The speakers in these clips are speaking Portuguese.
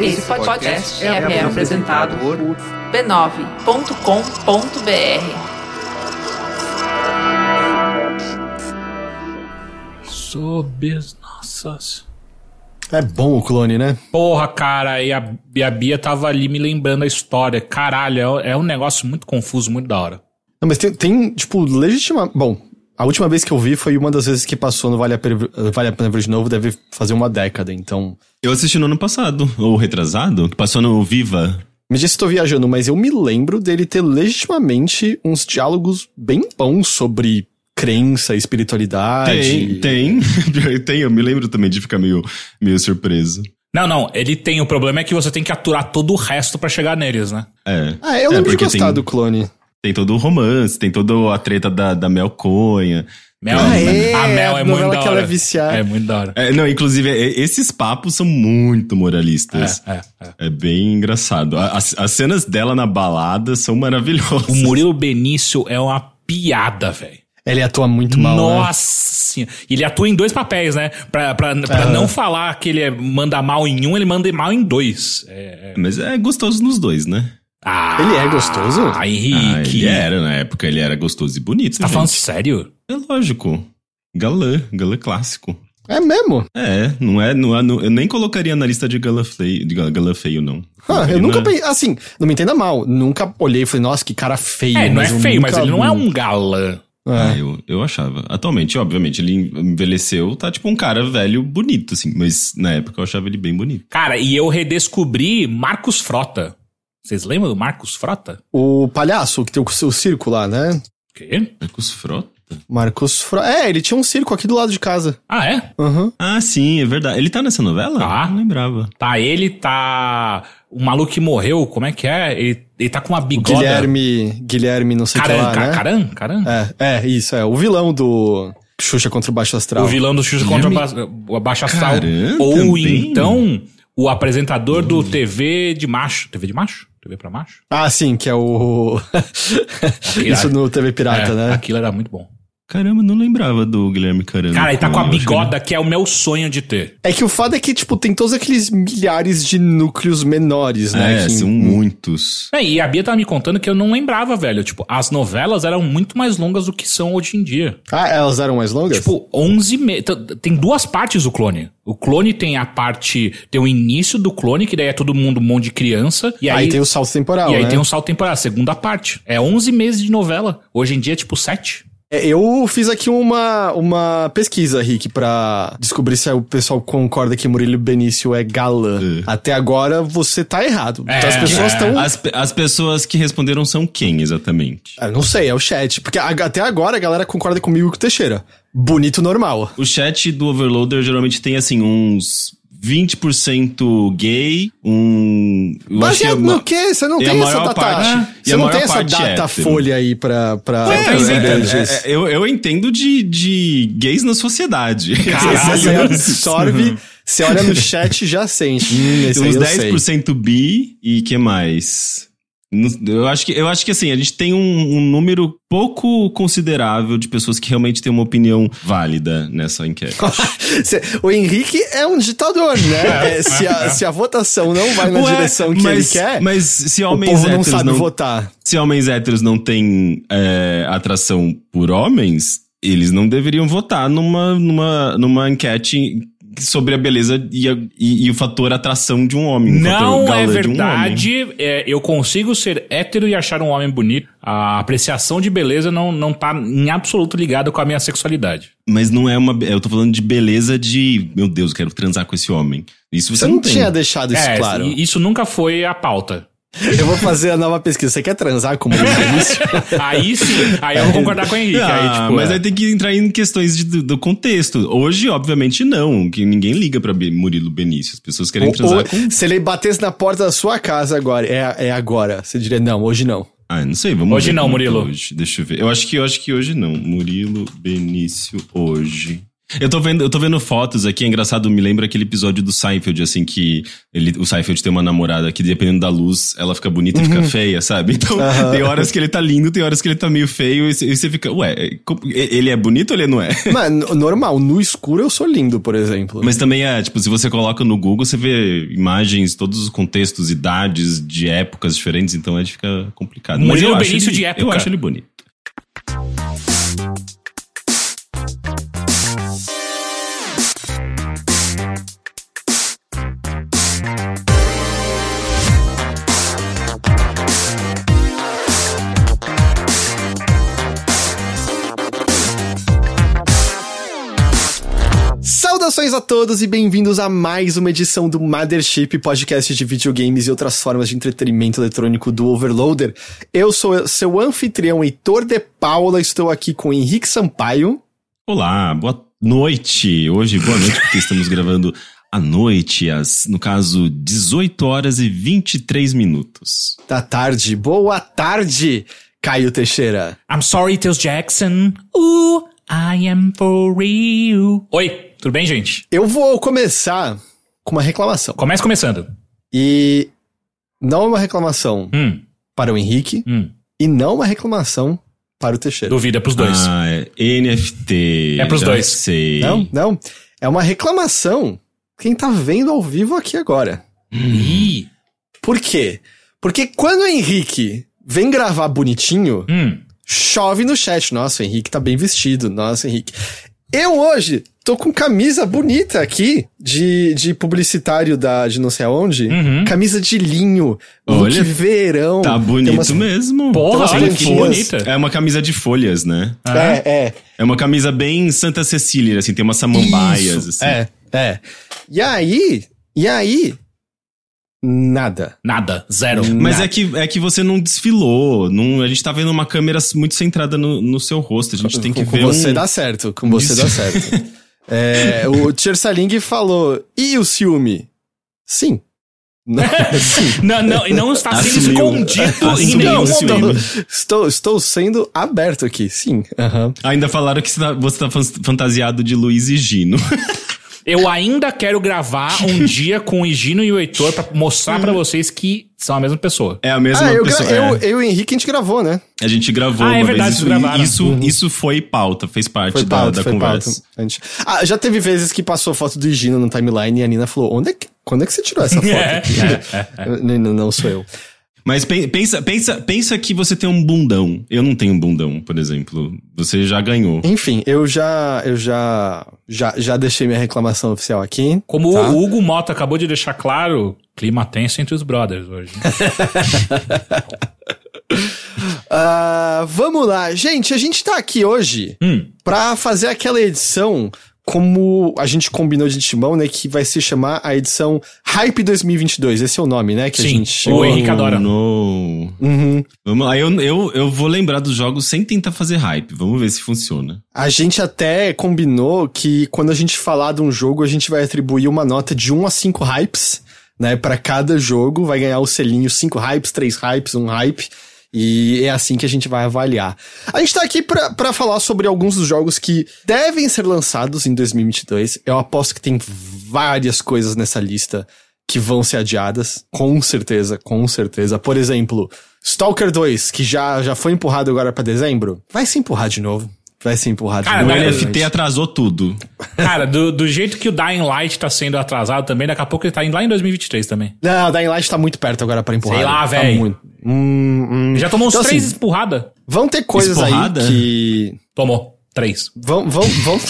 Esse podcast é, é apresentado por b9.com.br. Sobes, nossas. É bom o clone, né? Porra, cara, e a, e a Bia tava ali me lembrando a história. Caralho, é, é um negócio muito confuso, muito da hora. Não, mas tem, tem tipo, legitima. Bom, a última vez que eu vi foi uma das vezes que passou no Vale a Pena, vale a Pena Ver de Novo, deve fazer uma década, então. Eu assisti no ano passado, ou retrasado, que passou no Viva. Me diz se tô viajando, mas eu me lembro dele ter legitimamente uns diálogos bem bons sobre crença, espiritualidade. Tem, tem. tem, eu me lembro também de ficar meio, meio surpreso. Não, não, ele tem. O problema é que você tem que aturar todo o resto pra chegar neles, né? É. Ah, eu É, lembro de gostar tem- do clone. Tem todo o romance, tem toda a treta da, da Mel Conha. Mel, Ah, é, a Mel é muito da que ela hora. é viciada. É muito da hora. É, não, inclusive, é- esses papos são muito moralistas. É, é, é. É bem engraçado. A- As, as cenas dela na balada são maravilhosas. O Murilo Benício é uma piada, velho. Ele atua muito mal. né? Nossa. E ele atua em dois papéis, né? Pra, pra, pra não falar que ele é- manda mal em um, ele manda mal em dois. É, é. Mas é gostoso nos dois, né? Ah, Ele é gostoso? Ah, Henrique. Ah, ele era, na época, ele era gostoso e bonito. Tá gente. falando sério? É lógico. Galã, galã clássico. É mesmo? É, não é, não é, não- eu nem colocaria na lista de galã feio, de galã- feio não. Ah, eu nunca na- pensei. Assim, não me entenda mal. Nunca olhei e falei, nossa, que cara feio. É, não é feio, mas ele não é um galã. Ah, É. eu, eu achava. Atualmente, obviamente, ele envelheceu, tá tipo um cara velho bonito, assim. Mas na época eu achava ele bem bonito. Cara, e eu redescobri Marcos Frota. Vocês lembram do Marcos Frota? O palhaço que tem o seu circo lá, né? O quê? Marcos Frota? Marcos Fra... É, ele tinha um circo aqui do lado de casa. Ah, é? Aham. Ah, sim, é verdade. Ele tá nessa novela? Tá. Não lembrava. Tá, ele tá. O maluco que morreu, como é que é? Ele, ele tá com uma O bigoda. Guilherme. Guilherme, não sei o que lá, né? Caran, Caran? É, é, isso, é. O vilão do Xuxa contra o Baixo Astral. O vilão do Xuxa contra o Baixa Astral. Caran Ou também? então, o apresentador do TV de macho. TV de macho? TV pra macho? Ah, sim, que é o. isso no TV Pirata, É, né? Aquilo era muito bom. Caramba, não lembrava do Guilherme Caramba. Cara, ele tá com a Eu acho que bigoda que é o meu sonho de ter. É que o fato é que, tipo, tem todos aqueles milhares de núcleos menores, né? É, que- são muitos. É, e a Bia tava me contando que eu não lembrava, velho. Tipo, as novelas eram muito mais longas do que são hoje em dia. Ah, elas eram mais longas? Tipo, 11 meses. Tem duas partes o clone. O clone tem a parte. Tem o início do clone, que daí é todo mundo um monte de criança. E aí, aí tem o salto temporal, e aí né? tem um salto temporal, a segunda parte. É 11 meses de novela. Hoje em dia é tipo 7. É, Eu fiz aqui uma, uma pesquisa, Rick, pra descobrir se o pessoal concorda que Murilo Benício é galã. É. Até agora você tá errado. É, então as pessoas é. estão. As, pe- as pessoas que responderam são quem, exatamente? Ah, não sei, é o chat. Porque a- até agora a galera concorda comigo e com o Teixeira. Bonito normal. O chat do Overloader geralmente tem, assim, uns 20% gay, um... eu Baseado é uma- no quê? Você não a tem essa data. parte- e você não tem essa data folha aí pra. pra É, pra é, saber é. É, eu, eu entendo de, de gays na sociedade. Você, você absorve, você olha no chat e já sente. Hum, Tem uns eu sei. 10% bi e que mais? Eu acho que, eu acho que assim, a gente tem um, um número pouco considerável de pessoas que realmente têm uma opinião válida nessa enquete. O Henrique é um ditador, né? É, se, a, se a votação não vai na Ué, direção que mas, ele quer, Mas se o homens povo não héteros sabe não, votar. se homens héteros não têm é, atração por homens, eles não deveriam votar numa, numa, numa enquete sobre a beleza e, a- e- e o fator atração de um homem. o fator Não galã é de um homem. verdade. É, eu consigo ser hétero e achar um homem bonito. A apreciação de beleza não, não tá em absoluto ligada com a minha sexualidade. Mas não é uma. Eu tô falando de beleza de. Meu Deus, eu quero transar com esse homem. Isso você, Você não tem. tinha deixado isso é, claro. isso nunca foi a pauta. Eu vou fazer a nova pesquisa. Você quer transar com o Murilo Benício? Aí sim, aí eu vou concordar com o Henrique. Ah, aí, tipo, mas é. aí tem que entrar em questões de- do, contexto. Hoje, obviamente, não. Que ninguém liga pra Murilo Benício. As pessoas querem Ou- transar ou com. Se ele batesse na porta da sua casa agora, é, é agora. Você diria, não, hoje não. Ah, não sei, vamos Hoje ver não, é Murilo. Hoje. Deixa eu ver. Eu acho que, eu acho que hoje não. Murilo Benício hoje. Eu tô vendo, eu tô vendo fotos aqui, é engraçado, me lembra aquele episódio do Seinfeld, assim, que ele, o Seinfeld tem uma namorada que, dependendo da luz, ela fica bonita e fica feia, sabe? Então, tem horas que ele tá lindo, tem horas que ele tá meio feio, e você fica, ué, como- ele é bonito ou ele não é? Mano, normal, no escuro eu sou lindo, por exemplo. Mas também é, tipo, se você coloca no Google, você vê imagens, todos os contextos, idades, de épocas diferentes, então aí fica complicado. Mas Murilo eu acho Benício ele- de época. Eu acho ele bonito. Saudações a todos e bem-vindos a mais uma edição do Mothership, podcast de videogames e outras formas de entretenimento eletrônico do Overloader. Eu sou seu anfitrião Heitor de Paula, estou aqui com Henrique Sampaio. Olá, boa noite. Hoje, boa noite, porque estamos gravando à noite, às, no caso, 18 horas e 23 minutos. Da tarde, boa tarde, Caio Teixeira. I'm sorry, Teus Jackson. Ooh, I am for real. Oi, tudo bem, gente? Eu vou começar com uma reclamação. Começa começando. E não é uma reclamação Hum, para o Henrique hum. e não uma reclamação para o Teixeira. Duvida pros dois. Ah, é NFT. É pros dois. Sei. Não, não. É uma reclamação quem tá vendo ao vivo aqui agora. Ih. Por quê? Porque quando o Henrique vem gravar bonitinho, Hum. Chove no chat. Nossa, o Henrique tá bem vestido. Nossa, Henrique. Eu hoje tô com camisa bonita aqui de, de publicitário da, de não sei aonde. Uhum. Camisa de linho. Look Olha, verão. Tá bonito umas- mesmo. Porra, olha que bonita. É uma camisa de folhas, né? Ah. É, é. É uma camisa bem Santa Cecília, assim, tem umas samambaias, Isso, assim. É, é. E aí, e aí, nada. Nada, zero. Mas Nada. é que, é que você não desfilou. Não, a gente tá vendo uma câmera muito centrada no, no seu rosto. A gente tem que com ver você um... dá certo, com você Isso. dá certo. é, o Tchersaling falou, e o ciúme? Sim. Não, sim. Não, não, e não está sendo Assumiu. escondido em Assumiu nenhum o ciúme. momento. Estou, estou, sendo aberto aqui, sim. Aham. Ainda falaram que você tá, você tá fan- fantasiado de Luiz e Gino. Eu ainda quero gravar um dia com o Higino e o Heitor pra mostrar pra vocês que são a mesma pessoa. É a mesma Ah, eu, gra- pessoa. eu, é. eu e o Henrique a gente gravou, né? A gente gravou Ah, é verdade, isso. gravaram. e Isso, isso foi pauta, fez parte Foi da, pauta, da foi conversa. pauta. A gente- Ah, já teve vezes que passou foto do Higino no timeline e a Nina falou, onde é que, quando é que você tirou essa foto? aqui?" não, não, não sou eu. Mas pen- pensa, pensa, pensa que você tem um bundão. Eu não tenho um bundão, por exemplo. Você já ganhou. Enfim, eu já, eu já, já, já deixei minha reclamação oficial aqui. Como tá? o Hugo Mota acabou de deixar claro, clima tenso entre os brothers hoje. Ah, vamos lá. Gente, a gente tá aqui hoje hum, pra fazer aquela edição como a gente combinou de timão, né? Que vai se chamar a edição Hype 2022. Esse é o nome, né? Que a Sim, gente o. Henrique adora. Não. Uhum. Vamos lá, eu, eu, eu vou lembrar dos jogos sem tentar fazer hype. Vamos ver se funciona. A gente até combinou que quando a gente falar de um jogo, a gente vai atribuir uma nota de 1 a 5 hypes, né? Pra cada jogo, vai ganhar o selinho 5 hypes, 3 hypes, 1 hype. E é assim que a gente vai avaliar. A gente tá aqui pra falar sobre alguns dos jogos que devem ser lançados em 2022. Eu aposto que tem várias coisas nessa lista que vão ser adiadas. Com certeza, com certeza. Por exemplo, Stalker 2, que já, já foi empurrado agora pra dezembro, vai se empurrar de novo. Vai se empurrar de Cara, O NFT atrasou tudo. Cara, do, do jeito que o Dying Light tá sendo atrasado também, daqui a pouco ele tá indo lá em 2023 também. Não, o Dying Light tá muito perto agora pra empurrar. Sei lá, Tá véi. muito. Hum, hum. Já tomou uns Então, três assim, empurradas. Vão ter coisas Esporrada? aí que. Tomou. Três. Vão, vão, vão.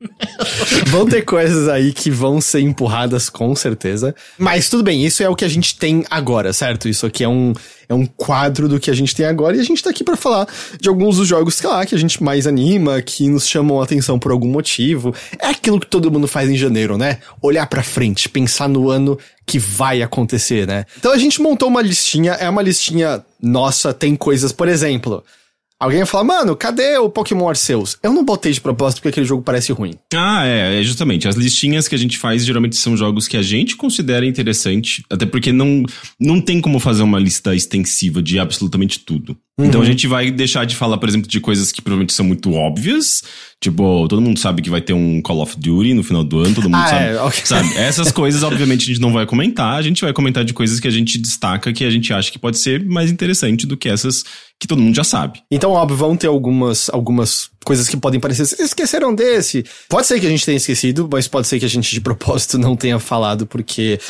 vão ter coisas aí que vão ser empurradas com certeza. Mas tudo bem, isso é o que a gente tem agora, certo? Isso aqui é um, é um quadro do que a gente tem agora e a gente tá aqui pra falar de alguns dos jogos, sei lá, que a gente mais anima, que nos chamam a atenção por algum motivo. É aquilo que todo mundo faz em janeiro, né? Olhar pra frente, pensar no ano que vai acontecer, né? Então a gente montou uma listinha, é uma listinha nossa, tem coisas, por exemplo, Alguém vai falar, mano, cadê o Pokémon Arceus? Eu não botei de propósito porque aquele jogo parece ruim. Ah, é, é justamente. As listinhas que a gente faz geralmente são jogos que a gente considera interessante, até porque não, não tem como fazer uma lista extensiva de absolutamente tudo. Então a gente vai deixar de falar, por exemplo, de coisas que provavelmente são muito óbvias. Tipo, todo mundo sabe que vai ter um Call of Duty no final do ano, todo mundo Ah, sabe, é, ok. sabe. Essas coisas, obviamente, a gente não vai comentar. A gente vai comentar de coisas que a gente destaca, que a gente acha que pode ser mais interessante do que essas que todo mundo já sabe. Então, óbvio, vão ter algumas, algumas coisas que podem parecer. Esqueceram desse. Pode ser que a gente tenha esquecido, mas pode ser que a gente de propósito não tenha falado, porque.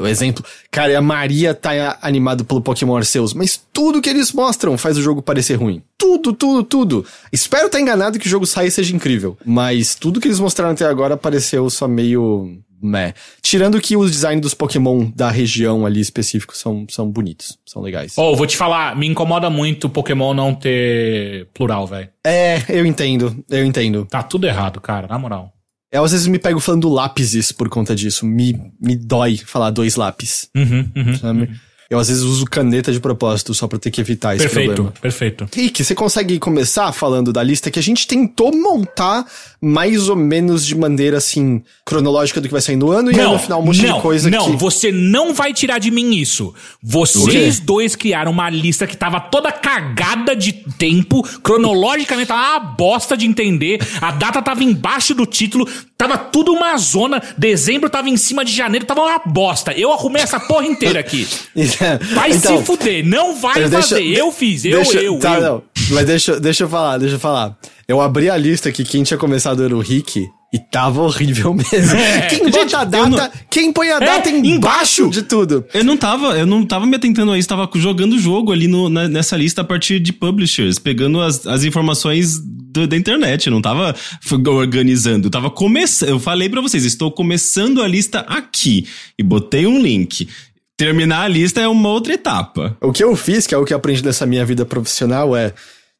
O exemplo, cara, a Maria tá animado pelo Pokémon Arceus, mas tudo que eles mostram faz o jogo parecer ruim. Tudo, tudo, tudo. Espero estar enganado que o jogo saia e seja incrível. Mas tudo que eles mostraram até agora pareceu só meio. Meh. Tirando que os designs dos Pokémon da região ali específicos são, são bonitos, são legais. Oh, vou te falar, me incomoda muito o Pokémon não ter plural, velho. É, eu entendo, eu entendo. Tá tudo errado, cara, na moral. Eu às vezes me pego falando lápises por conta disso. Me, me dói falar dois lápis, Uhum, uhum. sabe? Eu às vezes uso caneta de propósito só pra ter que evitar esse Perfeito, problema. perfeito. Rick, você consegue começar falando da lista que a gente tentou montar mais ou menos de maneira assim, cronológica do que vai sair no ano e aí no final um monte não, de coisa não, que. você não vai tirar de mim isso. Vocês dois criaram uma lista que tava toda cagada de tempo, cronologicamente tava uma bosta de entender, a data tava embaixo do título, tava tudo uma zona, dezembro tava em cima de janeiro, tava uma bosta. Eu arrumei essa porra inteira aqui. Vai Então, se fuder, não vai deixa- fazer. eu fiz, eu, deixa, eu, tá, eu. não. Mas deixa, deixa eu falar, deixa eu falar. Eu abri a lista que quem tinha começado era o Rick e tava horrível mesmo. É. Quem bota a data, quem põe a data embaixo embaixo. de tudo. Eu não tava, eu não tava me atentando a isso, tava jogando o jogo ali no- na- nessa lista a partir de publishers, pegando as, as informações do- da internet, eu não tava organizando, eu tava começando, eu falei pra vocês, estou começando a lista aqui e botei um link. Terminar a lista é uma outra etapa. O que eu fiz, que é o que eu aprendi nessa minha vida profissional, é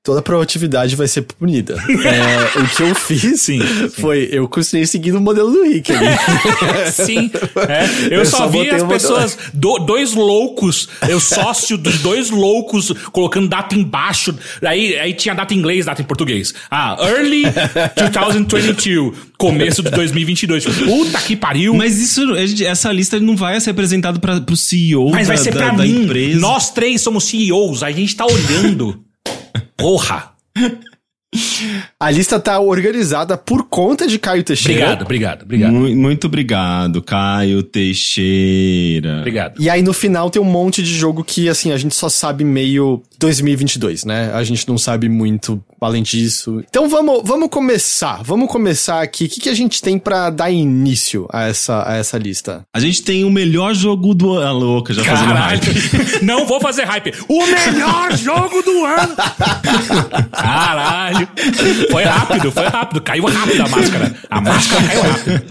toda proatividade vai ser punida. É, o que eu fiz Sim, foi, eu continuei seguindo o modelo do Rick ali. Sim, é. eu, Eu só, só vi as pessoas, do- dois loucos, eu sócio dos dois loucos, colocando data embaixo, aí, aí tinha data em inglês, data em português. Ah, early 2022, começo de 2022. Puta que pariu. Mas isso, essa lista não vai ser apresentada para pro CEO Mas da, vai ser da, pra da mim. empresa. Nós três somos CEOs, a gente tá olhando. Porra. A lista tá organizada por conta de Caio Teixeira. Obrigado, obrigado, obrigado. Mu- Muito obrigado, Caio Teixeira. Obrigado. E aí no final tem um monte de jogo que, assim, a gente só sabe meio 2022, né? A gente não sabe muito além disso. Então vamos, vamos começar. Vamos começar aqui. O que, que a gente tem pra dar início a essa, a essa lista? A gente tem o melhor jogo do ano. Ah, louca, já fazendo Caralho. hype. Não vou fazer hype. O melhor jogo do ano. Caralho. Foi rápido, foi rápido. Caiu rápido a máscara. A máscara caiu rápido.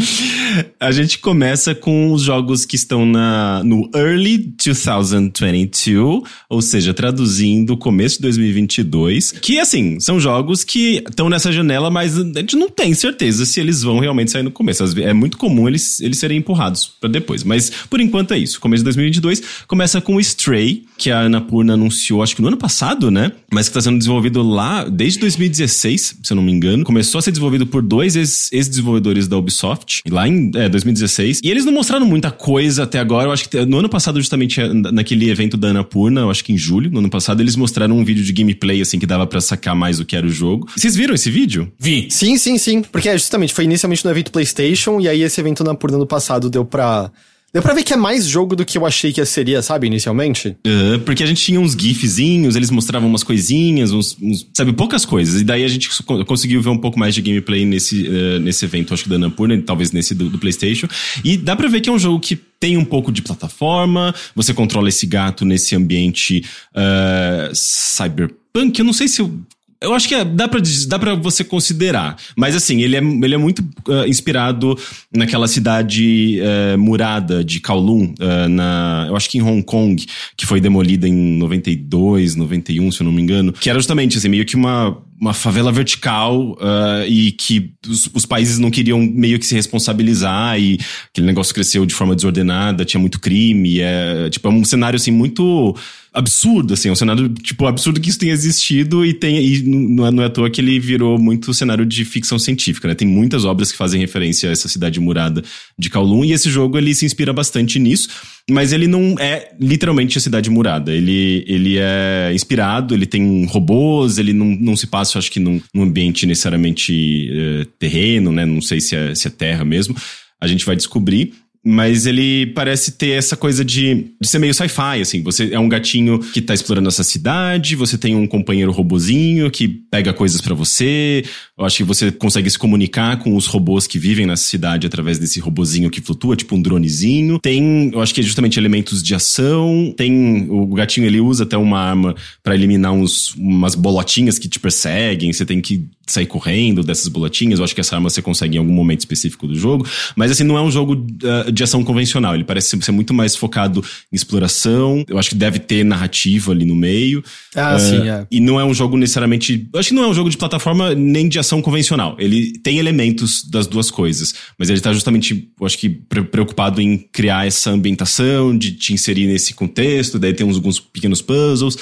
A gente começa com os jogos que estão na, no Early 2022, ou seja, traduzindo começo de 2022, que assim, são jogos que estão nessa janela, mas a gente não tem certeza se eles vão realmente sair no começo. É muito comum eles, eles serem empurrados para depois, mas por enquanto é isso. Começo de 2022 começa com Stray, que a Annapurna anunciou, acho que no ano passado, né? Mas que está sendo desenvolvido lá desde 2016, se eu não me engano. Começou a ser desenvolvido por dois ex- ex-desenvolvedores da Ubisoft, lá em é, 2016. E eles não mostraram muita coisa até agora. Eu acho que no ano passado, justamente é, naquele evento da Annapurna, eu acho que em julho, no ano passado, eles mostraram um vídeo de gameplay, assim, que dava pra sacar mais o que era o jogo. Vocês viram esse vídeo? Vi. Sim, sim, sim. Porque é, justamente foi inicialmente no evento PlayStation e aí esse evento na Purna no passado deu pra. Deu pra ver que é mais jogo do que eu achei que seria, sabe, inicialmente? Ah, porque a gente tinha uns gifzinhos, eles mostravam umas coisinhas, uns, uns- sabe, poucas coisas. E daí a gente co- conseguiu ver um pouco mais de gameplay nesse, eh, nesse evento, acho que da Annapurna, talvez nesse do, do PlayStation. E dá pra ver que é um jogo que tem um pouco de plataforma, você controla esse gato nesse ambiente ah, cyberpunk. Eu não sei se eu. Eu acho que é- dá, diz- dá pra você considerar. Mas assim, ele é, ele é muito ah, inspirado naquela cidade eh, murada de Kowloon, ah, na, eu acho que em Hong Kong, que foi demolida em 92, 91, se eu não me engano. Que era justamente assim, meio que uma, uma favela vertical uh, e que os, os, países não queriam meio que se responsabilizar e aquele negócio cresceu de forma desordenada, tinha muito crime, é, tipo, é um cenário assim muito absurdo, assim, é um cenário, tipo, absurdo que isso tenha existido e, tem, e não, é, não é à toa que ele virou muito cenário de ficção científica, né? Tem muitas obras que fazem referência a essa cidade murada de Kowloon e esse jogo ele se inspira bastante nisso, mas ele não é literalmente a cidade murada. Ele, ele é inspirado, ele tem robôs, ele não, não se passa, acho que, num, num ambiente necessariamente uh, terreno, né? Não sei se é, se é terra mesmo. A gente vai descobrir. Mas ele parece ter essa coisa de, de ser meio sci-fi, assim. Você é um gatinho que tá explorando essa cidade, você tem um companheiro robozinho que pega coisas para você. Eu acho que você consegue se comunicar com os robôs que vivem nessa cidade através desse robozinho que flutua, tipo um dronezinho. Tem, eu acho que é justamente elementos de ação. Tem, o gatinho ele usa até uma arma para eliminar uns, umas bolotinhas que te perseguem. Você tem que sair correndo dessas bolotinhas. Eu acho que essa arma você consegue em algum momento específico do jogo. Mas assim, não é um jogo uh, de ação convencional. Ele parece ser muito mais focado em exploração. Eu acho que deve ter narrativa ali no meio. Ah, uh, sim, é. E não é um jogo necessariamente. Eu acho que não é um jogo de plataforma nem de ação convencional. Ele tem elementos das duas coisas. Mas ele tá justamente, eu acho que, preocupado em criar essa ambientação, de te inserir nesse contexto. Daí tem uns, alguns pequenos puzzles.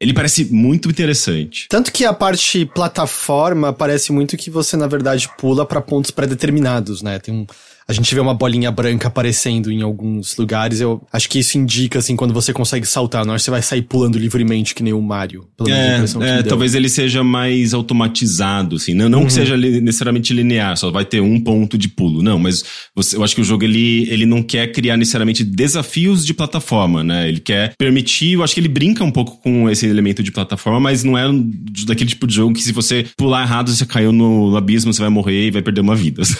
Ele parece muito interessante. Tanto que a parte plataforma parece muito que você, na verdade, pula para pontos pré-determinados, né? Tem um, a gente vê uma bolinha branca aparecendo em alguns lugares. Eu acho que isso indica, assim, quando você consegue saltar. Não é você vai sair pulando livremente que nem o Mario. É, é talvez ele seja mais automatizado, assim. Não, não uhum. que seja necessariamente linear, só vai ter um ponto de pulo. Não, mas você, eu acho que o jogo, ele, ele não quer criar necessariamente desafios de plataforma, né? Ele quer permitir, eu acho que ele brinca um pouco com esse elemento de plataforma, mas não é daquele tipo de jogo que se você pular errado, você caiu no abismo, você vai morrer e vai perder uma vida.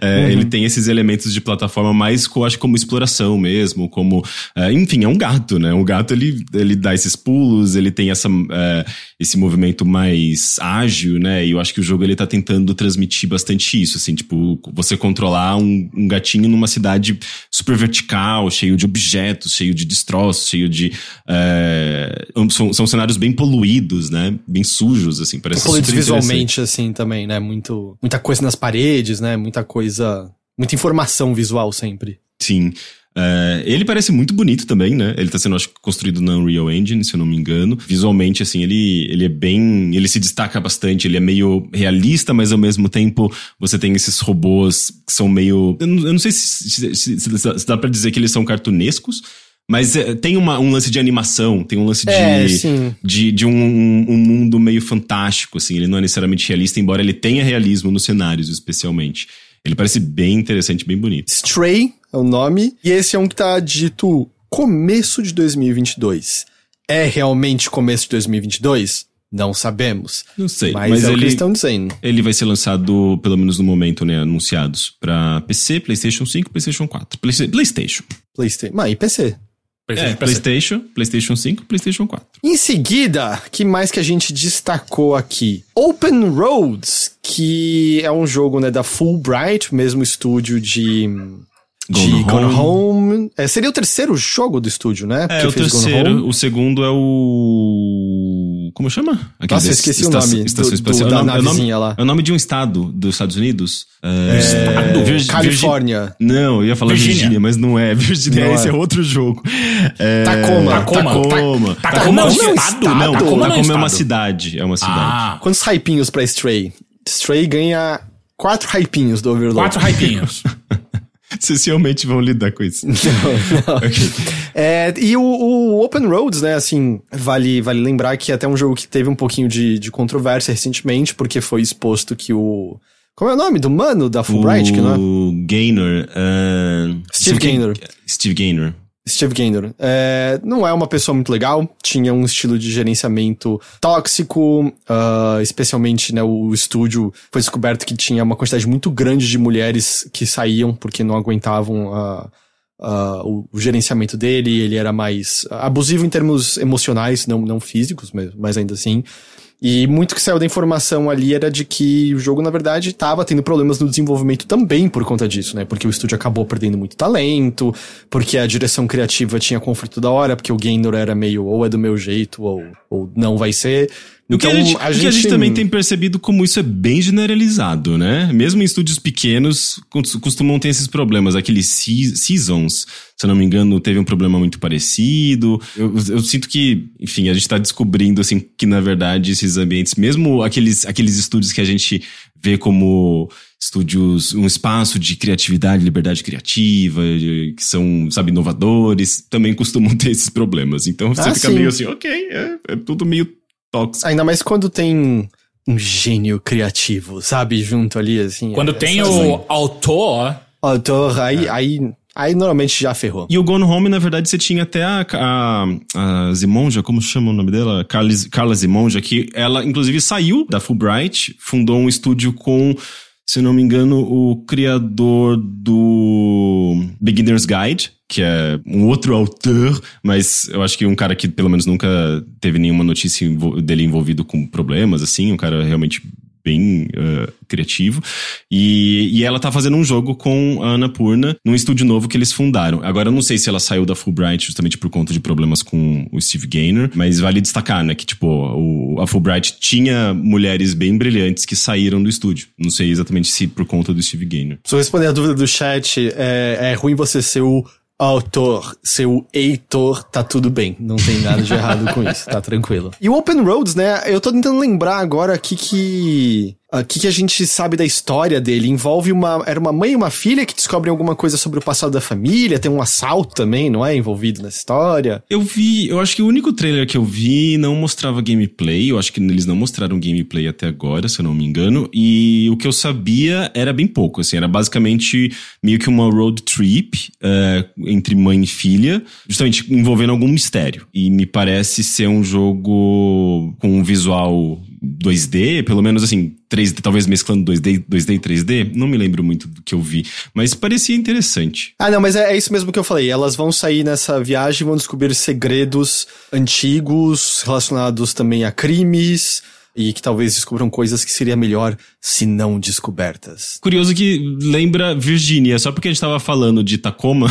É, uhum. Ele tem esses elementos de plataforma mais, eu acho, como exploração mesmo, como... Uh, enfim, é um gato, né? Um gato, ele, ele dá esses pulos, ele tem essa, uh, esse movimento mais ágil, né? E eu acho que o jogo, ele tá tentando transmitir bastante isso, assim, tipo, você controlar um, um gatinho numa cidade super vertical, cheio de objetos, cheio de destroços, cheio de... Uh, são, são cenários bem poluídos, né? Bem sujos, assim, parece Poluídos visualmente, assim, também, né? Muito, muita coisa nas paredes, né? Muita coisa muita informação visual sempre. Sim. Uh, ele parece muito bonito também, né? Ele tá sendo, acho construído na Unreal Engine, se eu não me engano. Visualmente, assim, ele, ele é bem. Ele se destaca bastante, ele é meio realista, mas ao mesmo tempo você tem esses robôs que são meio. Eu não, eu não sei se, se, se, se dá pra dizer que eles são cartunescos. Mas é, tem uma, um lance de animação, tem um lance de, é, de, de, um, um, mundo meio fantástico, assim. Ele não é necessariamente realista, embora ele tenha realismo nos cenários, especialmente. Ele parece bem interessante, bem bonito. Stray é o nome, e esse é um que tá dito começo de 2022. É realmente começo de 2022? Não sabemos. Não sei. Mas, mas é ele, o que eles estão dizendo. Ele vai ser lançado, pelo menos no momento, né? Anunciados para PC, PlayStation 5, PlayStation 4. PlayStation. PlayStation. Mas e PC? É, PlayStation, PlayStation 5, PlayStation 4. Em seguida, que mais que a gente destacou aqui? Open Roads, que é um jogo né, da Fulbright, mesmo estúdio de de Gone Home. Home. É, seria o terceiro jogo do estúdio, né? É, o terceiro. O segundo é o. Como chama? Aquele Nossa, eu esqueci o nome. Estação do, espacial. Do, da é, o nome, lá. é o nome de um estado dos Estados Unidos. É, estado. Vir Califórnia. Não, eu ia falar Virgínia, Virgínia mas não é. Virgínia, não esse é. é outro jogo. É... Tacoma. Tacoma. Tacoma. Tacoma é um estado? Não, Tacoma, Tacoma é uma cidade. É uma cidade. Ah. Quantos hypinhos pra Stray? Stray ganha quatro hypinhos do Overlord. Quatro hypinhos. Vocês realmente vão lidar com isso. Não, não. Okay. É, e o, o, Open Roads, né, assim, vale, vale lembrar que é até um jogo que teve um pouquinho de, de controvérsia recentemente, porque foi exposto que o. Como é o nome do mano da Fulbright? O que não é? Gaynor. Uh... Steve Gaynor. Steve Gaynor. Steve Gaynor. É, não é uma pessoa muito legal, tinha um estilo de gerenciamento tóxico, uh, especialmente né, o estúdio foi descoberto que tinha uma quantidade muito grande de mulheres que saíam porque não aguentavam uh, uh, o, o, gerenciamento dele, ele era mais abusivo em termos emocionais, não, não físicos, mas, mas ainda assim. E muito que saiu da informação ali era de que o jogo, na verdade, estava tendo problemas no desenvolvimento também por conta disso, né? Porque o estúdio acabou perdendo muito talento, porque a direção criativa tinha conflito da hora, porque o Gaynor era meio ou é do meu jeito ou, ou não vai ser. O que, Então, a gente, a o que a gente gente- também tem percebido como isso é bem generalizado, né? Mesmo em estúdios pequenos, cos- costumam ter esses problemas. Aqueles se- Seasons, se eu não me engano, teve um problema muito parecido. Eu, eu sinto que, enfim, a gente tá descobrindo, assim, que na verdade esses ambientes, mesmo aqueles, aqueles estúdios que a gente vê como estúdios, um espaço de criatividade, liberdade criativa, que são, sabe, inovadores, também costumam ter esses problemas. Então você Ah, fica sim. meio assim, ok, é, é tudo meio tóxico. Ainda mais quando tem um gênio criativo, sabe? Junto ali, assim. Quando é- tem o autor, autor, aí, aí, aí normalmente já ferrou. E o Gone Home, na verdade, você tinha até a, a, a Zimonja, como chama o nome dela? Carla, Carla Zimonja, que ela, inclusive, saiu da Fulbright, fundou um estúdio com, se não me engano, o criador do Beginner's Guide, que é um outro autor, mas eu acho que um cara que pelo menos nunca teve nenhuma notícia dele envolvido com problemas, assim, um cara realmente bem eh, criativo. E, e ela tá fazendo um jogo com a Annapurna num estúdio novo que eles fundaram. Agora eu não sei se ela saiu da Fulbright justamente por conta de problemas com o Steve Gaynor, mas vale destacar, né, que tipo, o, a Fulbright tinha mulheres bem brilhantes que saíram do estúdio. Não sei exatamente se por conta do Steve Gaynor. Eu responder a dúvida do chat, é, é ruim você ser o autor, ser o Heitor, tá tudo bem. Não tem nada de errado com isso, tá tranquilo. E o Open Roads, né? Eu tô tentando lembrar agora aqui que. O que, que a gente sabe da história dele? Envolve uma. Era uma mãe e uma filha que descobrem alguma coisa sobre o passado da família. Tem um assalto também, não é? Envolvido nessa história. Eu vi, eu acho que o único trailer que eu vi não mostrava gameplay. Eu acho que eles não mostraram gameplay até agora, se eu não me engano. E o que eu sabia era bem pouco, assim, era basicamente meio que uma road trip é, entre mãe e filha, justamente envolvendo algum mistério. E me parece ser um jogo com um visual 2D, pelo menos assim, 3D, talvez mesclando 2D, 2D e 3D. Não me lembro muito do que eu vi, mas parecia interessante. Ah, não, mas é, é isso mesmo que eu falei. Elas vão sair nessa viagem vão descobrir segredos antigos relacionados também a crimes e que talvez descubram coisas que seria melhor se não descobertas. Curioso que lembra Virgínia, só porque a gente tava falando de Tacoma,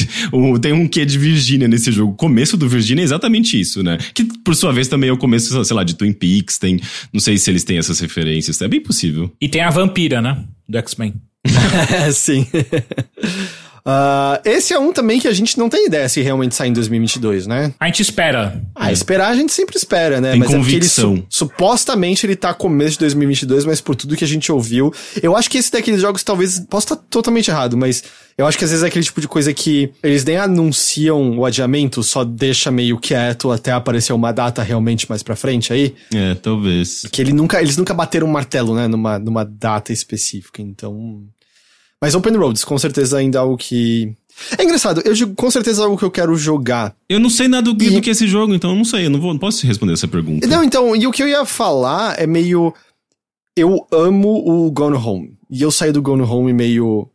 tem um quê de Virgínia nesse jogo. O começo do Virgínia é exatamente isso, né? Que por sua vez também é o começo, sei lá, de Twin Peaks, tem, não sei se eles têm essas referências, é bem possível. e tem a vampira, né? Do X-Men. Sim. Ah, esse é um também que a gente não tem ideia se realmente sai em 2022, né? A gente espera. Ah, esperar a gente sempre espera, né? Tem é porque ele convicção. su- supostamente ele tá começo de 2022, mas por tudo que a gente ouviu, eu acho que esse daqueles jogos talvez possa estar totalmente errado, mas eu acho que às vezes é aquele tipo de coisa que eles nem anunciam o adiamento, só deixa meio quieto até aparecer uma data realmente mais pra frente aí, É, talvez. que ele nunca, eles nunca bateram um martelo, né, numa, numa data específica, então... Mas Open Roads, com certeza ainda é algo que... É engraçado, eu digo com certeza é algo que eu quero jogar, Eu não sei nada do, E- do que é esse jogo, então eu não sei, eu não, vou, não posso responder essa pergunta. Não, então, e o que eu ia falar é meio. Eu amo o Gone Home. E eu saí do Gone Home meio.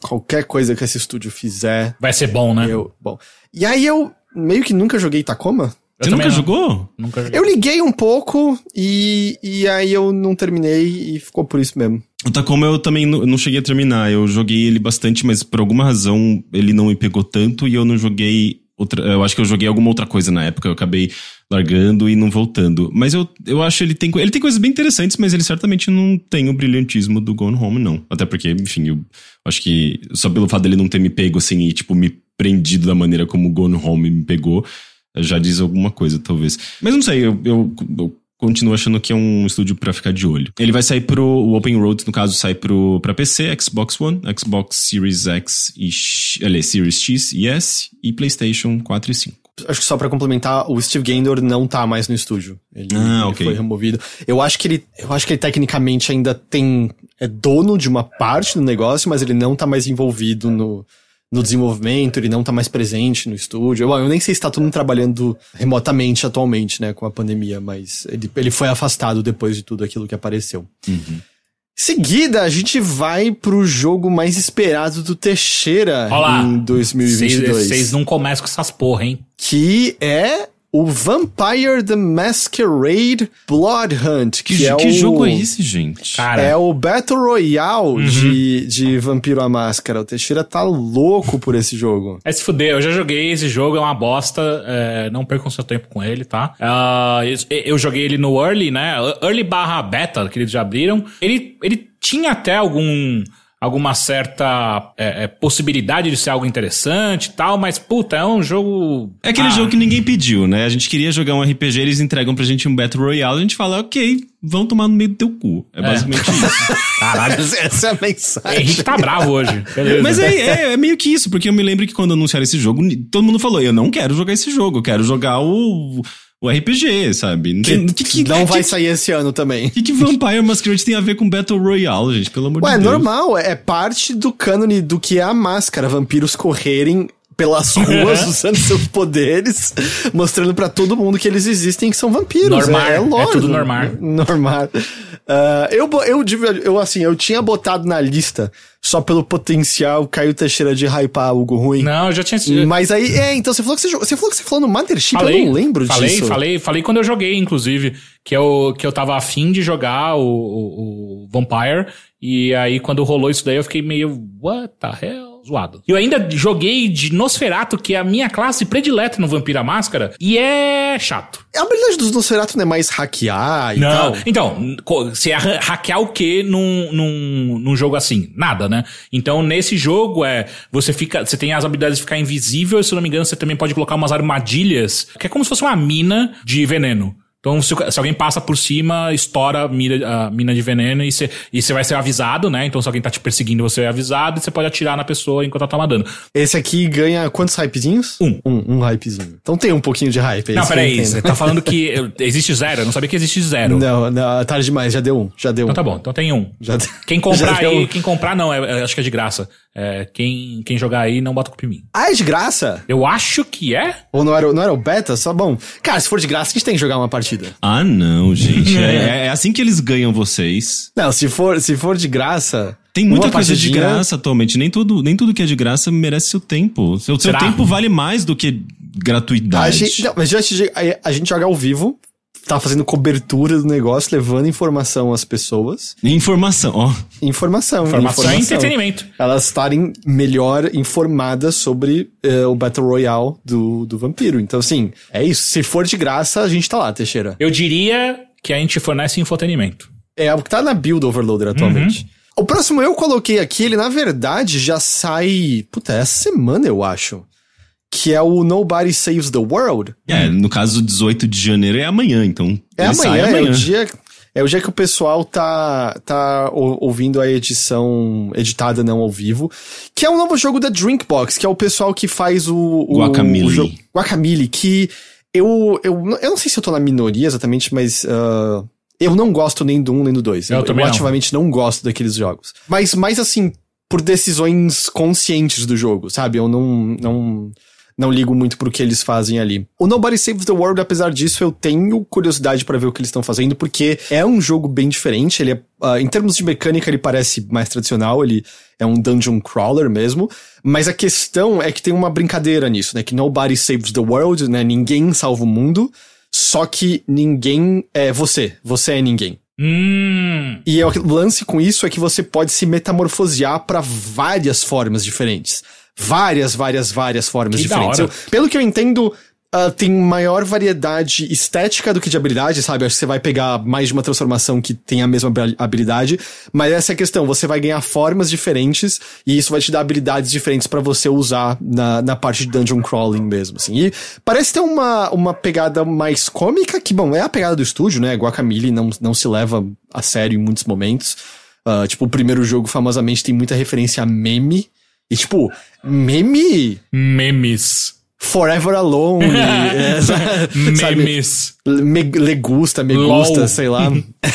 Qualquer coisa que esse estúdio fizer, Vai ser bom, né? eu. Bom. E aí eu meio que nunca joguei Tacoma. Eu Você nunca não. jogou? Nunca joguei. Eu liguei um pouco e, e aí eu não terminei e ficou por isso mesmo. O Tacoma eu também não, não cheguei a terminar. Eu joguei ele bastante, mas por alguma razão ele não me pegou tanto e eu não joguei outra. Eu acho que eu joguei alguma outra coisa na época. Eu acabei largando e não voltando. Mas eu, eu acho ele tem ele tem coisas bem interessantes, mas ele certamente não tem o brilhantismo do Gone Home, não. Até porque, enfim, eu acho que só pelo fato dele não ter me pego assim e tipo me prendido da maneira como o Gone Home me pegou, já diz alguma coisa, talvez. Mas não sei, eu, eu, eu continuo achando que é um estúdio pra ficar de olho. Ele vai sair pro o Open Road, no caso, sai pro para PC, Xbox One, Xbox Series X e aliás, Series X e S e PlayStation 4 e 5. Acho que só pra complementar, o Steve Gaynor não tá mais no estúdio. Ele, Ah, ele ok. foi removido. Eu acho que ele, eu acho que ele tecnicamente ainda tem é dono de uma parte do negócio, mas ele não tá mais envolvido no, no desenvolvimento, ele não tá mais presente no estúdio. Eu, eu nem sei se tá todo mundo trabalhando remotamente atualmente, né, com a pandemia, mas ele, ele foi afastado depois de tudo aquilo que apareceu. Em seguida, a gente vai pro jogo mais esperado do Teixeira Olha lá. em 2022 Vocês não começam com essas porra, hein? que é o Vampire the Masquerade Blood Hunt. Que, Que, é que o, jogo é esse, gente? Cara, É o Battle Royale de, de Vampiro a Máscara. O Teixeira tá louco por esse jogo. É se fuder, eu já joguei esse jogo, é uma bosta, é, não percam seu tempo com ele, tá? Ah, eu, eu joguei ele no Early, né? Early barra Beta, que eles já abriram. Ele, ele tinha até algum alguma certa é, é, possibilidade de ser algo interessante e tal, mas puta, é um jogo. É aquele Ah, jogo que ninguém pediu, né? A gente queria jogar um RPG, eles entregam pra gente um Battle Royale, a gente fala, ok, vão tomar no meio do teu cu. É basicamente isso. Caralho, Essa é a mensagem. Henrique tá bravo hoje. Beleza. Mas é, é, é meio que isso, porque eu me lembro que quando anunciaram esse jogo, todo mundo falou, eu não quero jogar esse jogo, eu quero jogar o, o RPG, sabe? Não, tem, que, que, não vai que, sair esse ano também. que, que Vampire Masquerade tem a ver com Battle Royale, gente? Pelo amor Ué, de Deus. normal, é parte do cânone do que é a máscara. Vampiros correrem pelas ruas usando seus poderes, mostrando pra todo mundo que eles existem que são vampiros. Normal, é, é é lógico. tudo normal. Normal. Ah, eu, eu, eu, assim, eu tinha botado na lista só pelo potencial Caio Teixeira de hypar algo ruim. Não, eu já tinha. Mas aí, é, então você falou que você, você falou que você falou no Mothership, eu não lembro falei, disso. Falei, falei quando eu joguei, inclusive, que eu, que eu tava afim de jogar o, o, o Vampire, e aí quando rolou isso daí eu fiquei meio, what the hell? Zoado. Eu ainda joguei de Nosferatu, que é a minha classe predileta no Vampira Máscara, e é chato. A habilidade dos Nosferatu não é mais hackear e Não, tal. então, você ha- hackear o que num, num, num jogo assim? Nada, né? Então, nesse jogo, é, você fica, você tem as habilidades de ficar invisível, e, se não me engano, você também pode colocar umas armadilhas, que é como se fosse uma mina de veneno. Então, se, se alguém passa por cima, estoura a mina, a mina de veneno e você vai ser avisado, né? Então, se alguém tá te perseguindo, você é avisado e você pode atirar na pessoa enquanto ela tá matando. Esse aqui ganha quantos hypezinhos? Um. Um, um hypezinho. Então tem um pouquinho de hype. é não, peraí, você tá falando que existe zero? Eu não sabia que existe zero. Não, não, tarde demais, já deu um. Já deu um. Então tá bom, então tem um. Já Quem comprar aí, quem comprar não, é, é- acho que é de graça. É, quem, quem jogar aí não bota culpa em mim. Ah, é de graça? Eu acho que é. Ou não era, não era o beta? Só bom. Cara, se for de graça, a gente tem que jogar uma partida. Ah, não, gente. É, é assim que eles ganham vocês. Não, se for, se for de graça. Tem muita uma coisa de partidinha- graça atualmente. Nem tudo, nem tudo que é de graça merece seu tempo. Seu, seu Será? tempo vale mais do que A gratuidade. gente, não, mas a, a gente joga ao vivo, tá fazendo cobertura do negócio, levando informação às pessoas. Informação, ó. Informação. Informação e entretenimento. Elas estarem melhor informadas sobre eh, o Battle Royale do, do vampiro. Então, assim, é isso. Se for de graça, a gente tá lá, Teixeira. Eu diria que a gente fornece entretenimento. É o que tá na build Overloader atualmente. O próximo eu coloquei aqui, ele na verdade já sai. Puta, essa semana eu acho. Que é o Nobody Saves the World. É, no caso, 18 de janeiro é amanhã, então. É amanhã, sai é o dia. É o dia que o pessoal tá, tá ou- ouvindo a edição editada não ao vivo. Que é um novo jogo da Drinkbox, que é o pessoal que faz o. o Guacamole. o jogo- Guacamole, que eu, eu. Eu não sei se eu tô na minoria exatamente, mas. ah, eu não gosto nem do 1 nem do 2. Eu Eu, também não. ativamente não gosto daqueles jogos. Mas mais assim, por decisões conscientes do jogo, sabe? Eu não. não não ligo muito pro que eles fazem ali. O Nobody Saves the World, apesar disso, eu tenho curiosidade pra ver o que eles estão fazendo, porque é um jogo bem diferente. Ele é, ah, em termos de mecânica, ele parece mais tradicional, ele é um dungeon crawler mesmo. Mas a questão é que tem uma brincadeira nisso, né? Que nobody saves the world, né? Ninguém salva o mundo. Só que ninguém é você. Você é ninguém. Hum. E é o lance com isso é que você pode se metamorfosear pra várias formas diferentes. Várias, várias, várias formas Que diferentes. Eu- pelo que eu entendo, ah, tem maior variedade estética do que de habilidade, sabe? Acho que você vai pegar mais de uma transformação que tem a mesma habil- habilidade. Mas essa é a questão, você vai ganhar formas diferentes e isso vai te dar habilidades diferentes pra você usar na, na parte de dungeon crawling mesmo, assim. E parece ter uma, uma pegada mais cômica, que, bom, é a pegada do estúdio, né? Guacamole não, não se leva a sério em muitos momentos. Ah, tipo, o primeiro jogo, famosamente, tem muita referência a meme. E, tipo, meme Memes. Forever Alone. é, sabe? Memes. Me, legusta, me LOL. gusta, sei lá.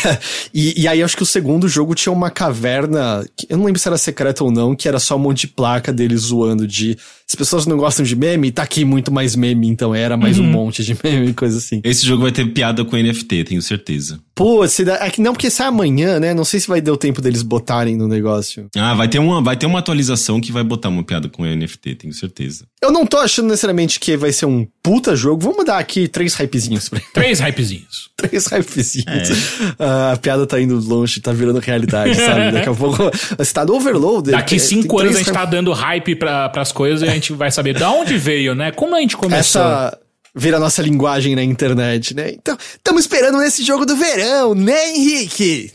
e, e aí acho que o segundo jogo tinha uma caverna, que eu não lembro se era secreta ou não, que era só um monte de placa deles zoando de as pessoas não gostam de meme, tá aqui muito mais meme, então era mais um monte de meme, coisa assim. Esse jogo vai ter piada com NFT, tenho certeza. Pô, se dá, é que não, porque sai amanhã, né? Não sei se vai dar o tempo deles botarem no negócio. Ah, vai ter, uma, vai ter uma atualização que vai botar uma piada com NFT, tenho certeza. Eu não tô achando necessariamente que vai ser um puta jogo. Vamos dar aqui três hypezinhos pra Três hypezinhos. Três hypezinhos. Ah, a piada tá indo longe, tá virando realidade, sabe? Daqui a pouco você tá no overload. Daqui tem- cinco tem anos a gente tá dando hype pra, pras coisas e a gente vai saber de onde veio, né? Como a gente começou. Essa vira a nossa linguagem na internet, né? Então, estamos esperando nesse jogo do verão, né, Henrique?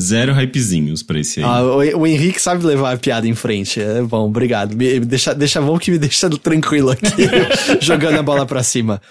Zero hypezinhos pra esse aí. Ah, o, o Henrique sabe levar a piada em frente. É bom, obrigado. Me, me deixa, deixa bom que me deixa tranquilo aqui, jogando a bola pra cima.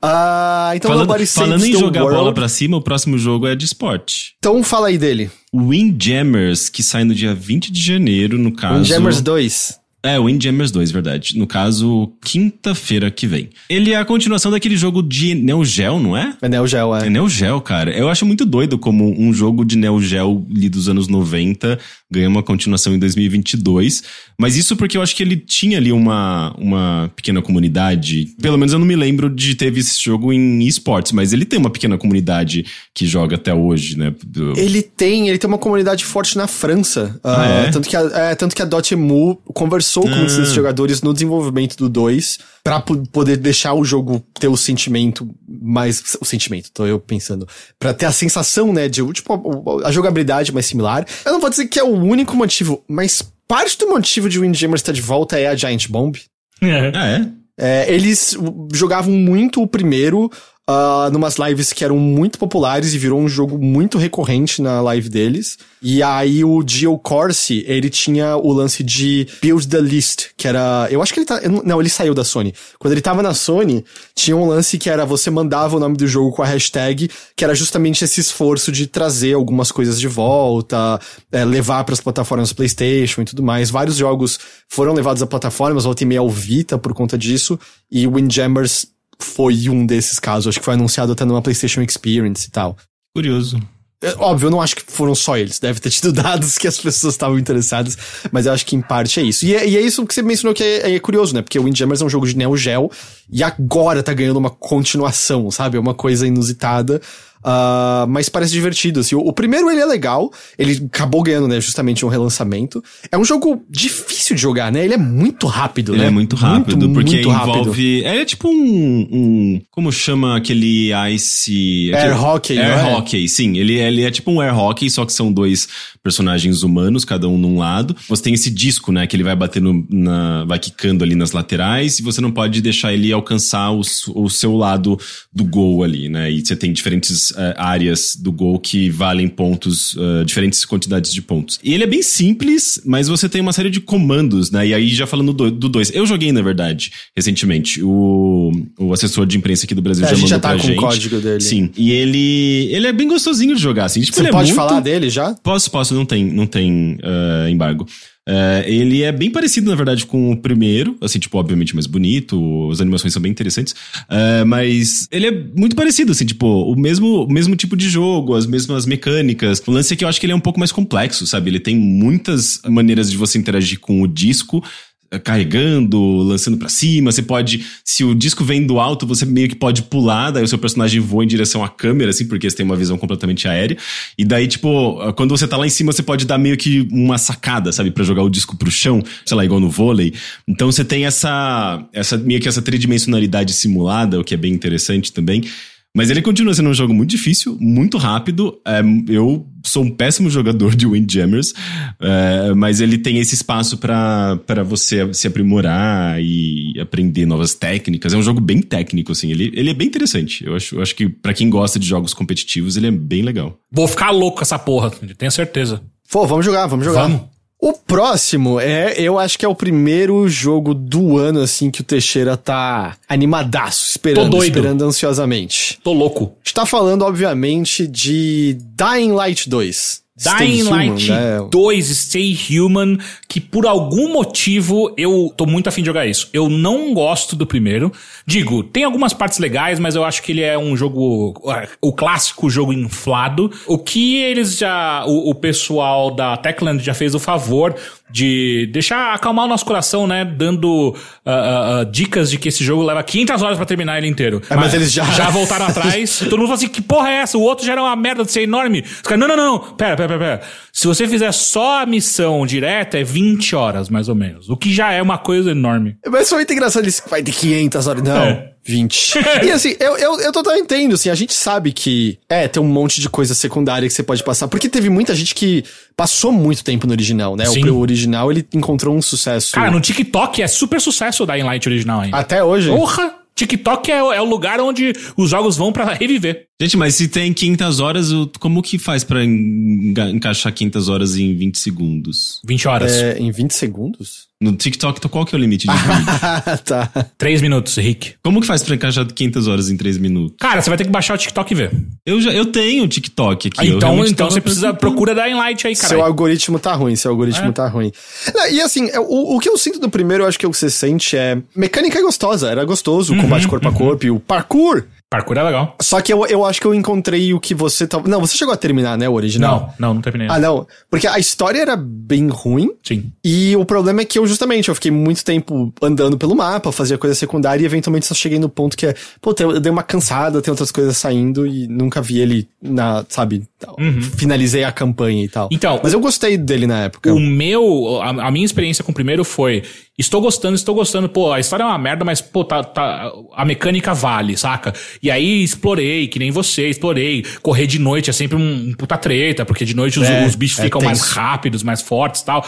Ah, então falando falando em jogar World. bola pra cima, o próximo jogo é de esporte. Então fala aí dele. Windjammers, que sai no dia 20 de janeiro, no caso. Windjammers 2. É, Windjammers 2, verdade. No caso, quinta-feira que vem. Ele é a continuação daquele jogo de Neo Geo, não é? É Neo Geo, é. É Neo Geo, cara. Eu acho muito doido como um jogo de Neo Geo ali dos anos 90 ganha uma continuação em 2022. Mas isso porque eu acho que ele tinha ali uma, uma pequena comunidade. Pelo menos eu não me lembro de ter visto esse jogo em esportes, mas ele tem uma pequena comunidade que joga até hoje, né? Do- Ele tem, ele tem uma comunidade forte na França. Ah, Ah, é? tanto, que a, é, tanto que a Dotemu conversou com Ah. esses jogadores no desenvolvimento do 2 pra po- poder deixar o jogo ter o sentimento mais. O sentimento, tô eu pensando. Pra ter a sensação, né, de tipo, a, a jogabilidade mais similar. Eu não vou dizer que é o único motivo, mas parte do motivo de Windjammer estar de volta é a Giant Bomb. É. Ah, é? É, eles jogavam muito o primeiro ah, numas lives que eram muito populares e virou um jogo muito recorrente na live deles. E aí o Gio Corsi, ele tinha o lance de Build the List, que era... Eu acho que ele tá... não- ele saiu da Sony. Quando ele tava na Sony, tinha um lance que era você mandava o nome do jogo com a hashtag, que era justamente esse esforço de trazer algumas coisas de volta, é, levar para as plataformas PlayStation e tudo mais. Vários jogos foram levados a plataformas, volta e meia ao Vita por conta disso, e Windjammers foi um desses casos. Acho que foi anunciado até numa PlayStation Experience e tal. Curioso. É, Óbvio, eu não acho que foram só eles. Deve ter tido dados que as pessoas estavam interessadas, mas eu acho que em parte é isso. E é, e é isso que você mencionou que é, é curioso, né? Porque o Windjammers é um jogo de Neo Geo e agora tá ganhando uma continuação, sabe? É uma coisa inusitada. Ah, mas parece divertido, assim. O, o primeiro, ele é legal. Ele acabou ganhando, né? Justamente um relançamento. É um jogo difícil de jogar, né? Ele é muito rápido, Ele né? é muito rápido, porque muito rápido. envolve. É tipo um, um- Como chama aquele Ice. Air hockey, Air é? hockey, sim. Ele, ele é tipo um air hockey, só que são dois personagens humanos, cada um num lado. Você tem esse disco, né? Que ele vai batendo na. vai quicando ali nas laterais, e você não pode deixar ele alcançar o, o seu lado do gol ali, né? E você tem diferentes eh, áreas do gol que valem pontos, eh, diferentes quantidades de pontos. E ele é bem simples, mas você tem uma série de comandos, né? E aí, já falando do 2, eu joguei, na verdade, recentemente. O, o assessor de imprensa aqui do Brasil É, já mandou já tá pra com o gente. código dele. Sim. E ele. Ele é bem gostosinho de jogar, assim. Tipo, Você ele é pode muito- falar dele já? Posso, posso, não tem, não tem eh, embargo. Eh, ele é bem parecido, na verdade, com o primeiro, assim, tipo, obviamente mais bonito, as animações são bem interessantes, eh, mas ele é muito parecido, assim, tipo, o mesmo, o mesmo tipo de jogo, as mesmas mecânicas. O lance é que eu acho que ele é um pouco mais complexo, sabe? Ele tem muitas maneiras de você interagir com o disco, carregando, lançando pra cima, você pode, se o disco vem do alto, você meio que pode pular, daí o seu personagem voa em direção à câmera, assim, porque você tem uma visão completamente aérea, e daí, tipo, quando você tá lá em cima, você pode dar meio que uma sacada, sabe, Pra jogar o disco pro chão, sei lá, igual no vôlei, então você tem essa, essa meio que essa tridimensionalidade simulada, o que é bem interessante também, mas ele continua sendo um jogo muito difícil, muito rápido. É, eu sou um péssimo jogador de Windjammers, é, mas ele tem esse espaço pra pra você se aprimorar e aprender novas técnicas. É um jogo bem técnico, assim. Ele, ele é bem interessante. Eu acho, eu acho que pra quem gosta de jogos competitivos, ele é bem legal. Vou ficar louco com essa porra, tenho certeza. Pô, vamos jogar, vamos jogar. Vamos. O próximo é, eu acho que é o primeiro jogo do ano, assim, que o Teixeira tá animadaço, esperando, Tô doido. esperando ansiosamente. Tô louco. Está falando, obviamente, de Dying Light 2. Dying Human, Light né? 2 Stay Human, que por algum motivo eu tô muito afim de jogar isso. Eu não gosto do primeiro. Digo, tem algumas partes legais, mas eu acho que ele é um jogo. O clássico jogo inflado. O que eles já. O, o pessoal da Techland já fez o favor de deixar acalmar o nosso coração, né? Dando ah, ah, dicas de que esse jogo leva 500 horas pra terminar ele inteiro. É, mas eles já- Já voltaram atrás. Todo mundo fala assim: que porra é essa? O outro já era uma merda de ser enorme. Os caras, não, não, não. Pera, pera, pera, pera. Se você fizer só a missão direta, é 20 horas, mais ou menos. O que já é uma coisa enorme. Mas foi muito engraçado, eles vai ter 500 horas. Não, É. 20. e assim, eu, eu, eu totalmente entendo, assim, a gente sabe que, é, tem um monte de coisa secundária que você pode passar, porque teve muita gente que passou muito tempo no original, né? Sim. O original, ele encontrou um sucesso. Cara, no TikTok é super sucesso o Dying Light original ainda. Até hoje. Porra! TikTok é, o- é o lugar onde os jogos vão pra reviver. Gente, mas se tem 500 horas, o- como que faz pra enga- encaixar 500 horas em 20 segundos? 20 horas. É, em 20 segundos? No TikTok, então qual que é o limite de vídeo? Ah, tá. 3 minutos, Rick. Como que faz pra encaixar 500 horas em 3 minutos? Cara, você vai ter que baixar o TikTok e ver. Eu, já, eu tenho TikTok aqui. Ah, eu então então você precisa. Procura Dying Light aí, Seu cara. algoritmo tá ruim, seu algoritmo É. tá ruim. Não, e assim, é, o, o que eu sinto do primeiro, eu acho que o que você sente é. Mecânica é gostosa, era gostoso, o Uhum, combate corpo a corpo e o parkour. Parkour é legal. Só que eu, eu acho que eu encontrei o que você tava. Não, você chegou a terminar, né, o original? Não, não, não terminei. Ah, não. Porque a história era bem ruim. Sim. E o problema é que eu, justamente, eu fiquei muito tempo andando pelo mapa, fazia coisa secundária e eventualmente só cheguei no ponto que é, pô, eu dei uma cansada, tem outras coisas saindo e nunca vi ele na, sabe, finalizei a campanha e tal. Então, Mas eu gostei dele na época. O meu, a, a minha experiência com o primeiro foi: estou gostando, estou gostando. Pô, a história é uma merda, mas, pô, tá, tá, a mecânica vale, saca? E aí explorei, que nem você, explorei. Correr de noite é sempre um, um puta treta, porque de noite os, É, os bichos é ficam mais tenso. rápidos, mais fortes e tal.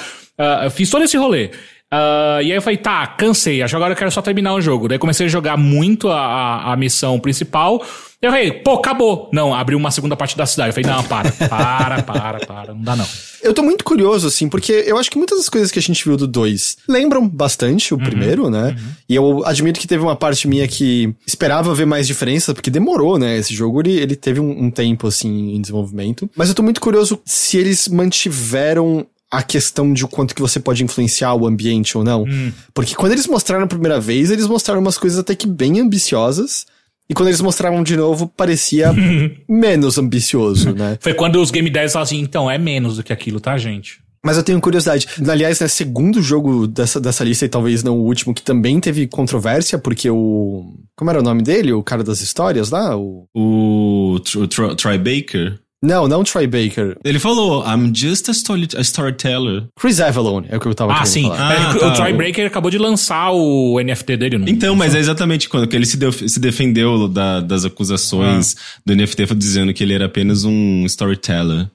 Eu fiz todo esse rolê. Ah, e aí eu falei, tá, cansei, acho que agora eu quero só terminar o jogo. Daí comecei a jogar muito a, a, a missão principal. E eu falei, pô, acabou. Não, abriu uma segunda parte da cidade. Eu falei, não, para, para, para, para, não dá não. Eu tô muito curioso, assim, porque eu acho que muitas das coisas que a gente viu do 2 lembram bastante Uhum, o primeiro, né? E eu admito que teve uma parte minha que esperava ver mais diferença, porque demorou, né? Esse jogo, ele, ele teve um, um tempo, assim, em desenvolvimento. Mas eu tô muito curioso se eles mantiveram a questão de o quanto que você pode influenciar o ambiente ou não. Hum. Porque quando eles mostraram a primeira vez, eles mostraram umas coisas até que bem ambiciosas. E quando eles mostravam de novo, parecia menos ambicioso, né? Foi quando os Game 10 falaram assim, então, é menos do que aquilo, tá, gente? Mas eu tenho curiosidade. Aliás, né, segundo jogo dessa, dessa lista, e talvez não o último, que também teve controvérsia, porque o. Como era o nome dele? O cara das histórias lá? O... O, Tr- o Tr- Troy Baker. Não, não o Troy Baker. Ele falou, I'm just a, story, a storyteller. Chris Avalone é o que eu tava Ah, querendo sim. falar. É, Ah, o tá. Troy Breaker acabou de lançar o NFT dele, não? Então, mas é exatamente quando que ele se, deu- se defendeu da- das acusações do NFT dizendo que ele era apenas um storyteller.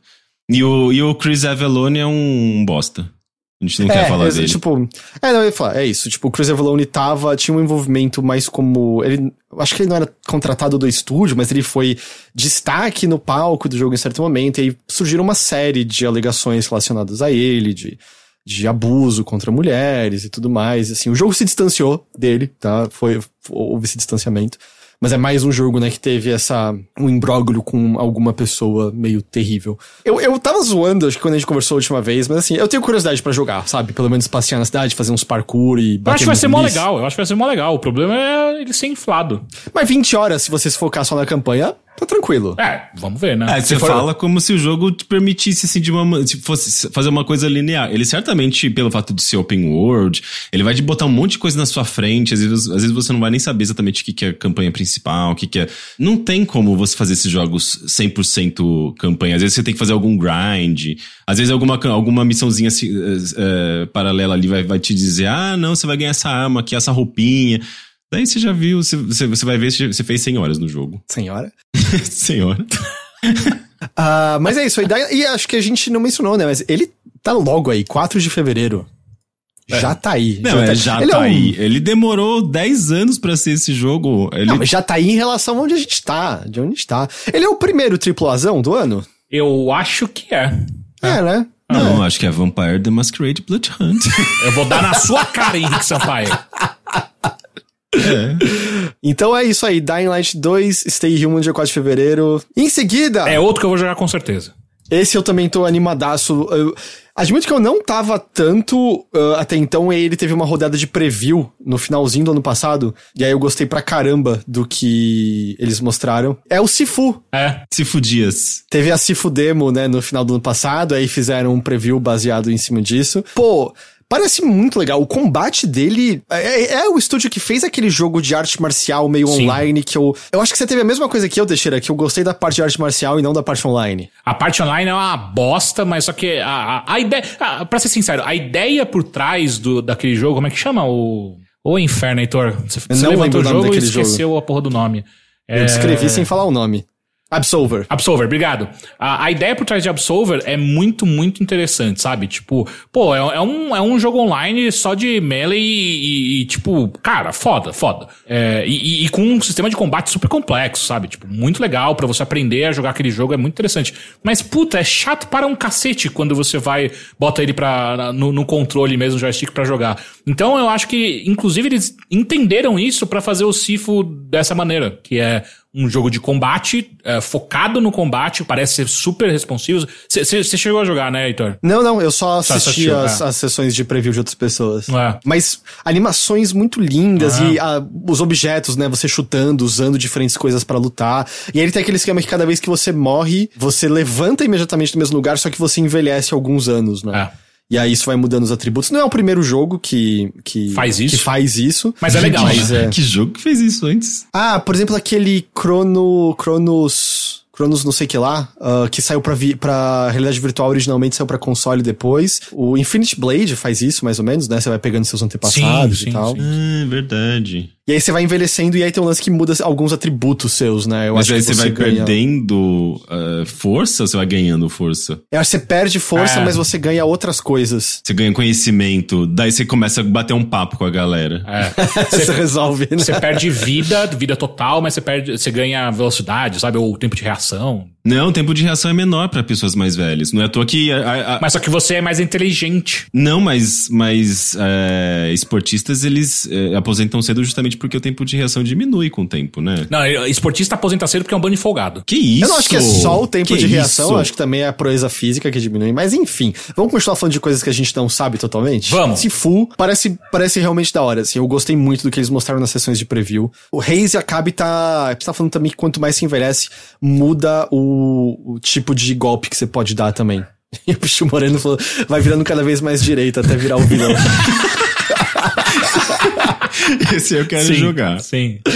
E o, e o Chris Avalone é um bosta. A gente não quer falar exa- dele. Tipo, é, não, eu ia falar, é isso. Tipo, o Chris Avalone tava, tinha um envolvimento mais como. Ele. Acho que ele não era contratado do estúdio, mas ele foi destaque no palco do jogo em certo momento. E aí surgiram uma série de alegações relacionadas a ele, de, de abuso contra mulheres e tudo mais. Assim, o jogo se distanciou dele, tá? Foi, houve esse distanciamento. Mas é mais um jogo, né, que teve essa. um imbróglio com alguma pessoa meio terrível. Eu, eu tava zoando, acho que quando a gente conversou a última vez, mas assim, eu tenho curiosidade pra jogar, sabe? Pelo menos passear na cidade, fazer uns parkour e Eu bater acho que vai ser mó legal, eu acho que vai ser mó legal. O problema é ele ser inflado. Mas 20 horas, se você se focar só na campanha, tá tranquilo. É, vamos ver, né? É, você for- fala como se o jogo te permitisse, assim, de uma, se fosse fazer uma coisa linear. Ele certamente, pelo fato de ser open world, ele vai te botar um monte de coisa na sua frente. Às vezes, às vezes você não vai nem saber exatamente o que, que é a campanha principal, o que, que é. Não tem como você fazer esses jogos 100% campanha. Às vezes você tem que fazer algum grind. Às vezes alguma, alguma missãozinha assim, paralela ali vai, vai te dizer: ah, não, você vai ganhar essa arma aqui, essa roupinha. Daí você já viu, você, você vai ver se você fez 100 horas no jogo. Senhora. Senhora. Ah, mas é isso. E acho que a gente não mencionou, né? Mas ele tá logo aí, 4 de fevereiro. Já tá aí. Não, é, já Ele tá é um- aí. Ele demorou 10 anos pra ser esse jogo. Ele... Não, mas já tá aí em relação a onde a gente tá. De onde a gente tá. Ele é o primeiro triplazão do ano? Eu acho que é. É, né? Não, acho que é Vampire the Masquerade Blood Hunt. Eu vou dar na sua cara, Henrique Sampaio. Então é isso aí. Dying Light 2, Stay Human, dia 4 de fevereiro. Em seguida, É outro que eu vou jogar com certeza. Esse eu também tô animadaço. Eu, admito que eu não tava tanto uh, até então, e ele teve uma rodada de preview no finalzinho do ano passado, e aí eu gostei pra caramba do que eles mostraram. É o Sifu. É. Sifu Dias. Teve a Sifu Demo, né, no final do ano passado, aí fizeram um preview baseado em cima disso. Pô, Parece muito legal. O combate dele é, é, é, o estúdio que fez aquele jogo de arte marcial meio Sim. online que eu. Eu acho que você teve a mesma coisa que eu, Teixeira, que eu gostei da parte de arte marcial e não da parte online. A parte online é uma bosta, mas só que a, a, a ideia. A, pra ser sincero, a ideia por trás do, daquele jogo, como é que chama? O. O Inferno, Heitor. Você, você levantou o jogo e esqueceu jogo. a porra do nome. Eu é... escrevi sem falar o nome. Absolver. Absolver, obrigado. A, a, ideia por trás de Absolver é muito, muito interessante, sabe? Tipo, pô, é, é um, é um jogo online só de melee e, e, e tipo, cara, foda, foda. É, e, e, com um sistema de combate super complexo, sabe? Tipo, muito legal para você aprender a jogar aquele jogo, é muito interessante. Mas, puta, é chato para um cacete quando você vai, bota ele pra, no, no controle mesmo, joystick para jogar. Então eu acho que, inclusive, eles entenderam isso para fazer o Sifo dessa maneira, que é um jogo de combate, é, focado no combate, parece ser super responsivo. Você chegou a jogar, né, Heitor? Não, não, eu só assisti só as, é. as, sessões de preview de outras pessoas. É. Mas animações muito lindas e a, os objetos, né, você chutando, usando diferentes coisas para lutar. E aí ele tem aquele esquema que cada vez que você morre, você levanta imediatamente do mesmo lugar, só que você envelhece alguns anos, né? É. E aí isso vai mudando os atributos. Não é o primeiro jogo que, que faz isso. Que faz isso. Mas é legal. Mas é... Que jogo que fez isso antes? Ah, por exemplo, aquele Chrono, Chronos Cronos não sei que lá, uh, que saiu pra, vi pra realidade virtual originalmente, saiu pra console depois. O Infinite Blade faz isso, mais ou menos, né? Você vai pegando seus antepassados sim, sim, e tal. Sim. Ah, verdade. E aí você vai envelhecendo e aí tem um lance que muda alguns atributos seus, né? Eu Mas acho aí que você, você vai ganha... perdendo uh, força ou você vai ganhando força? Eu acho que você perde força, é. mas você ganha outras coisas. Você ganha conhecimento, daí você começa a bater um papo com a galera. É. Você, você resolve, né? Você perde vida, vida total, mas você perde, você ganha velocidade, sabe? Ou tempo de reação. Não, o tempo de reação é menor para pessoas mais velhas. Não é à toa que. A, a... Mas só que você é mais inteligente. Não, mas, mas é, esportistas eles é, aposentam cedo justamente porque o tempo de reação diminui com o tempo, né? Não, esportista aposenta cedo porque é um bando de folgado. Que isso? Eu não acho que é só o tempo que de reação, acho que também é a proeza física que diminui. Mas enfim, vamos continuar falando de coisas que a gente não sabe totalmente? Vamos. full parece, parece realmente da hora, assim. Eu gostei muito do que eles mostraram nas sessões de preview. O Reis e a Cabe tá. Você tá falando também que quanto mais se envelhece, muda o, o tipo de golpe que você pode dar também. E o Pichu Moreno falou, vai virando cada vez mais direito até virar o vilão. Esse eu quero sim, jogar. Sim.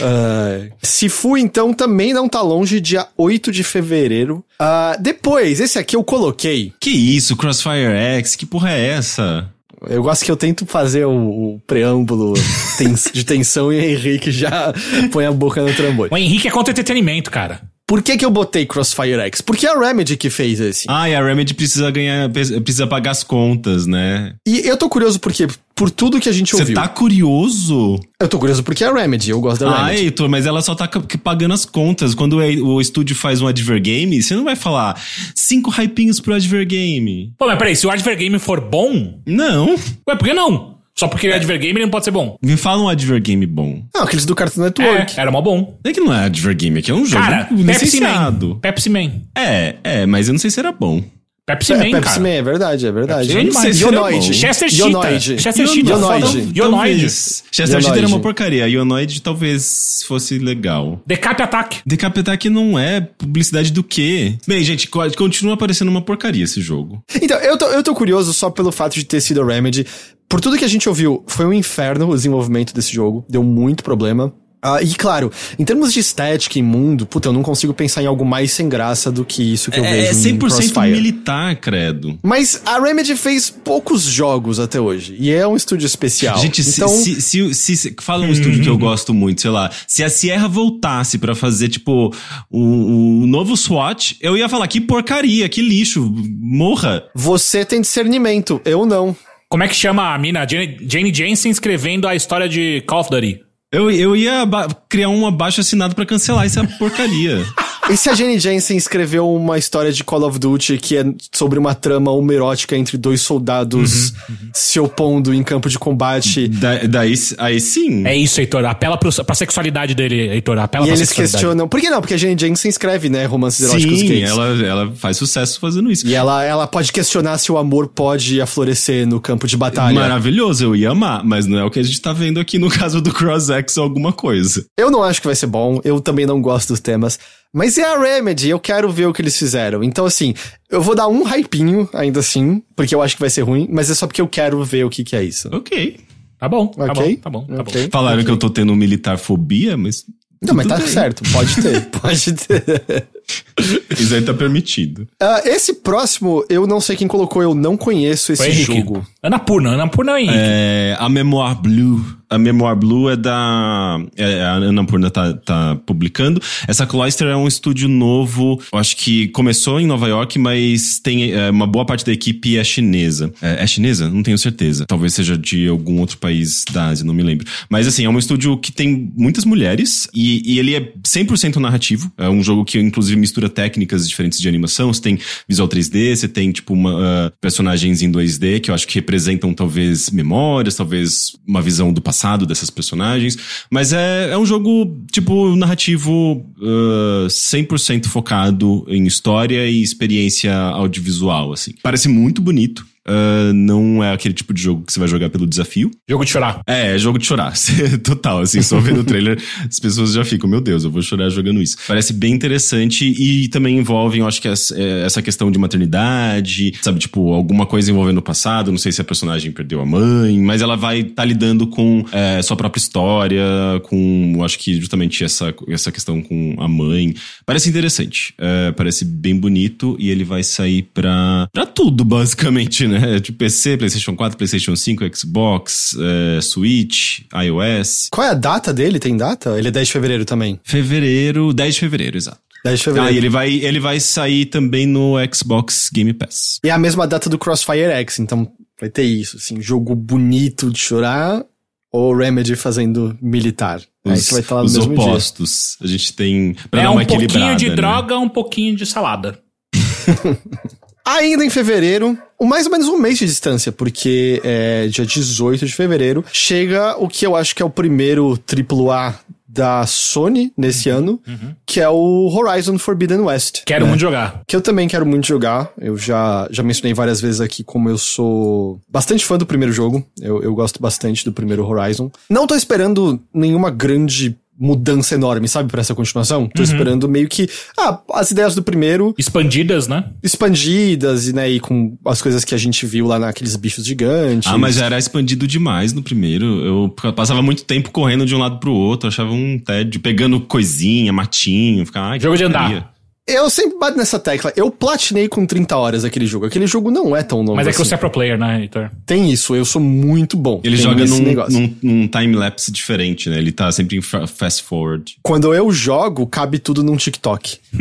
uh, Sifu, então, também não tá longe, dia 8 de fevereiro. Uh, depois, esse aqui eu coloquei. Que isso, Crossfire X? Que porra é essa? Eu gosto que eu tento fazer o, o preâmbulo de tensão e o Henrique já põe a boca no trambolho. O Henrique é contra entretenimento, cara. Por que, que eu botei Crossfire X? Porque é a Remedy que fez esse. Ah, e a Remedy precisa ganhar, precisa pagar as contas, né? E eu tô curioso porque por tudo que a gente ouviu. Você tá curioso? Eu tô curioso porque é a Remedy, eu gosto da ah, Remedy. Ah, Heitor, mas ela só tá pagando as contas. Quando o estúdio faz um Advergame, você não vai falar cinco hypinhos pro Advergame. Pô, mas peraí, se o Advergame for bom... Não. Ué, por que não? Só porque ele é Advergame ele não pode ser bom. Me fala um Advergame bom. Não, aqueles do Cartoon Network. É, era mó bom. É que não é Advergame, aqui é um jogo Cara, Pepsi Man. Pepsi Man. É, é, mas eu não sei se era bom. Pepsi Man, Pepsi cara. Man, é verdade, é verdade. Eu não sei se era bom. Chester Cheetah. Chester Cheetah. Ionoid. Ionoid. Chester Cheetah era uma porcaria. Ionoid talvez fosse legal. Decap Attack. Decap Attack não é publicidade do quê? Bem, gente, continua aparecendo uma porcaria esse jogo. Então, eu tô, eu tô curioso só pelo fato de ter sido a Remedy. Por tudo que a gente ouviu, foi um inferno o desenvolvimento desse jogo. Deu muito problema. Uh, e claro, em termos de estética e mundo, puta, eu não consigo pensar em algo mais sem graça do que isso que eu é, vejo. É 100% Crossfire. militar, credo. Mas a Remedy fez poucos jogos até hoje. E é um estúdio especial. Gente, então... se, se, se, se fala um estúdio que eu gosto muito, sei lá. Se a Sierra voltasse para fazer, tipo, o um, um novo SWAT, eu ia falar que porcaria, que lixo, morra. Você tem discernimento, eu não. Como é que chama a mina? Jane, Jane Jensen escrevendo a história de Call of Duty. Eu, eu ia criar um abaixo assinado para cancelar essa porcaria. E se a Jenny Jensen escreveu uma história de Call of Duty que é sobre uma trama homerótica entre dois soldados se opondo em campo de combate Da- daí, aí sim. É isso, Heitor. Apela pro, pra sexualidade dele, Heitor. Apela e pra eles sexualidade. questionam. Por que não? Porque a Jenny Jensen escreve, né, romances eróticos Sim, gays. ela, ela faz sucesso fazendo isso. E ela, ela pode questionar se o amor pode aflorescer no campo de batalha. Maravilhoso, eu ia amar, mas não é o que a gente tá vendo aqui no caso do Cross-X ou alguma coisa. Eu não acho que vai ser bom, eu também não gosto dos temas. Mas é a Remedy, eu quero ver o que eles fizeram. Então, assim, eu vou dar um hypinho ainda assim, porque eu acho que vai ser ruim, mas é só porque eu quero ver o que, que é isso. Ok. Tá bom, tá Ok? bom, tá bom, tá Ok. bom. Falaram Ok. que eu tô tendo militar fobia, mas. Não, mas tá bem. certo, pode ter, pode ter. Isso aí tá permitido. Ah, esse próximo, eu não sei quem colocou, eu não conheço esse jogo. Anapurna, Anapurna é o Henrique. É, a Memoir Blue. A Memoir Blue é da. É, a Annapurna tá, tá publicando. Essa Cloister é um estúdio novo. Eu acho que começou em Nova York, mas tem é, uma boa parte da equipe é chinesa. É, é chinesa? Não tenho certeza. Talvez seja de algum outro país da Ásia, não me lembro. Mas assim, é um estúdio que tem muitas mulheres e, e ele é 100% narrativo. É um jogo que inclusive mistura técnicas diferentes de animação. Você tem visual 3D, você tem tipo uma, ah, personagens em 2D que eu acho que representam talvez memórias, talvez uma visão do passado dessas personagens. Mas é, é um jogo tipo narrativo ah, 100% focado em história e experiência audiovisual, assim. Parece muito bonito. Ah, não é aquele tipo de jogo que você vai jogar pelo desafio. Jogo de chorar. É, é jogo de chorar. Total, assim, só vendo o trailer, as pessoas já ficam, meu Deus, eu vou chorar jogando isso. Parece bem interessante e também envolve, eu acho que essa, é, questão de maternidade, sabe, tipo, alguma coisa envolvendo o passado, não sei se a personagem perdeu a mãe, mas ela vai estar lidando com é, sua própria história, com, eu acho que justamente essa, essa questão com a mãe. Parece interessante, é, parece bem bonito e ele vai sair pra, pra tudo, basicamente, né? De PC, PlayStation 4, PlayStation 5, Xbox, é, Switch, iOS. Qual é a data dele? Tem data? Ele é 10 de fevereiro também. Fevereiro, 10 de fevereiro, exato. 10 de Ah, fevereiro. e ele vai, ele vai sair também no Xbox Game Pass. E é a mesma data do Crossfire X, então vai ter isso, assim, jogo bonito de chorar ou Remedy fazendo militar. Aí Os, você vai estar lá no os mesmo opostos. A gente tem. Pra é dar um uma pouquinho equilibrada. de né? droga, um pouquinho de salada. Ainda em fevereiro, mais ou menos um mês de distância, porque é dia 18 de fevereiro, chega o que eu acho que é o primeiro AAA da Sony nesse ano, que é o Horizon Forbidden West. Quero né? muito jogar. Que eu também quero muito jogar. Eu já, já mencionei várias vezes aqui como eu sou bastante fã do primeiro jogo. Eu, eu gosto bastante do primeiro Horizon. Não tô esperando nenhuma grande mudança enorme, sabe, pra essa continuação. Tô esperando meio que, ah, as ideias do primeiro Expandidas, né? expandidas e, né, e com as coisas que a gente viu lá naqueles bichos gigantes. Ah, mas já era expandido demais no primeiro. Eu passava muito tempo correndo de um lado pro outro, achava um tédio, pegando coisinha, matinho, ficava. Ai, Jogo de andar. Eu sempre bato nessa tecla. Eu platinei com 30 horas aquele jogo. Aquele jogo não é tão longo Mas é que assim. você é pro player, né, Heitor? Tem isso, eu sou muito bom. Ele joga num, negócio. num, num time-lapse diferente, né? Ele tá sempre em fa- fast forward. Quando eu jogo, cabe tudo num TikTok.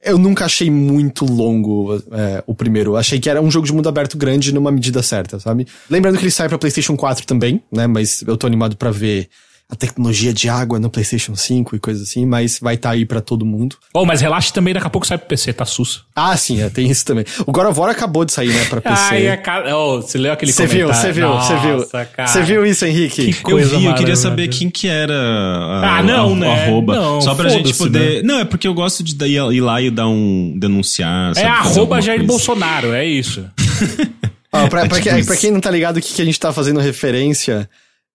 Eu nunca achei muito longo é, o primeiro. Achei que era um jogo de mundo aberto grande numa medida certa, sabe? Lembrando que ele sai pra PlayStation 4 também, né? Mas eu tô animado pra ver a tecnologia de água no PlayStation 5 e coisa assim, mas vai estar aí pra todo mundo. Oh, mas relaxa também, daqui a pouco sai pro PC, tá sus. Ah, sim, é, tem isso também. O God of War acabou de sair, né, pra PC. Ai, é cara. Oh, você leu aquele Você viu, comentário? você viu, você viu. Nossa, cara. Você viu isso, Henrique? Que Eu Coisa vi, eu queria saber quem que era a, Ah, não, a- né? arroba. Não, só pra gente poder. Não, é porque eu gosto de daí ir lá e dar um. denunciar. É sabe, fazer arroba Jair coisa. Bolsonaro, é isso. Ó, pra, É pra tipo que- isso. pra quem não tá ligado o que, que a gente tá fazendo referência,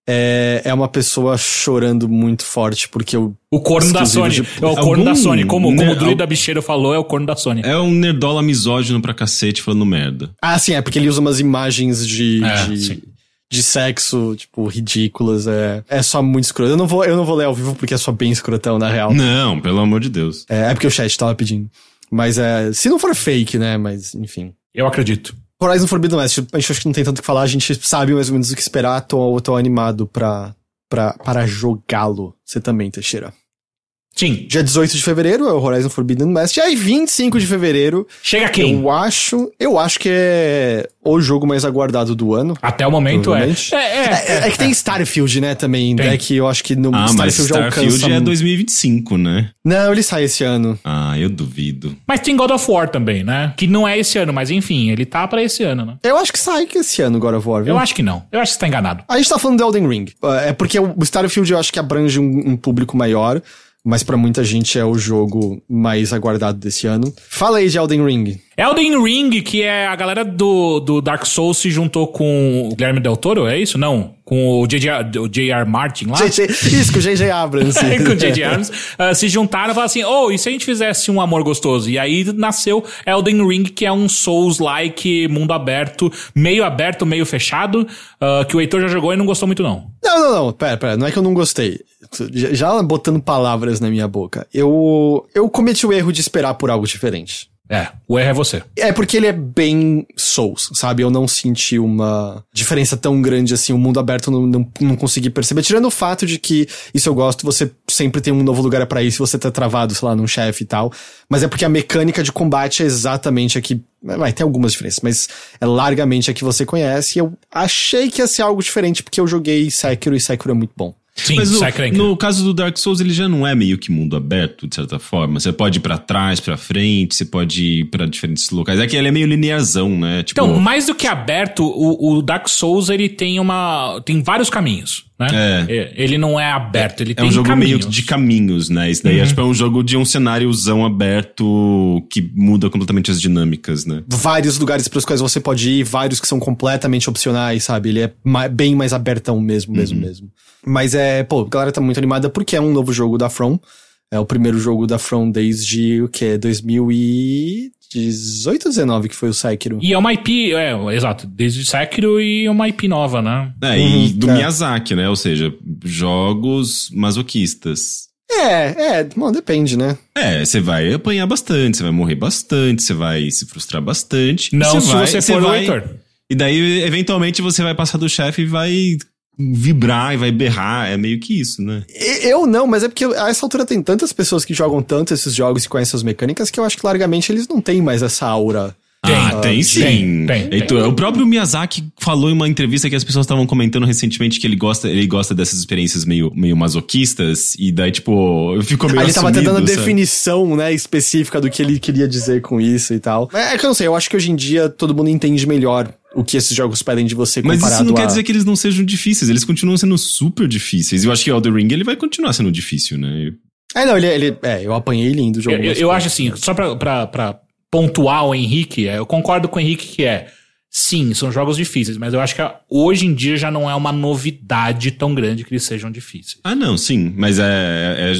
é, é uma pessoa chorando muito forte, porque eu. O corno da Sony. de- É o corno Algum- da Sony. Como, como né, o Druida Bicheiro falou, é o corno da Sony. É um nerdola misógino pra cacete falando merda. Ah, sim, é porque ele usa umas imagens de. É, de... sim. De sexo, tipo, ridículas, é, é só muito escroto. Eu não, vou, eu não vou ler ao vivo porque é só bem escrotão, na real. Não, pelo amor de Deus. É, é porque o chat tava pedindo. Mas é. Se não for fake, né? Mas, enfim. Eu acredito. Horizon Forbidden West, a gente acho que não tem tanto o que falar, a gente sabe mais ou menos o que esperar, tô, tô animado pra, pra, para jogá-lo. Você também, Teixeira. Sim. Dia 18 de fevereiro é o Horizon Forbidden West. E aí, 25 de fevereiro. Chega quem? Eu acho. Eu acho que é o jogo mais aguardado do ano. Até o momento é. provavelmente. É, é, É, é que tem Starfield, né, também. Tem. É que eu acho que no Ah, mas Starfield já Starfield alcança. é 2025, né? Não, ele sai esse ano. Ah, eu duvido. Mas tem God of War também, né? Que não é esse ano, mas enfim, ele tá pra esse ano, né? Eu acho que sai esse ano, God of War, viu? Eu acho que não. Eu acho que você tá enganado. A gente tá falando do Elden Ring. É porque o Starfield eu acho que abrange um, um público maior, mas pra muita gente é o jogo mais aguardado desse ano. Fala aí de Elden Ring. Elden Ring, que é a galera do, do Dark Souls se juntou com o Guilherme Del Toro, é isso? Não. Com o J.R. Martin lá. Isso, com o J.J. Abrams. com o J.J. Abrams, ah, se juntaram e falaram assim, oh, e se a gente fizesse um amor gostoso? E aí nasceu Elden Ring, que é um Souls-like, mundo aberto, meio aberto, meio fechado, ah, que o Heitor já jogou e não gostou muito não. Não, não, não. Pera, pera. Não é que eu não gostei. Já, já botando palavras na minha boca. Eu, eu cometi o erro de esperar por algo diferente. É, o erro é você. É porque ele é bem Souls, sabe? Eu não senti uma diferença tão grande assim. O mundo aberto não, não, não consegui perceber. Tirando o fato de que, isso eu gosto, você sempre tem um novo lugar pra ir se você tá travado, sei lá, num chefe e tal. Mas é porque a mecânica de combate é exatamente a que. Vai, tem algumas diferenças, mas é largamente a que você conhece. E eu achei que ia ser algo diferente porque eu joguei Sekiro e Sekiro é muito bom. Sim, Mas o- no caso do Dark Souls, ele já não é meio que mundo aberto, de certa forma. Você pode ir pra trás, pra frente, você pode ir pra diferentes locais. É que ele é meio linearzão, né? Tipo, Então, mais do que aberto, o, o Dark Souls ele tem uma. tem vários caminhos, né? É. Ele não é aberto, ele é tem um jogo caminhos. meio de caminhos, né? Isso Uhum. daí é, tipo, é um jogo de um cenáriozão aberto que muda completamente as dinâmicas, né? Vários lugares pros quais você pode ir, vários que são completamente opcionais, sabe? Ele é ma- bem mais abertão mesmo, mesmo, mesmo. Mas é, pô, a galera tá muito animada porque é um novo jogo da From. É o primeiro jogo da From desde o que? 2018 ou 19 que foi o Sekiro. E é uma IP, é, exato, desde Sekiro e é uma IP nova, né? É, Uhum, e do é. Miyazaki, né? Ou seja, jogos masoquistas. É, é, bom, depende, né? É, você vai apanhar bastante, você vai morrer bastante, você vai se frustrar bastante. Não se vai- você for o vai- Heitor. E daí, eventualmente, você vai passar do chefe e vai vibrar e vai berrar. É meio que isso, né? Eu não, mas é porque a essa altura tem tantas pessoas que jogam tanto esses jogos e conhecem as mecânicas que eu acho que largamente eles não têm mais essa aura. Tem, ah, tem sim. tem, tem, tem. O próprio Miyazaki falou em uma entrevista que as pessoas estavam comentando recentemente que ele gosta, ele gosta dessas experiências meio, meio masoquistas. E daí, tipo, ficou meio Aí ele tava até assumido, dando a definição, né, específica do que ele queria dizer com isso e tal. É que eu não sei, eu acho que hoje em dia todo mundo entende melhor o que esses jogos pedem de você Mas comparado isso não a... quer dizer que eles não sejam difíceis, eles continuam sendo super difíceis. E eu acho que o Elden Ring ele vai continuar sendo difícil, né? É, não, ele, ele... É, eu apanhei lindo o jogo. Eu, eu- mas eu acho assim, só pra, pra, pra pontuar o Henrique, é, eu concordo com o Henrique que é. Sim, são jogos difíceis, mas eu acho que hoje em dia já não é uma novidade tão grande que eles sejam difíceis. Ah, não, sim. Mas é,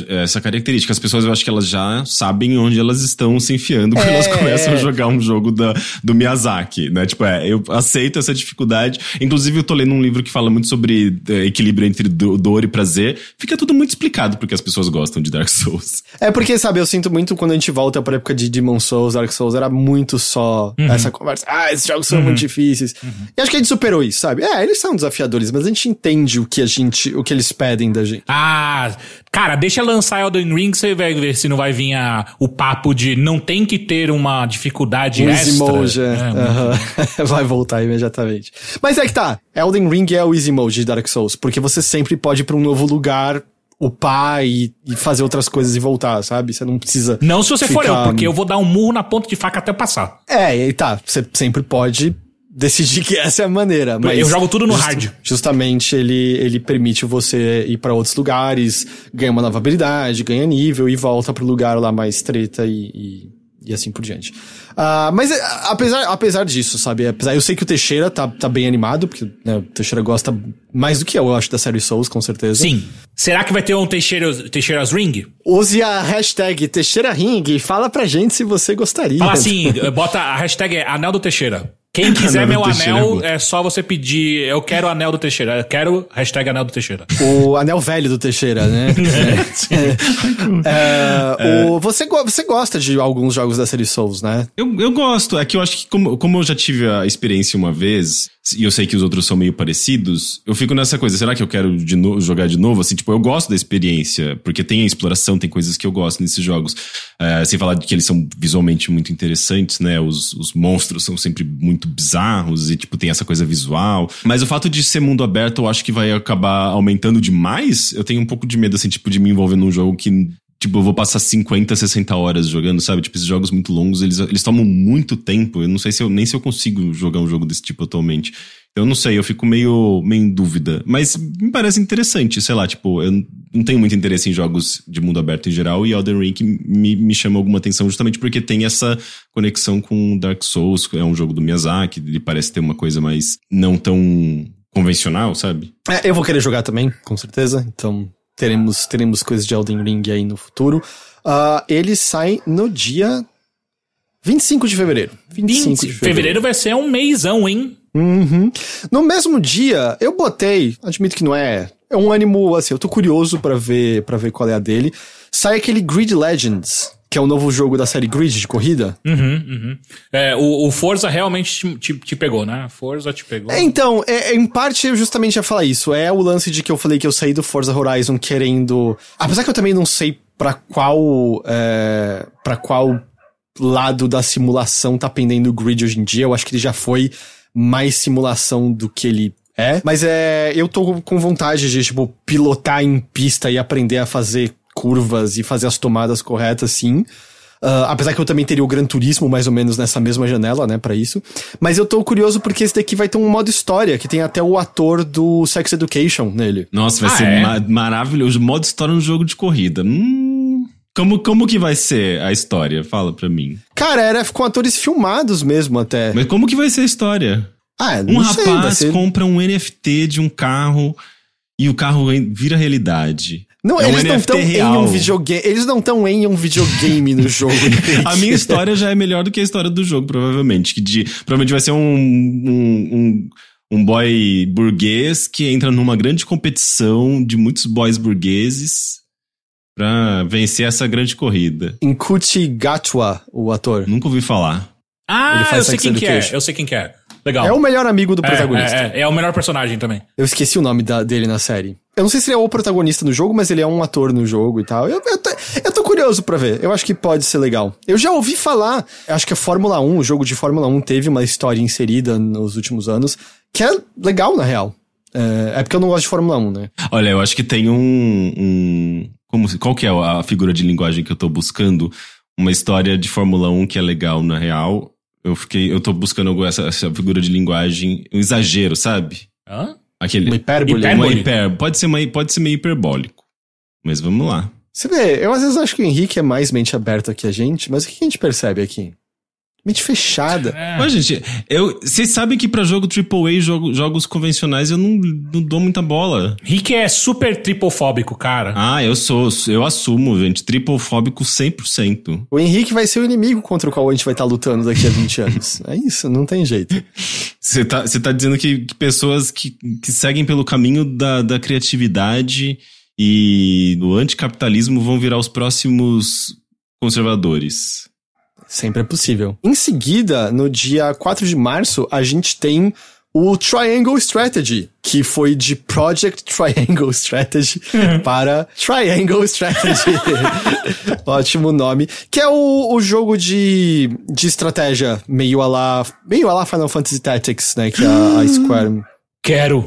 é- é essa característica. As pessoas, eu acho que elas já sabem onde elas estão se enfiando quando É. elas começam a jogar um jogo da, do Miyazaki, né? Tipo, é, eu aceito essa dificuldade. Inclusive, eu tô lendo um livro que fala muito sobre é, equilíbrio entre do- dor e prazer. Fica tudo muito explicado porque as pessoas gostam de Dark Souls. É porque, sabe, eu sinto muito quando a gente volta pra época de Demon Souls, Dark Souls, era muito só Uhum. essa conversa. Ah, esses jogos são muito difíceis. E acho que a gente superou isso, sabe? É, eles são desafiadores, mas a gente entende o que a gente, o que eles pedem da gente. Ah, cara, deixa lançar Elden Ring, você vai ver se não vai vir a, o papo de não tem que ter uma dificuldade Um. Easy Mode, é. Aham. Vai voltar imediatamente. Mas é que tá. Elden Ring é o Easy Mode de Dark Souls, porque você sempre pode ir pra um novo lugar, upar e, e fazer outras coisas e voltar, sabe? Você não precisa. Não se você for eu, ficar- porque eu vou dar um murro na ponta de faca até passar. É, e tá. Você sempre pode decidir que essa é a maneira. Mas eu jogo tudo no just- hard. Justamente ele, ele permite você ir pra outros lugares, ganha uma nova habilidade, ganha nível e volta pro lugar lá mais treta e, e, e assim por diante. Ah, mas é, apesar, apesar disso, sabe? Apesar, eu sei que o Teixeira tá, tá bem animado, porque né, o Teixeira gosta mais do que eu, eu acho, da série Souls, com certeza. Sim. Será que vai ter um Teixeira, Teixeira's Ring? Use a hashtag Teixeira Ring e fala pra gente se você gostaria. Fala assim, bota a hashtag é Anel do Teixeira. Quem quiser Anel meu Teixeira é anel, é só você pedir. Eu quero o anel do Teixeira. Eu quero hashtag anel do Teixeira. O anel velho do Teixeira, né? É, o- você, go- você gosta de alguns jogos da série Souls, né? Eu, eu gosto. É que eu acho que, como, como eu já tive a experiência uma vez, e eu sei que os outros são meio parecidos, eu fico nessa coisa. Será que eu quero de no- jogar de novo? Assim, tipo, eu gosto da experiência, porque tem a exploração, tem coisas que eu gosto nesses jogos. É, sem falar de que eles são visualmente muito interessantes, né? Os, os monstros são sempre muito bizarros e, tipo, tem essa coisa visual. Mas o fato de ser mundo aberto, eu acho que vai acabar aumentando demais. Eu tenho um pouco de medo, assim, tipo, de me envolver num jogo que Tipo, eu vou passar 50, 60 horas jogando, sabe? Tipo, esses jogos muito longos, eles, eles tomam muito tempo. Eu não sei se eu nem se eu consigo jogar um jogo desse tipo atualmente. Eu não sei, eu fico meio, meio em dúvida. Mas me parece interessante, sei lá, tipo, eu não tenho muito interesse em jogos de mundo aberto em geral, e Elden Ring me, me chama alguma atenção justamente porque tem essa conexão com Dark Souls, é um jogo do Miyazaki, ele parece ter uma coisa mais não tão convencional, sabe? É, eu vou querer jogar também, com certeza. Então, teremos, teremos coisas de Elden Ring aí no futuro. Ah, ele sai no dia 25 de fevereiro. 25 de Fevereiro vai ser um meizão, hein? Uhum. No mesmo dia, eu botei, admito que não é, é um ânimo, assim, eu tô curioso pra ver, para ver qual é a dele. Sai aquele Grid Legends, que é o novo jogo da série Grid de corrida. Uhum, uhum. É, o, o Forza realmente te, te, pegou, né? Forza te pegou. É, então, é, é, em parte eu justamente ia falar isso. É o lance de que eu falei que eu saí do Forza Horizon querendo. Apesar que eu também não sei pra qual. É, para qual lado da simulação tá pendendo o grid hoje em dia. Eu acho que ele já foi mais simulação do que ele é. Mas é. Eu tô com vontade de, tipo, pilotar em pista e aprender a fazer curvas e fazer as tomadas corretas, sim. Uh, apesar que eu também teria o Gran Turismo mais ou menos nessa mesma janela, né, para isso. Mas eu tô curioso porque esse daqui vai ter um modo história, que tem até o ator do Sex Education nele. Nossa, vai Ah, ser é? ma- maravilhoso. Modo história no jogo de corrida. Hum, como, como que vai ser a história? Fala pra mim. Cara, era com atores filmados mesmo até. Mas como que vai ser a história? ah, Um não sei, rapaz ser... compra um NFT de um carro e o carro vira realidade. Não, é um eles não NFT estão em um videogame. Eles não estão em um videogame no jogo. A minha história já é melhor do que a história do jogo, provavelmente. Que de, provavelmente vai ser um, um, um, um boy burguês que entra numa grande competição de muitos boys burgueses pra vencer essa grande corrida. Inkuti Gatwa, o ator. Nunca ouvi falar. Ah, eu sei quem que é. Eu sei quem que é. Legal. É o melhor amigo do protagonista. É, é, é o melhor personagem também. Eu esqueci o nome da- dele na série. Eu não sei se ele é o protagonista no jogo, mas ele é um ator no jogo e tal. Eu, eu, tô, eu tô curioso pra ver. Eu acho que pode ser legal. Eu já ouvi falar, acho que a Fórmula 1, o jogo de Fórmula 1 teve uma história inserida nos últimos anos, que é legal, na real. É, é porque eu não gosto de Fórmula 1, né? Olha, eu acho que tem um. um como, qual que é a figura de linguagem que eu tô buscando? Uma história de Fórmula 1 que é legal na real. Eu fiquei. Eu tô buscando essa, essa figura de linguagem. Um exagero, sabe? Hã? Aquele. Uma hipérbole. Hipérbole. Uma hiper, pode, ser uma, pode ser meio hiperbólico. Mas vamos lá. Você vê, eu às vezes acho que o Henrique é mais mente aberta que a gente, mas o que a gente percebe aqui? Mente fechada. É. Mas, gente, eu, vocês sabem que pra jogo AAA, jogo, jogos convencionais, eu não, não dou muita bola. Rick é super tripofóbico, cara. Ah, eu sou, eu assumo, gente, tripofóbico 100%. O Henrique vai ser o inimigo contra o qual a gente vai estar lutando daqui a 20 anos. É isso, não tem jeito. Você tá, você tá dizendo que, que pessoas que, que seguem pelo caminho da, da criatividade e do anticapitalismo vão virar os próximos conservadores. Sempre é possível. Em seguida, no dia 4 de março, a gente tem o Triangle Strategy, que foi de Project Triangle Strategy para Triangle Strategy. Ótimo nome. Que é o, o jogo de, de estratégia meio a lá, meio a lá Final Fantasy Tactics, né? Que a, a Square. Quero.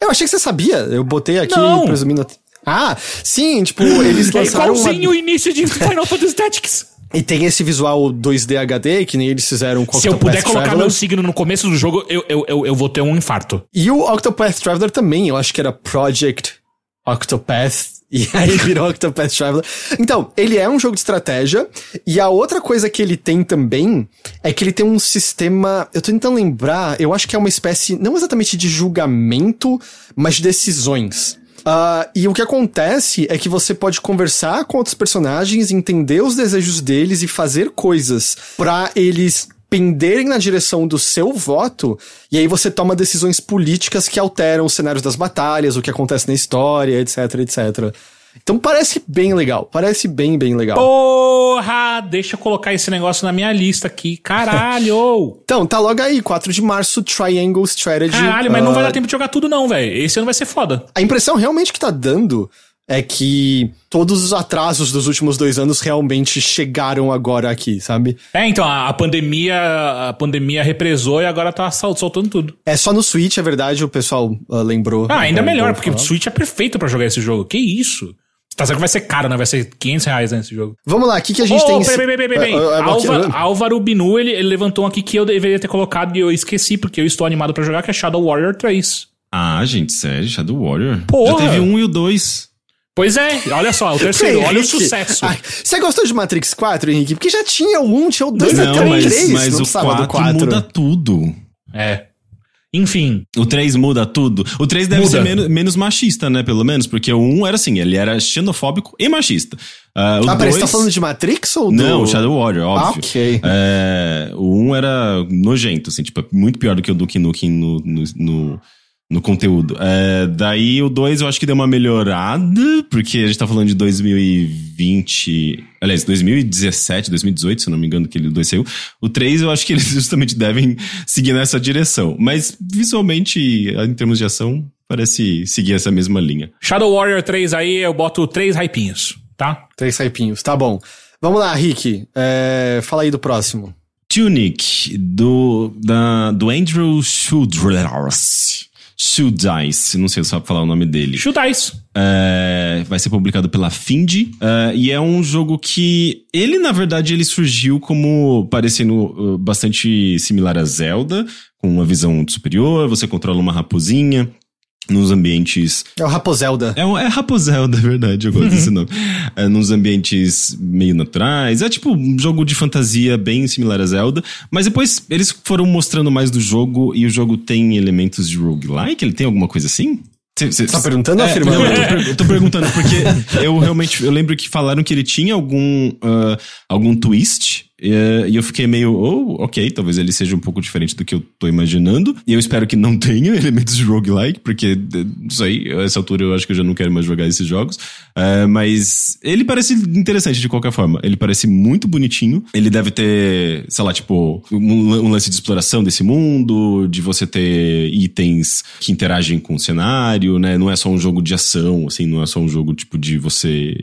Eu achei que você sabia. Eu botei aqui Não. presumindo. Ah, sim, tipo, eles É lançaram. uma- igualzinho o início de Final Fantasy Tactics. E tem esse visual 2D HD, que nem eles fizeram com Se eu Octopath puder colocar Traveler. meu signo no começo do jogo, eu, eu, eu, eu vou ter um infarto. E o Octopath Traveler também, eu acho que era Project Octopath. E aí virou Octopath Traveler. Então, ele é um jogo de estratégia. E a outra coisa que ele tem também é que ele tem um sistema. Eu tô tentando lembrar, eu acho que é uma espécie, não exatamente de julgamento, mas de decisões. Ah, e o que acontece é que você pode conversar com outros personagens, entender os desejos deles e fazer coisas pra eles penderem na direção do seu voto, e aí você toma decisões políticas que alteram os cenários das batalhas, o que acontece na história, etc, etc. Então parece bem legal, parece bem, bem legal. Porra! Deixa eu colocar esse negócio na minha lista aqui. Caralho! Então, tá logo aí, 4 de março, Triangle Strategy. Caralho, mas não uh, vai dar tempo de jogar tudo não, velho. Esse ano vai ser foda. A impressão realmente que tá dando é que todos os atrasos dos últimos dois anos realmente chegaram agora aqui, sabe? É, então, a, pandemia a pandemia represou e agora tá sol- soltando tudo. É só no Switch, é verdade, o pessoal uh, lembrou. Ah, ainda É, melhor, porque o falar. Switch é perfeito pra jogar esse jogo. Que isso? Tá certo que vai ser caro, né? Vai ser 500 reais né, esse jogo. Vamos lá, o que, que a gente Ô, tem... peraí, peraí, peraí, peraí. Ah, ah, ah, Álvaro Binu, ele, ele levantou um aqui que eu deveria ter colocado e eu esqueci, porque eu estou animado pra jogar, que é Shadow Warrior 3. Ah, gente, sério, Shadow Warrior. Porra. Já teve um e o dois. Pois é, olha só, o terceiro, Henrique, olha o sucesso. ah, Você gostou de Matrix 4, Henrique? Porque já tinha o 1, tinha o 2, Não, até o mas, 3, mas não o precisava do 4 muda tudo. É. Enfim, O 3 muda tudo. O 3 deve Muda. ser menos, menos machista, né? Pelo menos, porque o 1 era assim, ele era xenofóbico e machista. Ah, o Ah, peraí, você tá dois- falando de Matrix ou do... Não, Shadow Warrior, óbvio. Ah, ok. É, o 1 era nojento, assim, tipo, muito pior do que o Duke Nukem no, no, no, no conteúdo. É, daí o 2 eu acho que deu uma melhorada, porque a gente tá falando de 2020. Aliás, 2017, 2018, se eu não me engano, que ele 2 saiu. O 3 eu acho que eles justamente devem seguir nessa direção. Mas visualmente, em termos de ação, parece seguir essa mesma linha. Shadow Warrior 3 aí, eu boto três hypinhos, tá? Três saipinhos, tá bom. Vamos lá, Rick, é, fala aí do próximo. Tunic, do, da, do Andrew Schuders. Schuldice, não sei se sabe falar o nome dele. Chutais. É, vai ser publicado pela Findy. é, e é um jogo que ele, na verdade, ele surgiu como parecendo uh, bastante similar a Zelda, com uma visão superior. Você controla uma raposinha nos ambientes É o Raposelda. é, um- é Raposelda, é verdade, eu gosto desse nome. É, nos ambientes meio naturais. É tipo um jogo de fantasia bem similar a Zelda. Mas depois eles foram mostrando mais do jogo e o jogo tem elementos de roguelike? Ele tem alguma coisa assim? Cê, cê, Tá perguntando ou é, afirmando? Não, eu tô, per- eu tô perguntando, porque eu realmente eu lembro que falaram que ele tinha algum, ah, algum twist. Eh, E eu fiquei meio, oh, ok, talvez ele seja um pouco diferente do que eu tô imaginando. E eu espero que não tenha elementos de roguelike, porque, não sei, a essa altura eu acho que eu já não quero mais jogar esses jogos. Eh, mas ele parece interessante de qualquer forma. Ele parece muito bonitinho. Ele deve ter, sei lá, tipo, um, um lance de exploração desse mundo, de você ter itens que interagem com o cenário, né? Não é só um jogo de ação, assim, não é só um jogo, tipo, de você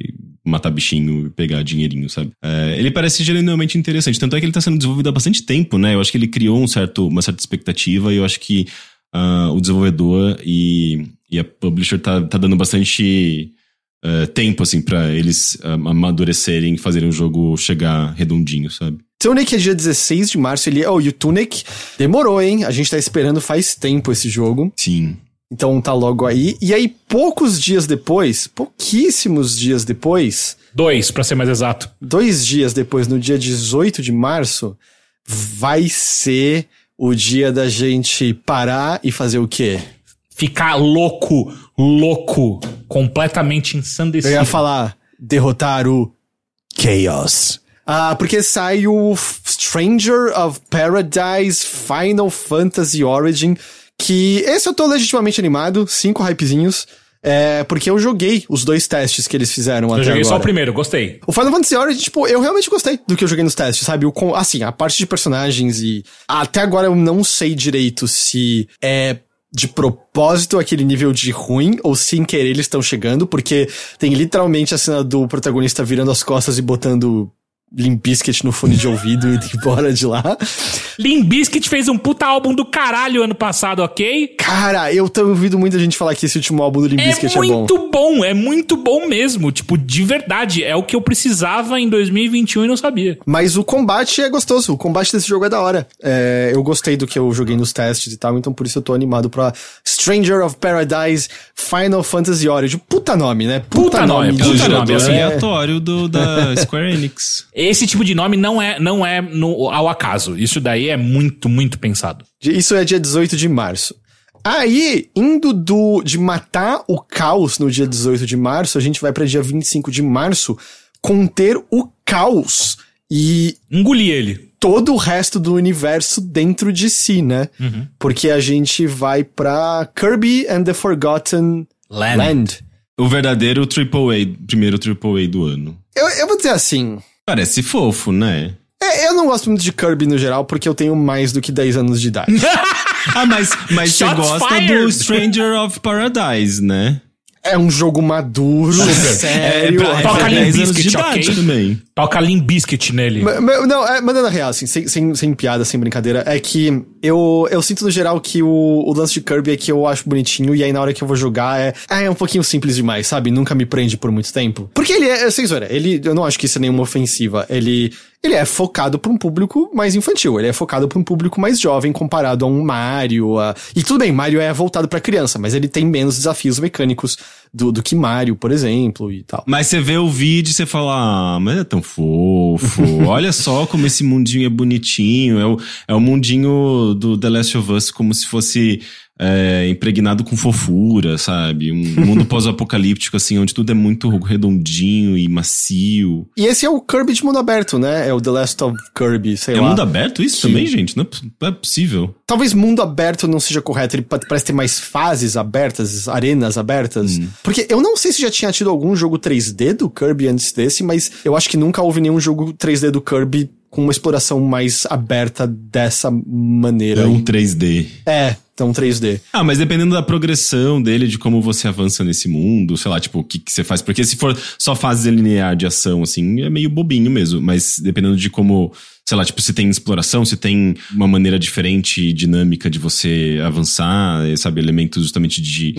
matar bichinho e pegar dinheirinho, sabe? É, ele parece genuinamente interessante. Tanto é que ele tá sendo desenvolvido há bastante tempo, né? Eu acho que ele criou um certo, uma certa expectativa e eu acho que ah, o desenvolvedor e, e a publisher tá, tá dando bastante eh, tempo, assim, pra eles ah, amadurecerem e fazerem o jogo chegar redondinho, sabe? Tunic é dia 16 de março, ele... Oh, e o Tunic demorou, hein? A gente tá esperando faz tempo esse jogo. Sim. Então tá logo aí. E aí, poucos dias depois, pouquíssimos dias depois, Dois, pra ser mais exato. dois dias depois, no dia 18 de março, vai ser o dia da gente parar e fazer o quê? Ficar louco, louco, completamente Eu ensandecido. ia falar derrotar o Chaos. Ah, porque sai o Stranger of Paradise Final Fantasy Origin, que esse eu tô legitimamente animado, cinco hypezinhos, é, porque eu joguei os dois testes que eles fizeram Eu até joguei agora. só o primeiro, gostei. O Final Fantasy Origin, tipo, eu realmente gostei do que eu joguei nos testes, sabe? O, com- assim, a parte de personagens e... Até agora eu não sei direito se é de propósito aquele nível de ruim ou sem querer eles estão chegando, porque tem literalmente a cena do protagonista virando as costas e botando Limp Bizkit no fone de ouvido e indo embora de lá. Limp Bizkit fez um puta álbum do caralho ano passado, ok? Cara, eu tenho ouvido muita gente falar que esse último álbum do Limp É é bom. muito bom. é muito bom mesmo. Tipo, de verdade. É o que eu precisava em 2021 e não sabia. Mas o combate é gostoso. O combate desse jogo é da hora. É, eu gostei do que eu joguei nos testes e tal, então por isso eu tô animado pra Stranger of Paradise Final Fantasy Origin. Puta nome, né? Puta nome, É um Puta nome, assim, é. aleatório do, da Square Enix. Esse tipo de nome não é, não é no, ao acaso. Isso daí é muito, muito pensado. Isso é dia 18 de março. Aí, indo do de matar o caos no dia 18 de março, a gente vai pra dia 25 de março conter o caos e Engoli ele. todo o resto do universo dentro de si, né? Porque a gente vai pra Kirby and the Forgotten Land. Land. O verdadeiro AAA, primeiro AAA do ano. Eu, eu vou dizer assim. Parece fofo, né? é, Eu não gosto muito de Kirby no geral, porque eu tenho mais do que 10 anos de idade. Ah, mas, mas você gosta fired. do Stranger of Paradise, né? É um jogo maduro, sério. Toca 10 anos de Bizkit, idade ok? também. Toca Limp Biscuit nele. Ma- ma- Não, é, mandando a real, assim, sem, sem, sem piada, sem brincadeira, é que eu, eu sinto no geral que o, o lance de Kirby é que eu acho bonitinho, e aí na hora que eu vou jogar é, é um pouquinho simples demais, sabe? Nunca me prende por muito tempo. Porque ele é, sem zoeira, ele, eu não acho que isso é nenhuma ofensiva, ele, ele é focado pra um público mais infantil, ele é focado pra um público mais jovem comparado a um Mario, a... e tudo bem, Mario é voltado pra criança, mas ele tem menos desafios mecânicos do, do que Mario, por exemplo, e tal. Mas você vê o vídeo e você fala, ah, mas é tão fofo. Olha só como esse mundinho é bonitinho. É o, é o mundinho do The Last of Us como se fosse é, impregnado com fofura, sabe? Um mundo pós-apocalíptico, assim, onde tudo é muito redondinho e macio. E esse é o Kirby de mundo aberto, né? É o The Last of Kirby, sei É lá. mundo aberto isso também, gente? Não é, não é possível. Talvez mundo aberto não seja correto, ele pa- parece ter mais fases abertas, arenas abertas. Porque eu não sei se já tinha tido algum jogo 3D do Kirby antes desse, mas eu acho que nunca houve nenhum jogo 3D do Kirby com uma exploração mais aberta dessa maneira. É um 3D. É, então 3D. Ah, mas dependendo da progressão dele, de como você avança nesse mundo, sei lá, tipo, o que, que você faz. Porque se for só fase linear de ação, assim, é meio bobinho mesmo. Mas dependendo de como, sei lá, tipo, se tem exploração, se tem uma maneira diferente e dinâmica de você avançar, eh, sabe, elementos justamente de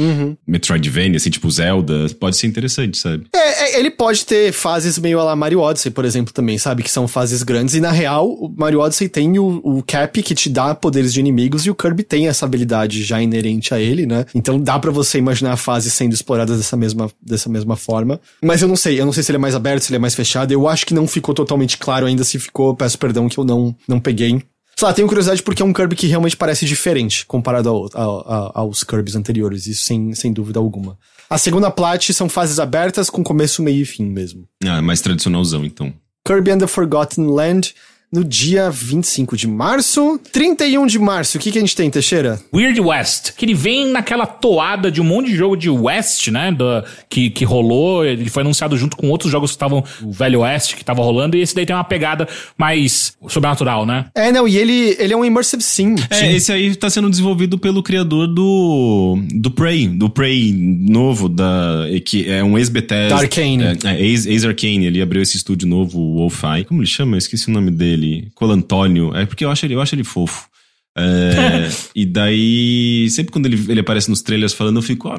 Metroidvania, assim, tipo Zelda, pode ser interessante, sabe? É, é, ele pode ter fases meio a la Mario Odyssey, por exemplo, também, sabe? Que são fases grandes. E na real, o Mario Odyssey tem o, o Cap que te dá poderes de inimigos e o Kirby tem essa habilidade já inerente a ele, né? Então dá pra você imaginar a fase sendo explorada dessa mesma, dessa mesma forma. Mas eu não sei, eu não sei se ele é mais aberto, se ele é mais fechado. Eu acho que não ficou totalmente claro ainda. Se ficou, peço perdão que eu não, não peguei. Sei lá, tenho curiosidade porque é um Kirby que realmente parece diferente comparado ao- ao- ao- aos Kirbys anteriores, isso sem, sem dúvida alguma. A segunda plat são fases abertas com começo, meio e fim mesmo. Ah, mais tradicionalzão, então. Kirby and the Forgotten Land no dia 25 de março. 31 de março, o que, que a gente tem, Teixeira? Weird West, que ele vem naquela toada de um monte de jogo de West, né? da- que, que rolou. Ele foi anunciado junto com outros jogos que estavam. O Velho Oeste que tava rolando. E esse daí tem uma pegada mais sobrenatural, né? É, não, e ele, ele é um immersive sim. É, esse aí tá sendo desenvolvido pelo criador do do Prey, do Prey novo da que é um ex-Bethesda. Da Arcane. É, é, ex, ex-Arcane, ele abriu esse estúdio novo, o Wolfeye. Como ele chama? Eu esqueci o nome dele. Colantônio. É porque eu acho ele, eu acho ele fofo. É, e daí, sempre quando ele, ele aparece nos trailers falando, eu fico, ó,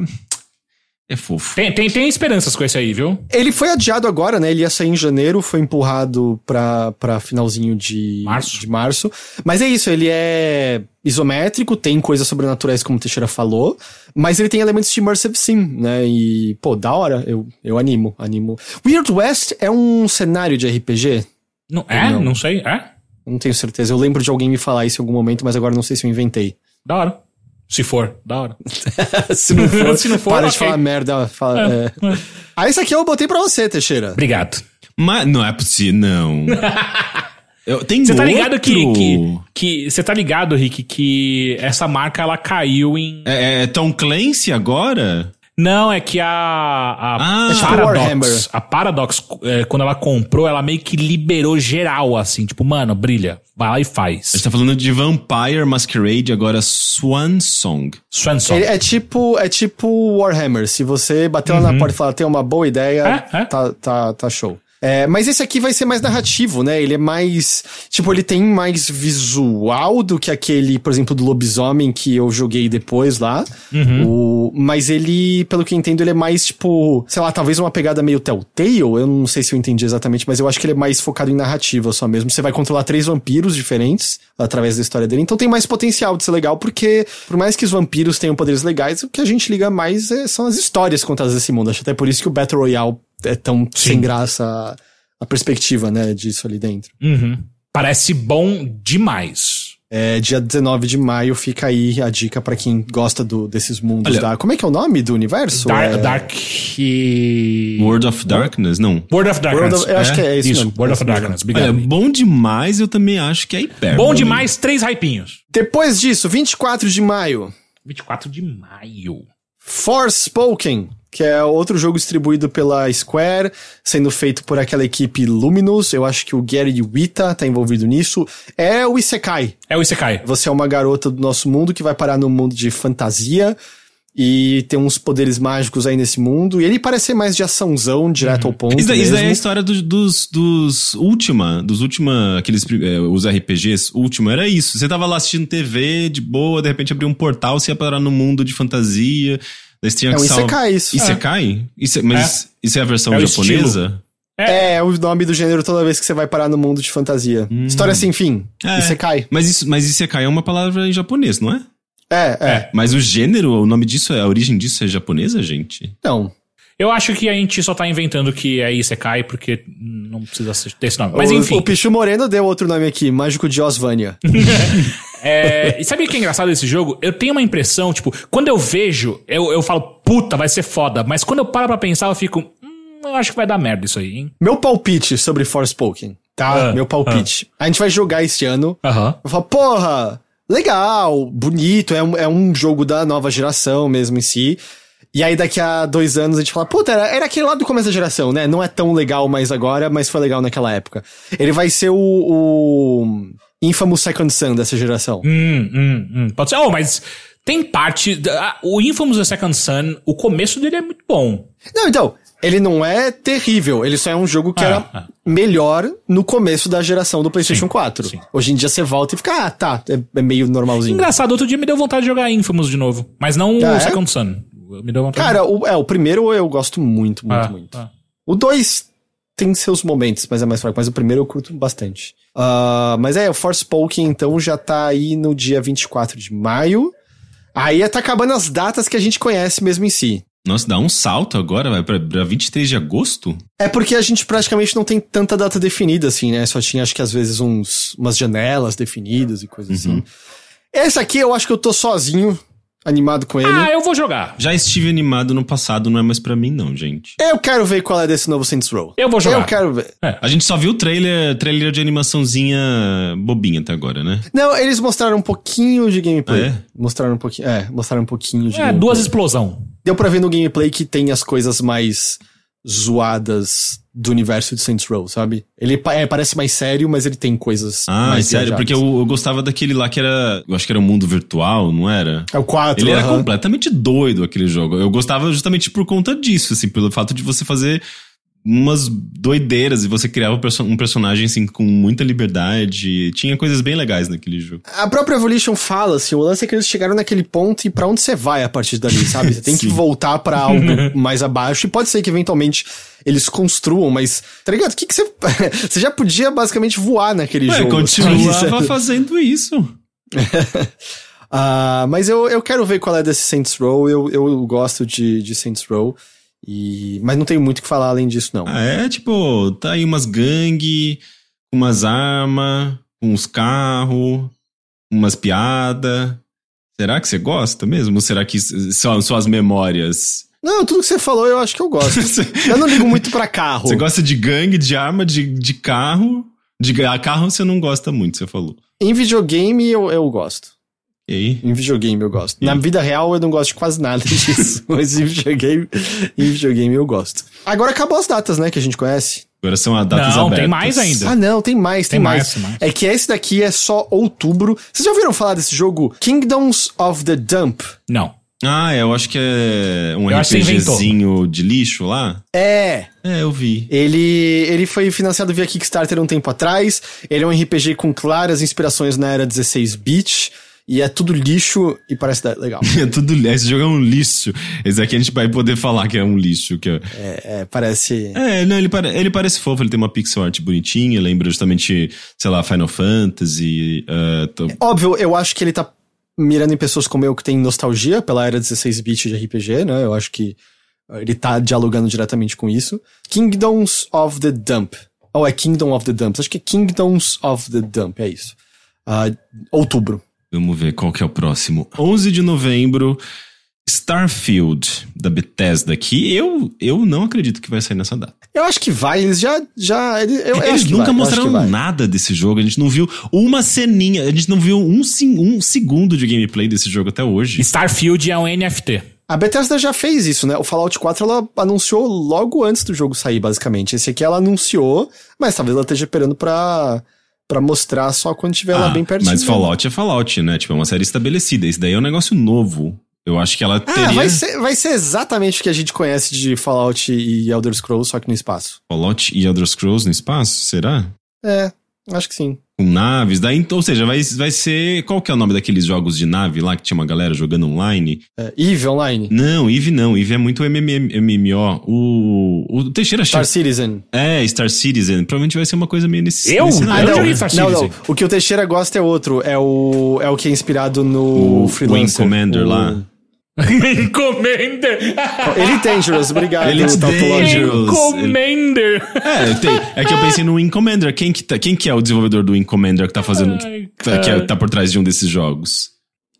é fofo. Tem, tem, tem esperanças com esse aí, viu? Ele foi adiado agora, né? Ele ia sair em janeiro, foi empurrado pra, pra finalzinho de Março. de março. Mas é isso, ele é isométrico, tem coisas sobrenaturais, como o Teixeira falou, mas ele tem elementos de immersive sim, né? E, pô, da hora, eu, eu animo, animo. Weird West é um cenário de RPG? Não, é? Não. Não. sei. É? Não tenho certeza. Eu lembro de alguém me falar isso em algum momento, mas agora não sei se eu inventei. Da hora. Se for, da hora. se não for, Se não for, para de ok. falar merda. Fala, é. Ah, esse aqui eu botei pra você, Teixeira. Obrigado. Mas não é possível, não. Eu, tem Você tá ligado que. que- que- Você tá ligado, Rick, que essa marca ela caiu em. É, é Tom Clancy agora? Não, é que a. A Ah, É Paradox. Warhammer. A Paradox, é, quando ela comprou, ela meio que liberou geral, assim. Tipo, mano, brilha. Vai lá e A faz. gente tá falando de Vampire Masquerade, agora Swan Song. Swanson. Ele é tipo, é tipo Warhammer. Se você bater lá na porta e falar tem uma boa ideia, Uhum. É, é. Tá, tá, tá show. É, mas esse aqui vai ser mais narrativo, né? Ele é mais. Tipo, ele tem mais visual do que aquele, por exemplo, do lobisomem que eu joguei depois lá. Uhum. O, mas ele, pelo que eu entendo, ele é mais, tipo, sei lá, talvez uma pegada meio Telltale. Eu não sei se eu entendi exatamente, mas eu acho que ele é mais focado em narrativa só mesmo. Você vai controlar três vampiros diferentes através da história dele. Então tem mais potencial de ser legal, porque por mais que os vampiros tenham poderes legais, o que a gente liga mais é- são as histórias contadas desse mundo. Acho até por isso que o Battle Royale é tão sem graça a, a perspectiva, né, disso ali dentro. Uhum. Parece bom demais. É, dia 19 de maio fica aí a dica pra quem gosta do, desses mundos Olha- da. Como é que é o nome do universo? Dar- é... Dark. World of Darkness, não. World of Darkness. World of- eu acho que é isso mesmo. World of. Darkness. Obrigado. Olha, bom demais, eu também acho que é hipérbole. Bom demais, três hypinhos. Depois disso, 24 de maio, 24 de maio. Forspoken, que é outro jogo distribuído pela Square, sendo feito por aquela equipe Luminous. Eu acho que o Gary Wita tá envolvido nisso. É o Isekai. É o Isekai. Você é uma garota do nosso mundo que vai parar num mundo de fantasia e tem uns poderes mágicos aí nesse mundo. E ele parece ser mais de açãozão, direto ao ponto. Isso daí, isso daí é a história dos, dos, dos Ultima, dos Ultima, aqueles, é, os RPGs Ultima, era isso. Você tava lá assistindo TV, de boa, de repente abriu um portal, você ia parar no mundo de fantasia, daí você tinha É que um salvar- Isekai isso. Isekai? Isso é- mas isso é a versão É o japonesa? É, é o nome do gênero toda vez que você vai parar no mundo de fantasia. História sem fim. É. Isekai. Mas, isso, mas Isekai é uma palavra em japonês, não é? É, é. Mas o gênero, o nome disso, a origem disso é japonesa, gente? Não. Eu acho que a gente só tá inventando que é Isekai porque não precisa ter esse nome. Mas o, enfim. O Pichu Moreno deu outro nome aqui, Mágico de Osvânia. É, e sabe o que é engraçado desse jogo? Eu tenho uma impressão, tipo, quando eu vejo, eu, eu falo, puta, vai ser foda. Mas quando eu paro pra pensar, eu fico, hum, eu acho que vai dar merda isso aí, hein? Meu palpite sobre Forspoken, tá? Ah, Meu palpite. A gente vai jogar esse ano. Aham. Eu falo, porra, legal, bonito, é um, é um jogo da nova geração mesmo em si. E aí daqui a dois anos a gente fala, puta, era, era aquele lá do começo da geração, né? Não é tão legal mais agora, mas foi legal naquela época. Ele vai ser o, o Infamous Second Son dessa geração. Hum, hum, hum. Pode ser. Oh, mas tem parte. da- o Infamous Second Son, o começo dele é muito bom. Não, então, ele não é terrível, ele só é um jogo que Ah, era ah. melhor no começo da geração do PlayStation 4. sim. Hoje em dia você volta e fica, ah, tá, é, é meio normalzinho. Engraçado, outro dia me deu vontade de jogar Infamous de novo. Mas não Ah, o é? Second Son. Me deu vontade. Cara, o, é, o primeiro eu gosto muito, muito, Ah, muito. ah. O 2 tem seus momentos, mas é mais fraco. Mas o primeiro eu curto bastante. Ah, mas é, o Forspoken, então, já tá aí no dia 24 de maio. Aí tá acabando as datas que a gente conhece mesmo em si. Nossa, dá um salto agora, vai pra, pra 23 de agosto? É porque a gente praticamente não tem tanta data definida, assim, né? Só tinha, acho que às vezes, uns, umas janelas definidas e coisas Uhum. assim. Esse aqui eu acho que eu tô sozinho, animado com ele. Ah, eu vou jogar. Já estive animado no passado, não é mais pra mim não, gente. Eu quero ver qual é desse novo Saints Row. Eu vou jogar. Eu quero ver. A gente só viu o trailer, trailer de animaçãozinha bobinha até agora, né? Não, eles mostraram um pouquinho de gameplay. Ah, é? Mostraram um pouquinho. É, mostraram um pouquinho de É, gameplay. duas explosão. Deu pra ver no gameplay que tem as coisas mais zoadas do universo de Saints Row, sabe? Ele é, parece mais sério, mas ele tem coisas Ah, mais sério, viajadas. porque eu, eu gostava daquele lá que era. Eu acho que era um mundo virtual, não era? É o 4, Ele era aham. completamente doido aquele jogo. Eu gostava justamente por conta disso, assim, pelo fato de você fazer umas doideiras e você criava um perso- personagem assim com muita liberdade. Tinha coisas bem legais naquele jogo. A própria Evolution fala, assim, o lance é que eles chegaram naquele ponto e pra onde você vai a partir dali, sabe? Você tem que voltar pra algo mais abaixo e pode ser que eventualmente eles construam, mas, tá ligado? O que que você... você já podia basicamente voar naquele Ué, jogo. continuava sabe? fazendo isso. Ah, mas eu, eu quero ver qual é desse Saints Row. Eu, eu gosto de, de Saints Row. E, mas não tenho muito o que falar além disso, não. Ah, é tipo, tá aí umas gangue, umas armas, uns carros, umas piadas. Será que você gosta mesmo? Ou será que são suas memórias? Não, tudo que você falou eu acho que eu gosto. eu não ligo muito pra carro. Você gosta de gangue, de arma, de, de carro? De ga- carro você não gosta muito, você falou. Em videogame eu, eu gosto. E aí? Em videogame eu gosto. Na vida real eu não gosto de quase nada disso. mas em videogame, em videogame eu gosto. Agora acabou as datas, né, que a gente conhece. Agora são as datas Não, abertas. tem mais ainda. Ah, não, tem mais, tem, Tem mais. mais, tem mais. É que esse daqui é só outubro. Vocês já ouviram falar desse jogo? Kingdoms of the Dump. Não. Ah, eu acho que é um Eu. RPGzinho de lixo lá. É, É, eu vi. Ele, ele foi financiado via Kickstarter um tempo atrás. Ele é um RPG com claras inspirações na era 16-bit. E é tudo lixo e parece legal. É tudo esse jogo é um lixo. Esse aqui a gente vai poder falar que é um lixo. Que é... É, parece. É, não, ele, pare... ele parece fofo, ele tem uma pixel art bonitinha, lembra justamente, sei lá, Final Fantasy. ah, tô- Óbvio, eu acho que ele tá mirando em pessoas como eu que tem nostalgia pela era 16-bit de RPG, né? Eu acho que ele tá dialogando diretamente com isso. Kingdoms of the Dump. Ou é Kingdom of the Dumps? Acho que é Kingdoms of the Dump, é isso. uh, outubro. Vamos ver qual que é o próximo. 11 de novembro, Starfield, da Bethesda, que eu, eu não acredito que vai sair nessa data. Eu acho que vai, eles já. já eu, eu Eles nunca vai, eu acho mostraram nada desse jogo, a gente não viu uma ceninha, a gente não viu um, sim- um segundo de gameplay desse jogo até hoje. Starfield é um NFT. A Bethesda já fez isso, né? O Fallout 4 ela anunciou logo antes do jogo sair, basicamente. Esse aqui ela anunciou, mas talvez ela esteja esperando pra, pra mostrar só quando tiver lá Ah, bem pertinho. mas Fallout é Fallout, né? Tipo, é uma série estabelecida. Isso daí é um negócio novo. Eu acho que ela Ah, teria. vai ser, vai ser exatamente o que a gente conhece de Fallout e Elder Scrolls, só que no espaço. Fallout e Elder Scrolls no espaço? Será? É, acho que sim. Com naves, daí, então, ou seja, vai, vai ser. Qual que é o nome daqueles jogos de nave lá que tinha uma galera jogando online? É, Eve Online, Não, Eve não. Eve é muito MM MMO. O, o Teixeira Star achou. Citizen. É, Star Citizen. Provavelmente vai ser uma coisa meio nesse. Eu? nesse Ah, Star não, Citizen. não. O que o Teixeira gosta é outro. É o, é o que é inspirado no O Freelancer. Wing Commander o- lá. Commander! Elite Dangerous, obrigado. Elite Tautológico. Dangerous. Commander! É, tem, é que eu pensei no Wing Commander. Quem que, tá, quem que é o desenvolvedor do Wing Commander que tá fazendo. Ai, que, que é- cara. tá por trás de um desses jogos?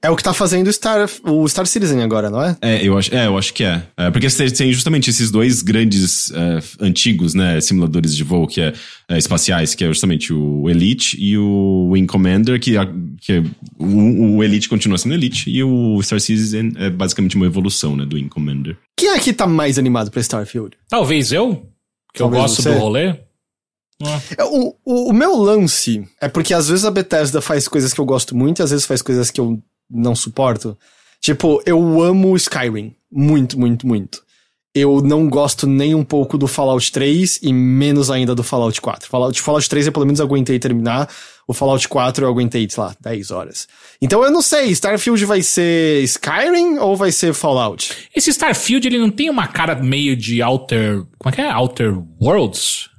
É o que tá fazendo o Star, o Star Citizen agora, não é? É, eu acho, é, eu acho que é. É, porque você tem justamente esses dois grandes é, antigos, né, simuladores de voo que é, é, espaciais, que é justamente o Elite e o Wing Commander, que, a- que é- o, o Elite continua sendo Elite e o Star Citizen é basicamente uma evolução, né, do Wing Commander. Quem aqui tá mais animado pra Starfield? Talvez eu, que Talvez eu gosto você. do rolê. Ah. É, O, o, o meu lance é porque às vezes a Bethesda faz coisas que eu gosto muito e às vezes faz coisas que eu não suporto. Tipo, eu amo Skyrim. Muito, muito, muito. Eu não gosto nem um pouco do Fallout 3 e menos ainda do Fallout 4. Fallout, Fallout 3 eu pelo menos aguentei terminar. O Fallout 4 eu aguentei, sei lá, 10 horas. Então eu não sei, Starfield vai ser Skyrim ou vai ser Fallout? Esse Starfield, ele não tem uma cara meio de Outer... Como é que é? Outer Worlds?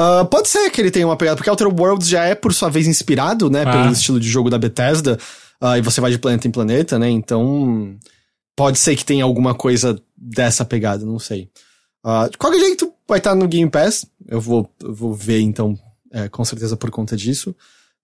Ah, pode ser que ele tenha uma pegada, porque Outer Worlds já é, por sua vez, inspirado, né, Ah. pelo estilo de jogo da Bethesda, ah, e você vai de planeta em planeta, né, então pode ser que tenha alguma coisa dessa pegada, não sei. Ah, de qualquer jeito, vai estar no Game Pass, eu vou, eu vou ver, então, é, com certeza por conta disso.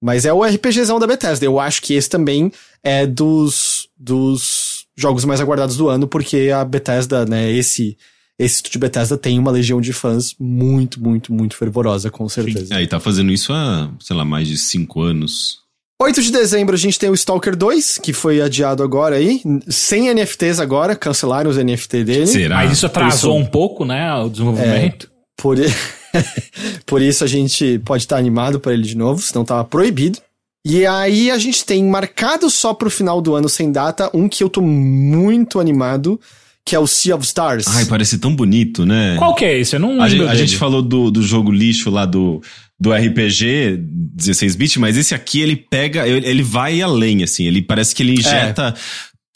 Mas é o RPGzão da Bethesda, eu acho que esse também é dos, dos jogos mais aguardados do ano, porque a Bethesda, né, esse... Esse estúdio Bethesda tem uma legião de fãs muito, muito, muito fervorosa, com certeza. É, e tá fazendo isso há, sei lá, mais de cinco anos. 8 de dezembro a gente tem o Stalker 2, que foi adiado agora aí. Sem NFTs agora, cancelaram os NFT dele. Será? Mas isso atrasou por isso- um pouco, né, o desenvolvimento. Por, i- por isso a gente pode estar animado para ele de novo, senão tava proibido. E aí a gente tem marcado só pro final do ano sem data, um que eu tô muito animado, que é o Sea of Stars. Ai, parece tão bonito, né? Qual que é esse? Eu não A, lembro gente, a gente falou do, do jogo lixo lá do, do RPG 16-bit, mas esse aqui ele pega, ele, vai além, assim. Ele parece que ele injeta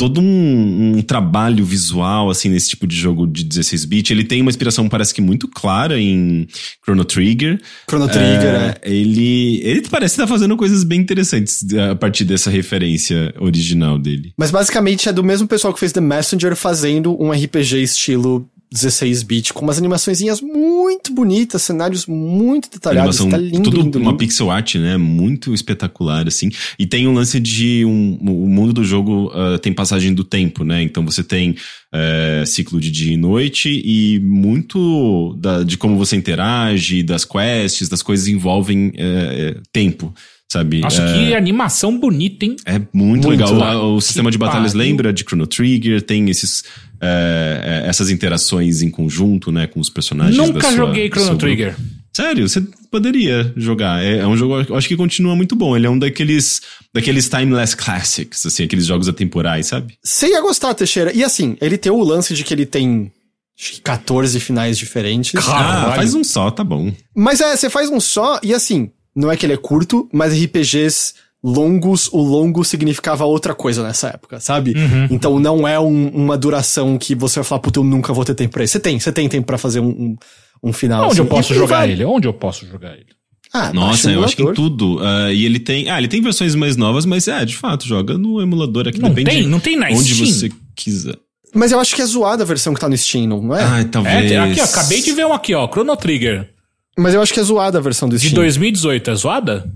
todo um, um trabalho visual, assim, nesse tipo de jogo de 16-bit. Ele tem uma inspiração, parece que muito clara em Chrono Trigger. Chrono Trigger, né? É, Ele, ele parece estar fazendo coisas bem interessantes a partir dessa referência original dele. Mas basicamente é do mesmo pessoal que fez The Messenger fazendo um RPG estilo 16-bit, com umas animaçõezinhas muito bonitas, cenários muito detalhados. Animação, Tá lindo, tudo lindo, uma lindo. pixel art, né? Muito espetacular, assim. E tem um lance de um, o mundo do jogo ah, tem passagem do tempo, né? Então você tem eh, ciclo de dia e noite e muito da- de como você interage, das quests, das coisas envolvem eh, tempo, sabe? Nossa, Eh, que animação bonita, hein? é muito, Muito legal. legal. O, o sistema de batalhas pariu. lembra de Chrono Trigger, tem esses, eh, eh, essas interações em conjunto, né, com os personagens. da Nunca sua- joguei Chrono. Trigger. Sério, você poderia jogar. É, é um jogo, eu acho que continua muito bom. Ele é um daqueles, daqueles timeless classics, assim, aqueles jogos atemporais, sabe? Você ia gostar, Teixeira. E assim, ele tem o lance de que ele tem acho que 14 finais diferentes. Ah, Caralho. faz um só, tá bom. Mas é, você faz um só, e assim, não é que ele é curto, mas RPGs longos, o longo significava outra coisa nessa época, sabe? Uhum. Então não é um- uma duração que você vai falar, puta, eu nunca vou ter tempo pra isso. Você tem, você tem tempo pra fazer um, um, um final. Onde eu assim. posso E- jogar vai- ele? Onde eu posso jogar ele? Ah, Nossa, o eu acho que em tudo. Ah, e ele tem. Ah, ele tem versões mais novas, mas é, de fato, joga no emulador aqui. Não depende tem? Não tem na onde Steam? você quiser. Mas eu acho que é zoada a versão que tá no Steam, não é? É, talvez. tem- aqui, ó, acabei de ver um aqui, ó, Chrono Trigger, Mas eu acho que é zoada a versão do de Steam. 2018, é zoada?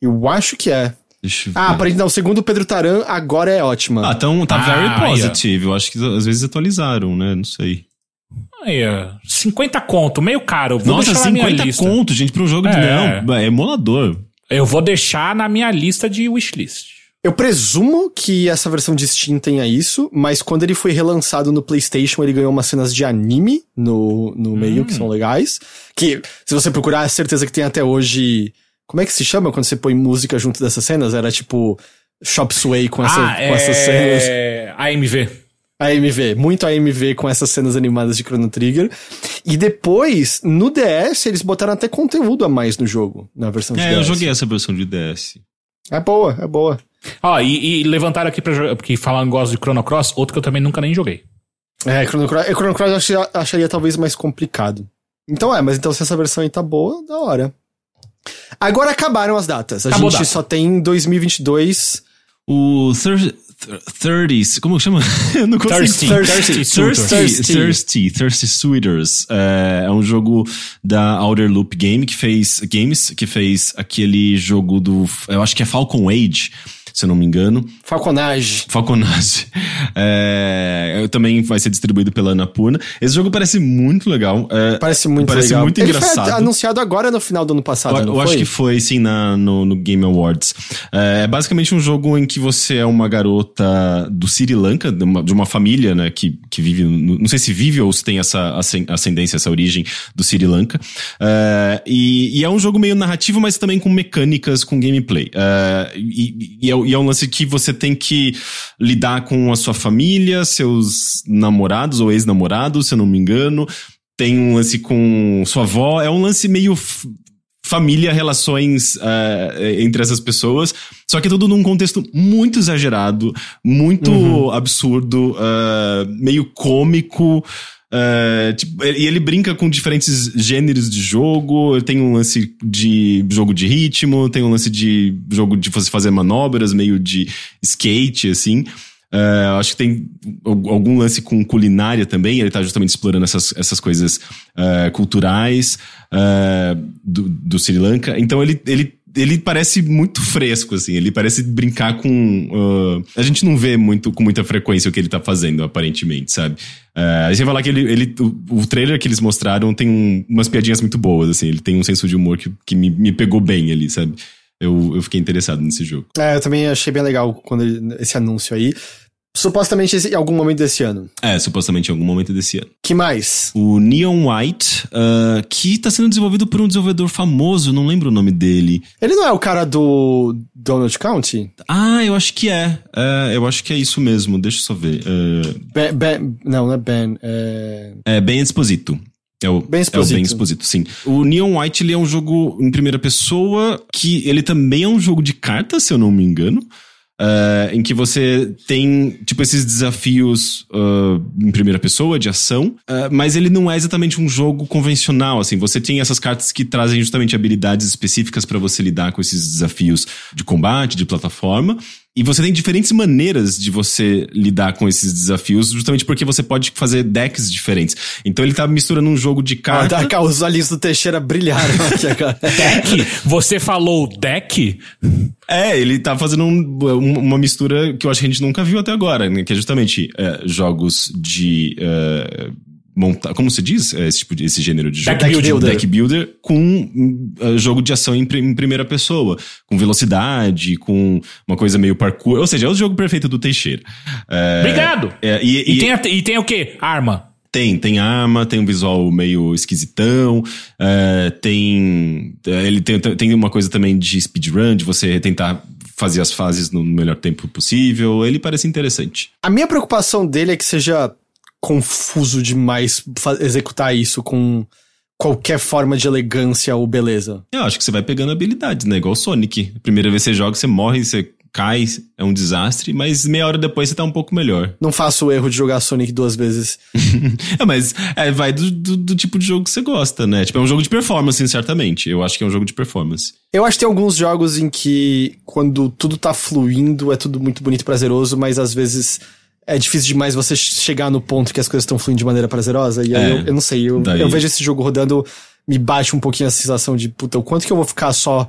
Eu acho que é. Deixa Ah, para não, segundo o Pedro Taran, agora é ótima. Ah, então tá Ah, very positive. Eu acho que às vezes atualizaram, né? Não sei. Aí, ó, 50 conto, meio caro. Vou Nossa, deixar na minha 50 lista. conto, gente, pra um jogo de. É. Não, é emulador. Eu vou deixar na minha lista de wishlist. Eu presumo que essa versão de Steam tenha isso, mas quando ele foi relançado no PlayStation, ele ganhou umas cenas de anime no, no meio, que são legais. Que, se você procurar, é certeza que tem até hoje. Como é que se chama quando você põe música junto dessas cenas? Era tipo Shop Sway com, essa, ah, com essas cenas. é... AMV. AMV, muito AMV com essas cenas animadas de Chrono Trigger. E depois, no DS, eles botaram até conteúdo a mais no jogo, na versão de É, DS. eu joguei essa versão de DS. É boa, é boa. Ó, e, e levantaram aqui pra jogar, porque falando gosto de Chrono Cross, outro que eu também nunca nem joguei. É, Chrono Cross, é, Chrono Cross eu acharia, acharia talvez mais complicado. Então é, mas então se essa versão aí tá boa, da hora. Agora acabaram as datas. A Acabou gente data. só tem 2022. O thir 30s, como chama? Eu não consigo. Thirsty. Thirsty. Thirsty. Thirsty, Thirsty. Thirsty, Thirsty Suitors. É, é um jogo da Outer Loop Game que fez Games, que fez aquele jogo do, eu acho que é Falcon Age, se eu não me engano. Falconage. Falconage. É, também vai ser distribuído pela Anapurna. Esse jogo parece muito legal. é, Parece muito Parece legal. muito Ele engraçado. foi anunciado agora no final do ano passado, eu, eu acho que foi, sim, na, no, no Game Awards. É, é basicamente um jogo em que você é uma garota do Sri Lanka, de uma, de uma família, né, que, que vive, no- não sei se vive ou se tem essa ascen- ascendência, essa origem do Sri Lanka. É, e, e é um jogo meio narrativo, mas também com mecânicas, com gameplay. É, e, e é, e é um lance que você tem que lidar com a sua família, seus namorados ou ex-namorados, se eu não me engano. Tem um lance com sua avó. É um lance meio família, relações eh, entre essas pessoas. Só que é tudo num contexto muito exagerado, muito absurdo, eh, meio cômico. Eh, tipo, e ele brinca com diferentes gêneros de jogo. Tem um lance de jogo de ritmo, tem um lance de jogo de você fazer manobras, meio de skate, assim. Eu acho que tem al- algum lance com culinária também. Ele tá justamente explorando essas, essas coisas é, culturais do, do Sri Lanka. Então ele, ele, ele parece muito fresco, assim. Ele parece brincar com. ah, a gente não vê muito com muita frequência o que ele tá fazendo, aparentemente, sabe? É, aí você falar que ele, ele, o, o trailer que eles mostraram tem um- umas piadinhas muito boas, assim. Ele tem um senso de humor que, que me, me pegou bem ali, sabe? Eu, eu fiquei interessado nesse jogo. É, eu também achei bem legal quando ele- esse anúncio aí. Supostamente em algum momento desse ano. É, supostamente em algum momento desse ano. Que mais? O Neon White, ah, que está sendo desenvolvido por um desenvolvedor famoso, não lembro o nome dele. Ele não é o cara do Donald County? Ah, eu acho que é. É, eu acho que é isso mesmo. Deixa eu só ver. É, Ben, Ben- não, não é Ben. É... É bem Exposito. É o Ben É o Exposito. bem Exposito, sim. O Neon White ele é um jogo em primeira pessoa que ele também é um jogo de cartas, se eu não me engano. É, em que você tem, tipo, esses desafios ah, em primeira pessoa, de ação, ah, mas ele não é exatamente um jogo convencional, assim. Você tem essas cartas que trazem justamente habilidades específicas para você lidar com esses desafios de combate, de plataforma. E você tem diferentes maneiras de você lidar com esses desafios, justamente porque você pode fazer decks diferentes. Então ele tá misturando um jogo de Ah, carta. tá, os olhinhos do Teixeira brilharam aqui agora. Deck? Você falou deck? É, ele tá fazendo um- um- uma mistura que eu acho que a gente nunca viu até agora, né? Que é justamente é, jogos de. é, montar. Como se diz é, esse, tipo de, esse gênero de jogo? Deck builder. Deck builder com um, é, jogo de ação em, em primeira pessoa, com velocidade, com uma coisa meio parkour. Ou seja, é o jogo perfeito do Teixeira. É, Obrigado. é, e, E, e- tem, a- e tem o quê? Arma. Tem, tem arma, tem um visual meio esquisitão, é, tem. Ele tem, tem uma coisa também de speedrun, de você tentar fazer as fases no melhor tempo possível. Ele parece interessante. A minha preocupação dele é que seja confuso demais executar isso com qualquer forma de elegância ou beleza. Eu acho que você vai pegando habilidades, né? Igual o Sonic. Primeira vez que você joga, você morre, você cai, é um desastre, mas meia hora depois você tá um pouco melhor. Não faço o erro de jogar Sonic duas vezes. é, mas é, vai do, do, do tipo de jogo que você gosta, né? Tipo, é um jogo de performance, certamente. Eu acho que é um jogo de performance. Eu acho que tem alguns jogos em que, quando tudo tá fluindo, é tudo muito bonito e prazeroso, mas às vezes é difícil demais você chegar no ponto que as coisas estão fluindo de maneira prazerosa. E aí É. eu, eu não sei, eu, Daí- eu vejo esse jogo rodando, me bate um pouquinho a sensação de, puta, o quanto que eu vou ficar só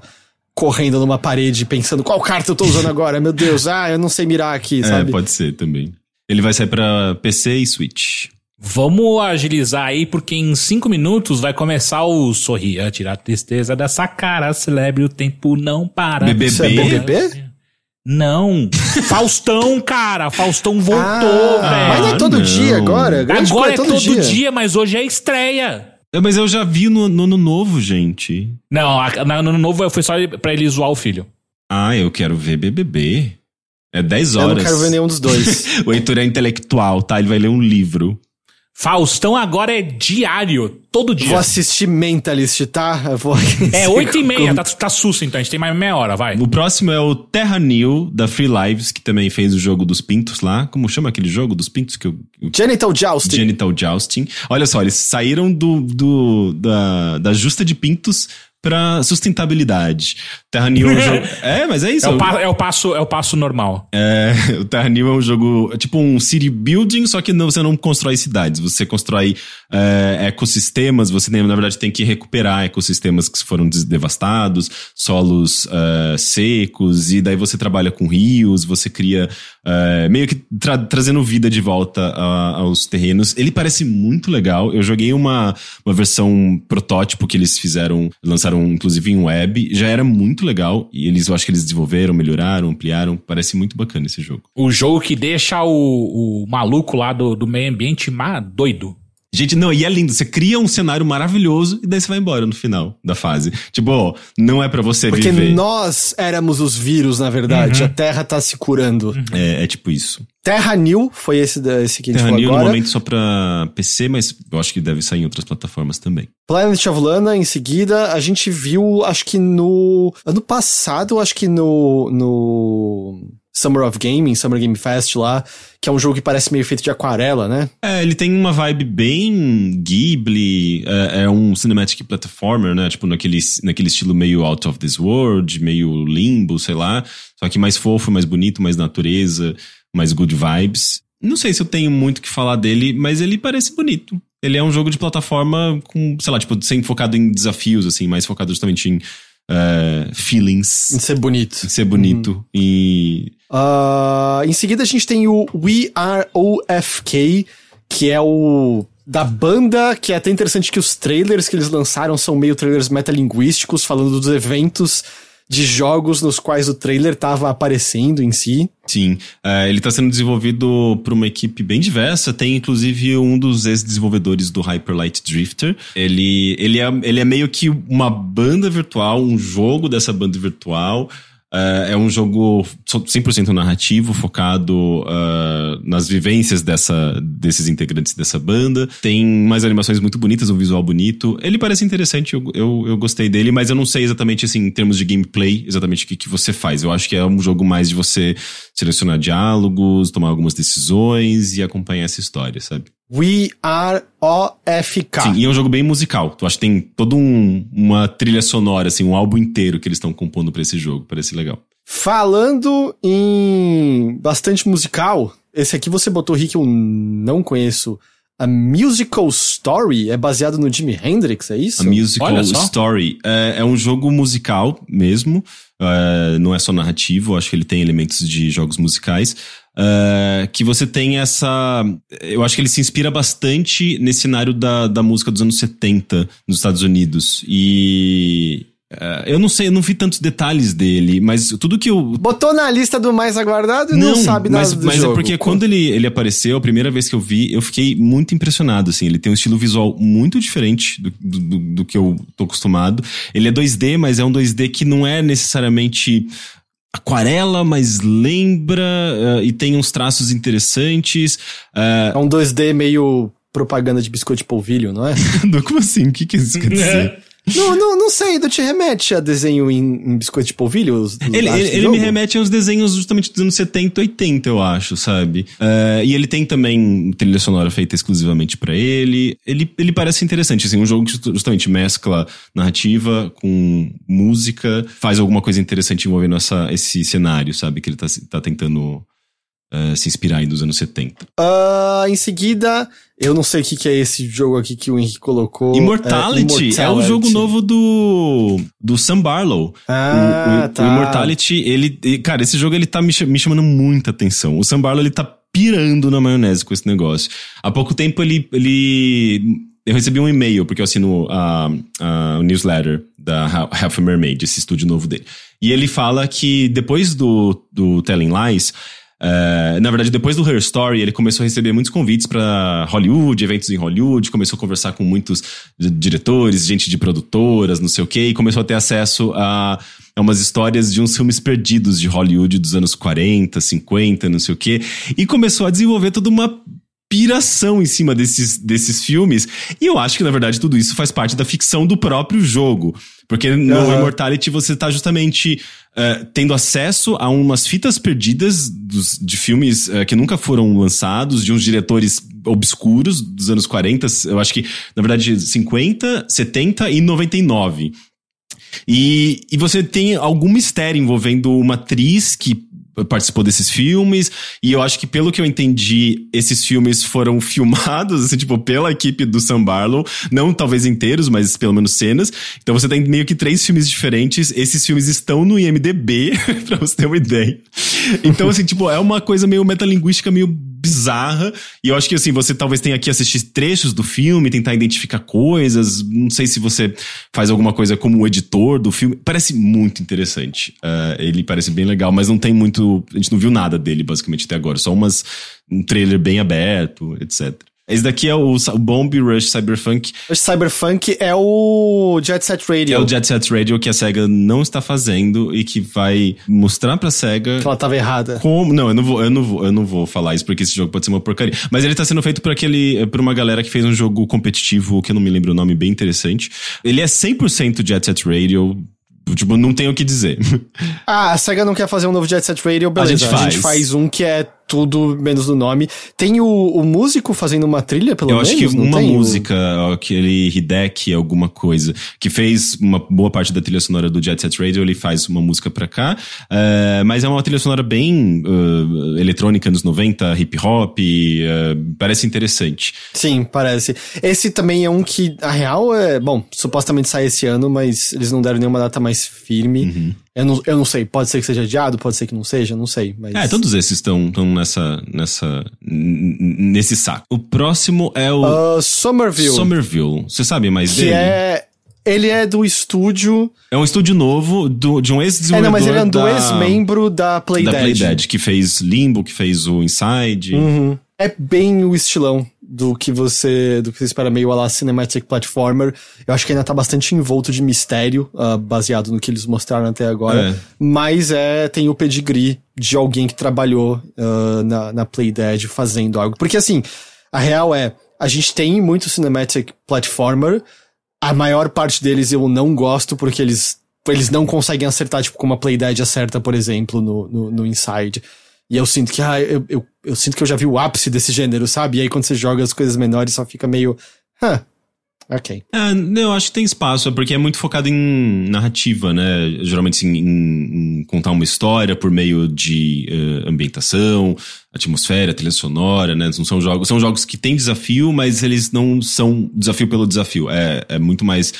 correndo numa parede pensando qual carta eu tô usando agora, meu Deus, ah, eu não sei mirar aqui, sabe? É, pode ser também. Ele vai sair pra PC e Switch. Vamos agilizar aí, porque em cinco minutos vai começar o sorrir, tirar a tristeza dessa cara, celebre o tempo não para. BBB? Isso é BBB? Não. Faustão, cara. Faustão voltou, Ah, velho. Mas não é todo não. dia agora? Grande Agora é coisa, todo, dia. mas hoje é estreia. É, mas eu já vi no, no ano novo, gente. Não, no ano novo foi só pra ele zoar o filho. Ah, eu quero ver BBB. É 10 Eu horas. não quero ver nenhum dos dois. O Heitor é intelectual, tá? Ele vai ler um livro. Faustão agora é diário, todo dia. Vou assistir Mentalist, tá? Eu vou... É oito e meia, tá, tá susto então, a gente tem mais meia hora, vai. O próximo é o Terra New, da Free Lives, que também fez o jogo dos pintos lá. Como chama aquele jogo dos pintos que eu... eu Genital Jousting. Genital Jousting. Olha só, eles saíram do, do- da, da justa de pintos pra sustentabilidade. Terra New é um jogo... É, mas é isso. É o, pa- é o passo, é o passo normal. É, o Terra New é um jogo, é tipo um city building, só que não, você não constrói cidades, você constrói é, ecossistemas, você tem, na verdade tem que recuperar ecossistemas que foram devastados, solos é, secos, e daí você trabalha com rios, você cria é, meio que tra- trazendo vida de volta a- aos terrenos. Ele parece muito legal, eu joguei uma, uma versão protótipo que eles fizeram, lançaram inclusive em web, já era muito legal, e eles, eu acho que eles desenvolveram, melhoraram, ampliaram, parece muito bacana esse jogo. O jogo que deixa o, o maluco lá do, do meio ambiente doido. Gente, não, e é lindo. Você cria um cenário maravilhoso e daí você vai embora no final da fase. Tipo, ó, não é pra você Porque viver. nós éramos os vírus, na verdade. A Terra tá se curando. É, é tipo isso. Terra New foi esse, esse que a gente Terra falou New no agora. momento só pra PC, mas eu acho que deve sair em outras plataformas também. Planet of Lana, em seguida, a gente viu, acho que no. Ano passado, acho que no. no Summer of Gaming, Summer Game Fest lá, que é um jogo que parece meio feito de aquarela, né? É, ele tem uma vibe bem Ghibli, é, é um cinematic platformer, né? Tipo, naquele, naquele estilo meio Out of This World, meio limbo, sei lá. Só que mais fofo, mais bonito, mais natureza, mais good vibes. Não sei se eu tenho muito que falar dele, mas ele parece bonito. Ele é um jogo de plataforma com, sei lá, tipo, sem focado em desafios, assim, mais focado justamente em é, feelings, Em ser bonito. em ser bonito. E Ah, em seguida, a gente tem o We Are OFK, que é o. Da banda, que é até interessante que os trailers que eles lançaram são meio trailers metalinguísticos, falando dos eventos de jogos nos quais o trailer tava aparecendo em si. Sim, é, ele está sendo desenvolvido por uma equipe bem diversa. Tem inclusive um dos ex-desenvolvedores do Hyper Light Drifter. Ele, ele, é, ele é meio que uma banda virtual, um jogo dessa banda virtual. É, é um jogo 100% narrativo, focado ah, nas vivências dessa, desses integrantes dessa banda. Tem mais animações muito bonitas, um visual bonito. Ele parece interessante, eu, eu, eu gostei dele, mas eu não sei exatamente, assim, em termos de gameplay, exatamente o que, que você faz. Eu acho que é um jogo mais de você selecionar diálogos, tomar algumas decisões e acompanhar essa história, sabe? We Are OFK. Sim, e é um jogo bem musical. Tu acha que tem toda um, uma trilha sonora, assim, um álbum inteiro que eles estão compondo pra esse jogo. Parece legal. Falando em bastante musical, esse aqui você botou, Rick, eu não conheço. A Musical Story é baseado no Jimi Hendrix, é isso? A Musical. Story é, é um jogo musical mesmo. é, não é só narrativo, acho que ele tem elementos de jogos musicais. é, que você tem essa. Eu acho que ele se inspira bastante nesse cenário da, da música dos anos 70 nos Estados Unidos. E. é, eu não sei, eu não vi tantos detalhes dele, mas tudo que eu, Botou na lista do mais aguardado e não, sabe nada mas, do mas jogo. é porque quando ele, ele apareceu, a primeira vez que eu vi, eu fiquei muito impressionado, assim. Ele tem um estilo visual muito diferente do, do, do- que eu tô acostumado. Ele é 2D, mas é um 2D que não é necessariamente aquarela, mas lembra eh, e tem uns traços interessantes. Eh, É um 2D meio propaganda de biscoito de polvilho, não é? como assim? O que, que isso quer dizer? Não, não, não sei, do te remete a desenho em, em biscoito de polvilho? Os, Ele, ele, ele me remete aos desenhos justamente dos anos 70 80, eu acho, sabe? Eh, e ele tem também trilha sonora feita exclusivamente pra ele. ele. Ele parece interessante, assim, um jogo que justamente mescla narrativa com música, faz alguma coisa interessante envolvendo essa, esse cenário, sabe? Que ele tá, tá tentando uh, se inspirar aí dos anos 70. Uh, em seguida, eu não sei o que, que é esse jogo aqui que o Henrique colocou. Immortality, é, Immortality. é o jogo novo do, do Sam Barlow. Ah, o, o, tá. o Immortality, ele. Cara, esse jogo ele tá me, me chamando muita atenção. O Sam Barlow, ele tá pirando na maionese com esse negócio. Há pouco tempo ele. ele eu recebi um e-mail, porque eu assino a, a newsletter da Half a Mermaid, esse estúdio novo dele. E ele fala que depois do, do Telling Lies, Uh, na verdade, depois do Her Story, ele começou a receber muitos convites para Hollywood, eventos em Hollywood, começou a conversar com muitos diretores, gente de produtoras, não sei o quê, e começou a ter acesso a, a umas histórias de uns filmes perdidos de Hollywood dos anos 40, 50, não sei o quê, e começou a desenvolver toda uma piração em cima desses, desses filmes. E eu acho que, na verdade, tudo isso faz parte da ficção do próprio jogo. Porque no uhum. Immortality você tá justamente uh, tendo acesso a umas fitas perdidas dos, de filmes uh, que nunca foram lançados, de uns diretores obscuros dos anos 40, eu acho que, na verdade, 50, 70 e 99. E, e você tem algum mistério envolvendo uma atriz que participou desses filmes, e eu acho que pelo que eu entendi, esses filmes foram filmados, assim, tipo, pela equipe do Sam Barlow, não talvez inteiros, mas pelo menos cenas. Então você tem meio que três filmes diferentes, esses filmes estão no IMDB, pra você ter uma ideia. Então, assim, tipo, é uma coisa meio metalinguística, meio bizarra. E eu acho que assim, você talvez tenha que assistir trechos do filme, tentar identificar coisas. Não sei se você faz alguma coisa como editor do filme. Parece muito interessante. Uh, ele parece bem legal, mas não tem muito. A gente não viu nada dele, basicamente, até agora. Só umas. Um trailer bem aberto, etc. Esse daqui é o, o Bomb Rush Cyberpunk. Rush Cyberpunk é o Jet Set Radio. É o Jet Set Radio que a SEGA não está fazendo e que vai mostrar pra SEGA. Que ela tava errada. Como. Não, eu não vou, eu não vou, eu não vou falar isso porque esse jogo pode ser uma porcaria. Mas ele tá sendo feito por aquele. por uma galera que fez um jogo competitivo, que eu não me lembro o nome, bem interessante. Ele é 100% Jet Set Radio. Tipo, não tenho o que dizer. Ah, a SEGA não quer fazer um novo Jet Set Radio, beleza. A gente faz, a gente faz um que é tudo menos do nome. Tem o, o músico fazendo uma trilha, pelo Eu menos? acho que uma música, o... aquele Hideki, alguma coisa, que fez uma boa parte da trilha sonora do Jet Set Radio, ele faz uma música pra cá. Uh, mas é uma trilha sonora bem uh, eletrônica nos 90, hip hop, uh, parece interessante. Sim, parece. Esse também é um que, a real, é. Bom, supostamente sai esse ano, mas eles não deram nenhuma data mais firme. Uhum. Eu não, eu não sei, pode ser que seja adiado, pode ser que não seja, não sei. Mas... É, todos esses estão nessa, nessa, nesse saco. O próximo é o... Uh, Somerville. Somerville. Você sabe mais que dele? é... Ele é do estúdio... É um estúdio novo do, de um ex-desenvolvedor É, não, mas ele é um da, ex-membro da Playdead. Da Playdead, que fez Limbo, que fez o Inside. Uhum. É bem o estilão do que você do que você espera meio a lá cinematic platformer. Eu acho que ainda tá bastante envolto de mistério, uh, baseado no que eles mostraram até agora. É. Mas é tem o pedigree de alguém que trabalhou uh, na, na Playdead fazendo algo. Porque assim, a real é, a gente tem muito cinematic platformer, a maior parte deles eu não gosto porque eles eles não conseguem acertar, tipo, como a Playdead acerta, por exemplo, no, no, no Inside. E eu sinto que, ah, eu, eu, eu, sinto que eu já vi o ápice desse gênero, sabe? E aí quando você joga as coisas menores só fica meio. Hã. Ok. É, eu acho que tem espaço, é porque é muito focado em narrativa, né? Geralmente em, em, em contar uma história por meio de uh, ambientação, atmosfera, trilha sonora, né? Não são jogos, são jogos que têm desafio, mas eles não são desafio pelo desafio. É, é muito mais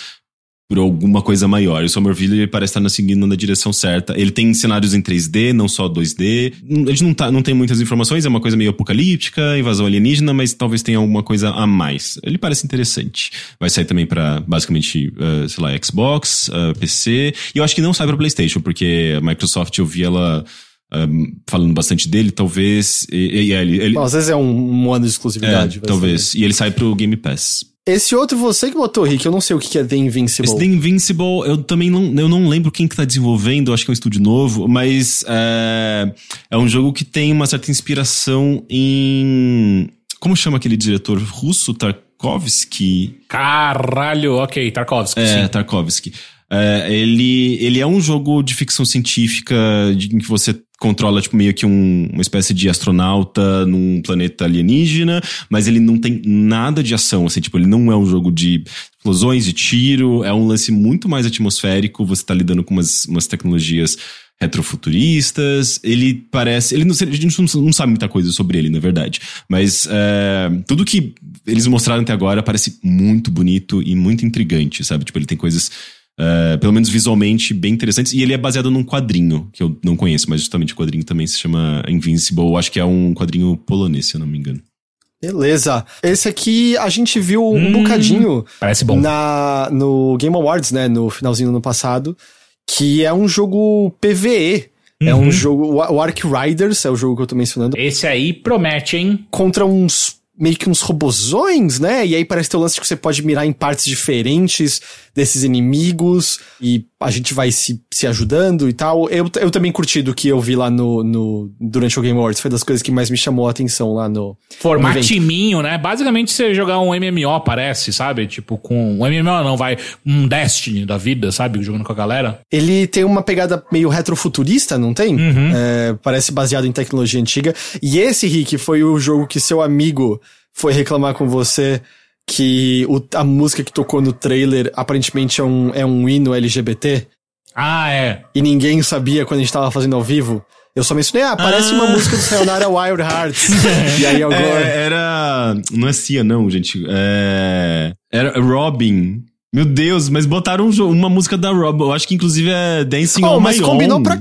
por alguma coisa maior. E o Somerville parece estar seguindo na direção certa. Ele tem cenários em 3D, não só 2D. A gente não, tá, não tem muitas informações, é uma coisa meio apocalíptica, invasão alienígena, mas talvez tenha alguma coisa a mais. Ele parece interessante. Vai sair também para basicamente, uh, sei lá, Xbox, uh, PC. E eu acho que não sai para PlayStation, porque a Microsoft eu vi ela. Um, falando bastante dele, talvez. E, e, ele, ele... Às vezes é um, um ano de exclusividade. É, talvez. E ele sai pro Game Pass. Esse outro você que botou, Rick, eu não sei o que é The Invincible. Esse The Invincible, eu também não, eu não lembro quem que tá desenvolvendo, acho que é um estúdio novo, mas é, é um jogo que tem uma certa inspiração em... Como chama aquele diretor russo, Tarkovsky? Caralho, ok, Tarkovsky, É, sim. Tarkovsky. É, ele, ele é um jogo de ficção científica de, em que você controla, tipo, meio que um, uma espécie de astronauta num planeta alienígena, mas ele não tem nada de ação, assim, tipo, ele não é um jogo de explosões, de tiro, é um lance muito mais atmosférico, você tá lidando com umas, umas tecnologias retrofuturistas, ele parece. Ele não, a gente não, não, sabe muita coisa sobre ele, na verdade. Mas é, tudo que eles mostraram até agora parece muito bonito e muito intrigante, sabe? Tipo, ele tem coisas. É, pelo menos visualmente, bem interessantes. E ele é baseado num quadrinho, que eu não conheço, mas justamente o quadrinho também se chama Invincible. Acho que é um quadrinho polonês, se eu não me engano. Beleza. Esse aqui a gente viu um hum, bocadinho. Parece bom. Na, no Game Awards, né? No finalzinho do ano passado que é um jogo PVE. Uhum. É um uhum. jogo. O Ark Riders é o jogo que eu tô mencionando. Esse aí promete, hein? Contra uns. Meio que uns robozões, né? E aí parece ter o lance que você pode mirar em partes diferentes desses inimigos e a gente vai se, se ajudando e tal. Eu, eu também curti do que eu vi lá no, no durante o Game Awards. Foi das coisas que mais me chamou a atenção lá no. Formatiminho, né? Basicamente você jogar um MMO, parece, sabe? Tipo, com. Um MMO não, vai. Um Destiny da vida, sabe? Jogando com a galera. Ele tem uma pegada meio retrofuturista, não tem? Uhum. É, parece baseado em tecnologia antiga. E esse, Rick, foi o jogo que seu amigo foi reclamar com você que o, a música que tocou no trailer aparentemente é um, é um hino LGBT. Ah, é. E ninguém sabia quando a gente tava fazendo ao vivo. Eu só mencionei, ah, parece ah. uma música do Sayonara Wild Hearts. e aí agora... É, era... Não é Cia, não, gente. É... Era Robin. Meu Deus, mas botaram uma música da Robin. Eu acho que inclusive é Dancing oh, on mas My combinou Own. Pra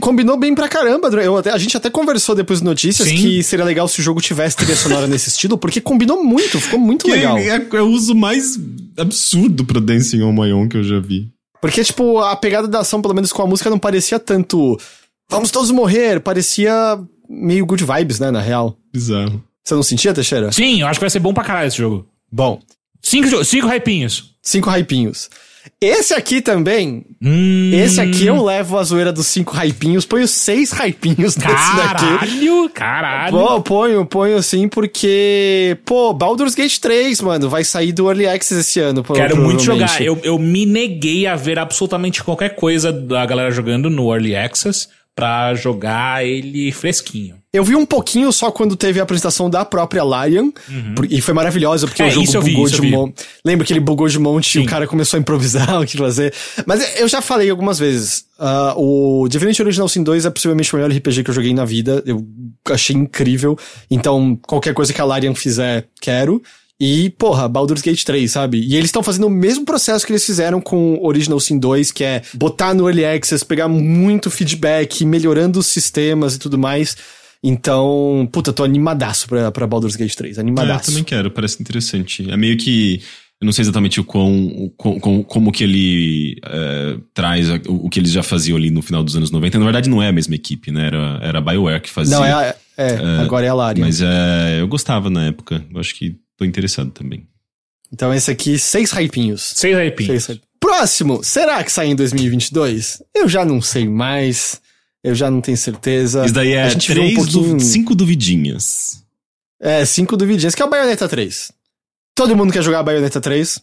combinou bem pra caramba. Eu até, a gente até conversou depois de notícias Sim. que seria legal se o jogo tivesse trilha sonora nesse estilo, porque combinou muito, ficou muito que legal. É, é, o uso mais absurdo pro Dancing on My Own que eu já vi. Porque, tipo, a pegada da ação, pelo menos com a música, não parecia tanto. Vamos todos morrer, parecia meio good vibes, né, na real. Bizarro. Você não sentia, Teixeira? Sim, eu acho que vai ser bom pra caralho esse jogo. Bom. Cinco, cinco hypinhos. Cinco hypinhos. Esse aqui também. Hum. Esse aqui eu levo a zoeira dos cinco hypinhos, ponho seis hypinhos nesse daqui. Caralho, caralho. Pô, ponho, ponho sim, porque. Pô, Baldur's Gate 3, mano, vai sair do Early Access esse ano. Quero muito jogar. Eu, eu me neguei a ver absolutamente qualquer coisa da galera jogando no Early Access pra jogar ele fresquinho. Eu vi um pouquinho só quando teve a apresentação da própria Larian, uhum. e foi maravilhosa, porque é, o jogo bugou vi, de monte. Lembra que ele bugou de monte Sim. e o cara começou a improvisar o que fazer. Mas eu já falei algumas vezes, uh, o Divinity Original Sin 2 é possivelmente o melhor RPG que eu joguei na vida, eu achei incrível, então qualquer coisa que a Larian fizer, quero. E, porra, Baldur's Gate 3, sabe? E eles estão fazendo o mesmo processo que eles fizeram com Original Sin 2, que é botar no Early Access, pegar muito feedback, melhorando os sistemas e tudo mais. Então, puta, tô animadaço pra, pra Baldur's Gate 3, animadaço. É, eu também quero, parece interessante. É meio que... Eu não sei exatamente o quão, o, com, como que ele é, traz o, o, que eles já faziam ali no final dos anos 90. Na verdade, não é a mesma equipe, né? Era, era a BioWare que fazia. Não, é, é, é agora é a Larian. Mas é, eu gostava na época. Eu acho que Tô interessado também. Então esse aqui, seis hypinhos. Seis hypinhos. Seis... Próximo, será que sai em 2022? Eu já não sei mais. Eu já não tenho certeza. Isso daí é três, um pouquinho... du... cinco duvidinhas. É, cinco duvidinhas, que é o Bayonetta 3. Todo mundo quer jogar a Bayonetta 3,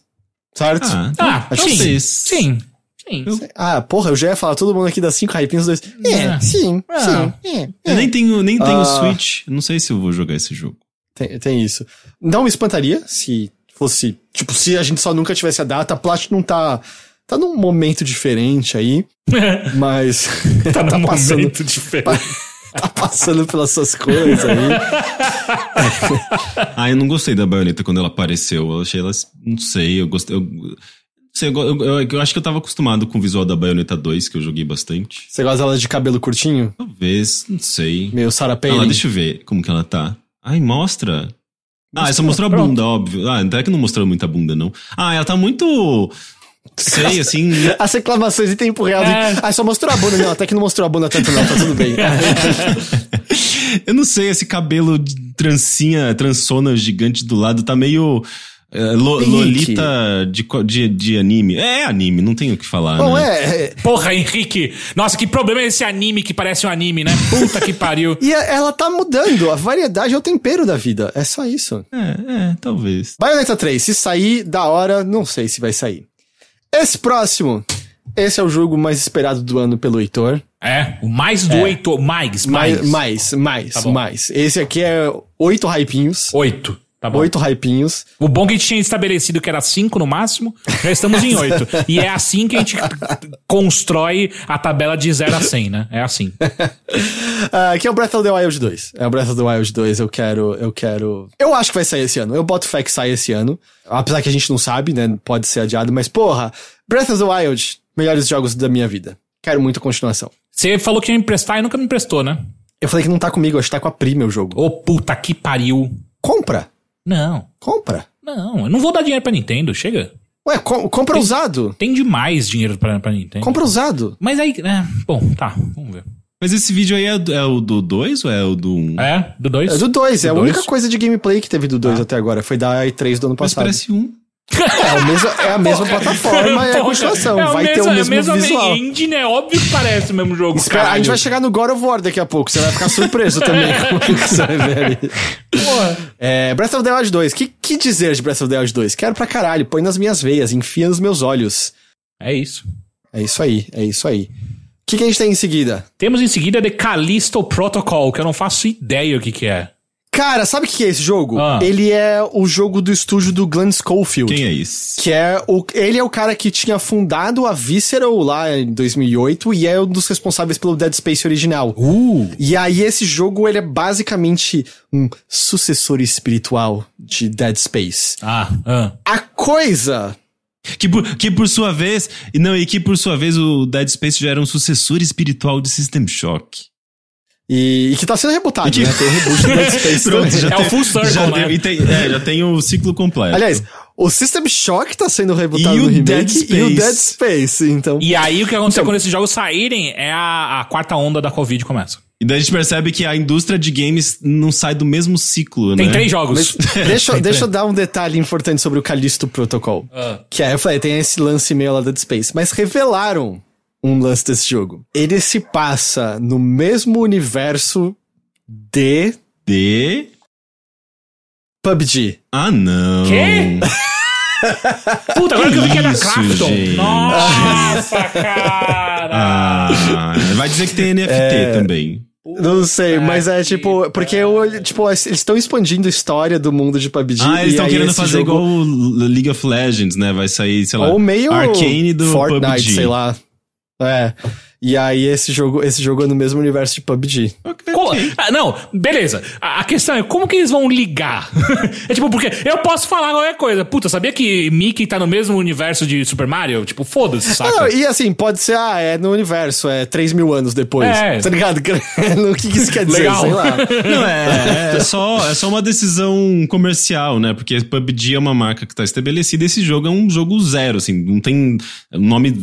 certo? Ah, ah acho sim. Sim. sim. Sim. Ah, porra, eu já ia falar, todo mundo aqui dá cinco hypinhos, dois. É, é. sim, ah. sim. É, eu nem tenho, nem tenho uh... Switch. Não sei se eu vou jogar esse jogo. Tem, tem isso. Não me espantaria se fosse. Tipo, se a gente só nunca tivesse a data, a Platinum tá. Tá num momento diferente aí. mas. tá, tá num passando, momento diferente. tá passando pelas suas coisas aí. ah, eu não gostei da baioneta quando ela apareceu. Eu achei ela. Não sei, eu gostei. Eu, eu, eu, eu, acho que eu tava acostumado com o visual da Bayonetta 2, que eu joguei bastante. Você gosta dela de cabelo curtinho? Talvez, não sei. Meio Sarah Palin. Ah, deixa eu ver como que ela tá. Ai, mostra. Ah, só mostrou a bunda, óbvio. Ah, até que não mostrou muita bunda, não. Ah, ela tá muito. Sei, assim. As reclamações em tempo real. É. Ah, só mostrou a bunda. Não, até que não mostrou a bunda tanto, não. Tá tudo bem. eu não sei, esse cabelo de trancinha, transona gigante do lado tá meio. É, lo, Lolita de, de, de, anime. É anime, não tenho o que falar. Bom, né? é, é. Porra, Henrique. Nossa, que problema é esse anime que parece um anime, né? Puta que pariu. e ela tá mudando. A variedade é o tempero da vida. É só isso. É, é, talvez. Bayonetta 3, se sair da hora, não sei se vai sair. Esse próximo. Esse é o jogo mais esperado do ano pelo Heitor. É, o mais do Heitor. Mais, Mais, mais. mais, mais, Tá mais. Esse aqui é oito hypinhos. Oito. Tá. Oito hypinhos. O bom que a gente tinha estabelecido que era cinco no máximo, já estamos em oito. e é assim que a gente constrói a tabela de 0 a 100, né? É assim. Ah, que é o Breath of the Wild 2. É o Breath of the Wild 2, eu quero, eu quero... Eu acho que vai sair esse ano. Eu boto fé que sai esse ano. Apesar que a gente não sabe, né? Pode ser adiado, mas porra, Breath of the Wild, melhores jogos da minha vida. Quero muito continuação. Você falou que ia me emprestar e nunca me emprestou, né? Eu falei que não tá comigo, acho que tá com a Pri, meu jogo. Ô, puta que pariu. Compra, Não, compra. não, eu não vou dar dinheiro pra Nintendo, chega. Ué, com- compra usado. Tem demais dinheiro pra, pra Nintendo. Compra usado. Mas aí, é, bom, tá, vamos ver. Mas esse vídeo aí é, é o do 2 ou é o do 1? Um? É, do 2? É do 2, é a Do única dois? coisa de gameplay que teve do 2 até agora. Foi da E3 do ano Mas passado. parece um. É, o mesmo- é a mesma plataforma, é a Porra, continuação. é vai ter o mesmo é a mesma visual. engine, é óbvio que parece o mesmo jogo, Espera, a gente vai chegar no God of War daqui a pouco. Você vai ficar surpreso também com o que você vai ver ali. É, Breath of the Wild 2. Que, que dizer de Breath of the Wild 2? Quero pra caralho. Põe nas minhas veias, enfia nos meus olhos. É isso. É isso aí, é isso aí. O que, que a gente tem em seguida? Temos em seguida The Callisto Protocol, que eu não faço ideia o que que é. Cara, sabe o que é esse jogo? Ah. Ele é o jogo do estúdio do Glenn Schofield. Quem é isso? Que é o. Ele é o cara que tinha fundado a Visceral lá em 2008 e é um dos responsáveis pelo Dead Space original. Uh! E aí esse jogo ele é basicamente um sucessor espiritual de Dead Space. Ah, ah. A coisa Que por, que por sua vez. e Não, e que por sua vez o Dead Space já era um sucessor espiritual de System Shock. E, e que tá sendo rebutado, E que- né? Tem o reboot do Dead Space Pronto, já É o tem, full circle, já né? tem- tem- é, já tem o ciclo completo. Aliás, o System Shock tá sendo rebutado E no o remake Dead e o Space. Dead Space, então... E aí o que aconteceu Então- quando esses jogos saírem é a, a quarta onda da Covid começa. E daí a gente percebe que a indústria de games não sai do mesmo ciclo, Tem né? três jogos. Mas deixa, eu- deixa eu dar um detalhe importante sobre o Callisto Protocol. Ah. Que é, eu falei, tem esse lance meio lá do Dead Space. Mas revelaram um lance desse jogo. Ele se passa no mesmo universo de De. PUBG. Ah, não. Quê? Puta, agora que eu vi que é da Isso, Crafton. gente. Nossa, cara. Ah, vai dizer que tem NFT É. também. Não sei, mas é que tipo, porque eu, tipo, eles estão expandindo a história do mundo de PUBG. Ah, eles e estão querendo fazer jogo- igual o League of Legends, né? Vai sair, sei lá, Ou meio Arcane do Fortnite, PUBG. sei lá. É. E aí esse jogo, esse jogo é no mesmo universo de PUBG. Ok, Co- ok. Ah, não, beleza. A, a questão é como que eles vão ligar? é tipo, porque eu posso falar qualquer coisa. Puta, sabia que Mickey tá no mesmo universo de Super Mario? Tipo, foda-se, saca? não, e assim, pode ser, ah, é no universo, é 3 mil anos depois. É. Tá ligado? o que, que isso quer dizer? Legal. Sei lá. Não, é, é, só, é só uma decisão comercial, né? Porque PUBG é uma marca que tá estabelecida. Esse jogo é um jogo zero, assim. Não tem nome,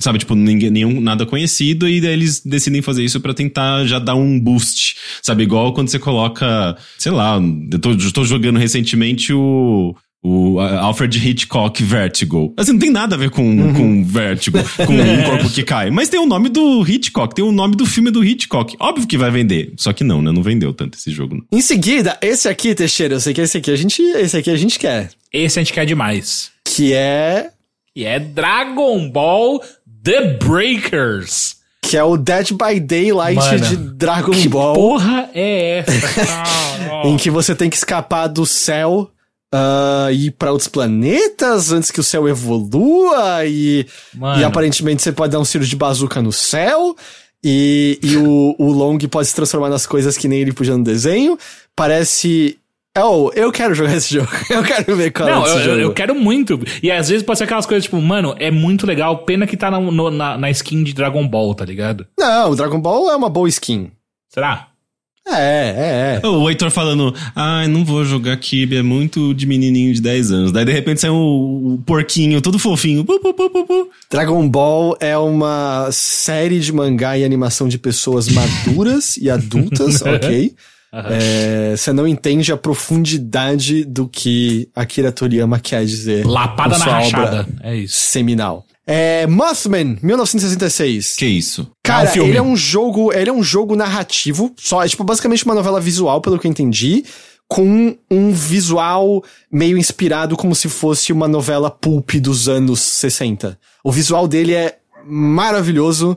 sabe? Tipo, ninguém, nenhum, nada conhecido. E daí eles decidem fazer isso pra tentar já dar um boost. Sabe? Igual quando você coloca, sei lá, eu tô, eu tô jogando recentemente o... O Alfred Hitchcock Vertigo. Assim, não tem nada a ver com, com Vertigo, com um corpo que cai. Mas tem o nome do Hitchcock, tem o nome do filme do Hitchcock. Óbvio que vai vender. Só que não, né? Não vendeu tanto esse jogo. Em seguida, esse aqui, Teixeira, eu sei que esse aqui a gente, esse aqui a gente quer. Esse a gente quer demais. Que é, E é Dragon Ball The Breakers. que é o Dead by Daylight Mano, de Dragon Ball. Porra é essa? em que você tem que escapar do céu e ir pra outros planetas antes que o céu evolua e, e aparentemente você pode dar um tiro de bazuca no céu e, e o, o Long pode se transformar nas coisas que nem ele podia no desenho. Parece... Oh, eu quero jogar esse jogo. Eu quero ver qual Não, é eu, esse eu- jogo. eu quero muito. E às vezes pode ser aquelas coisas tipo, mano, é muito legal, pena que tá na, no- na, na skin de Dragon Ball, tá ligado? Não, o Dragon Ball é uma boa skin. Será? É, é, é. O Heitor falando, ai, não vou jogar Kibe, é muito de menininho de 10 anos. Daí de repente sai o, o porquinho todo fofinho. Pu, pu, pu, pu, pu. Dragon Ball é uma série de mangá e animação de pessoas maduras e adultas, ok? É, Você não entende a profundidade do que Akira Toriyama quer dizer. Lapada na sua rachada. obra É isso. Seminal. É, Mothman, 1966. Que isso? Cara, É um filme. ele é um jogo, ele é um jogo narrativo, só é tipo basicamente uma novela visual, pelo que eu entendi, com um visual meio inspirado como se fosse uma novela pulp dos anos 60. O visual dele é maravilhoso.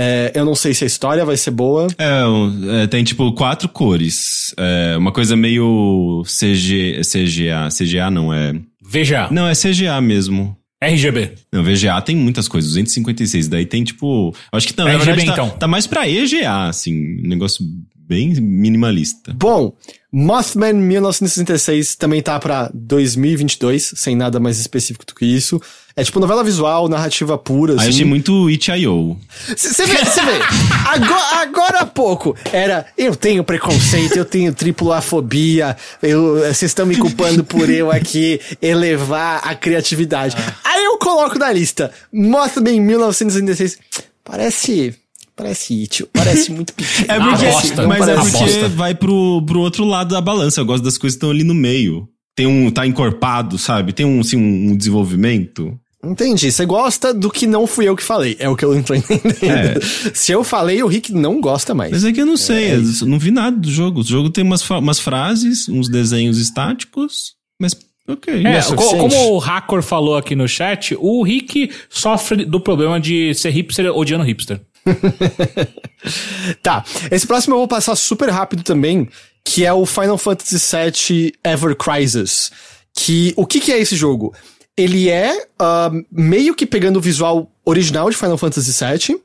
É, eu não sei se a história vai ser boa. É, é, tem tipo quatro cores. É, uma coisa meio CG, CGA. CGA não é. VGA. Não, é CGA mesmo. RGB. Não, VGA tem muitas coisas, 256. Daí tem tipo. Acho que não, RGB, verdade tá, então. tá mais pra EGA, assim. Um negócio bem minimalista. Bom, Mothman 1966 também tá pra 2022, sem nada mais específico do que isso. É tipo novela visual, narrativa pura, Aí assim. achei muito Itch.io. Você vê, você vê. Agora, agora há pouco era eu tenho preconceito, eu tenho tripulafobia, eu, vocês estão me culpando por eu aqui elevar a criatividade. Aí eu coloco na lista Mothman 1966. Parece. Parece It, parece muito pequeno. É porque, bosta. mas é porque bosta. vai pro, pro outro lado da balança. Eu gosto das coisas que estão ali no meio. Tem um, tá encorpado, sabe? Tem um, assim, um, um desenvolvimento. Entendi. Você gosta do que não fui eu que falei. É o que eu não tô entendendo. Se eu falei, o Rick não gosta mais. Mas é que eu não sei, eu não vi nada do jogo. O jogo tem umas, umas frases, uns desenhos estáticos, mas ok. É, é como o Hacker falou aqui no chat, o Rick sofre do problema de ser hipster odiando hipster. Tá. Esse próximo eu vou passar super rápido também, que é o Final Fantasy VII Ever Crisis. Que, o que que é esse jogo? Ele é ah, meio que pegando o visual original de Final Fantasy VII,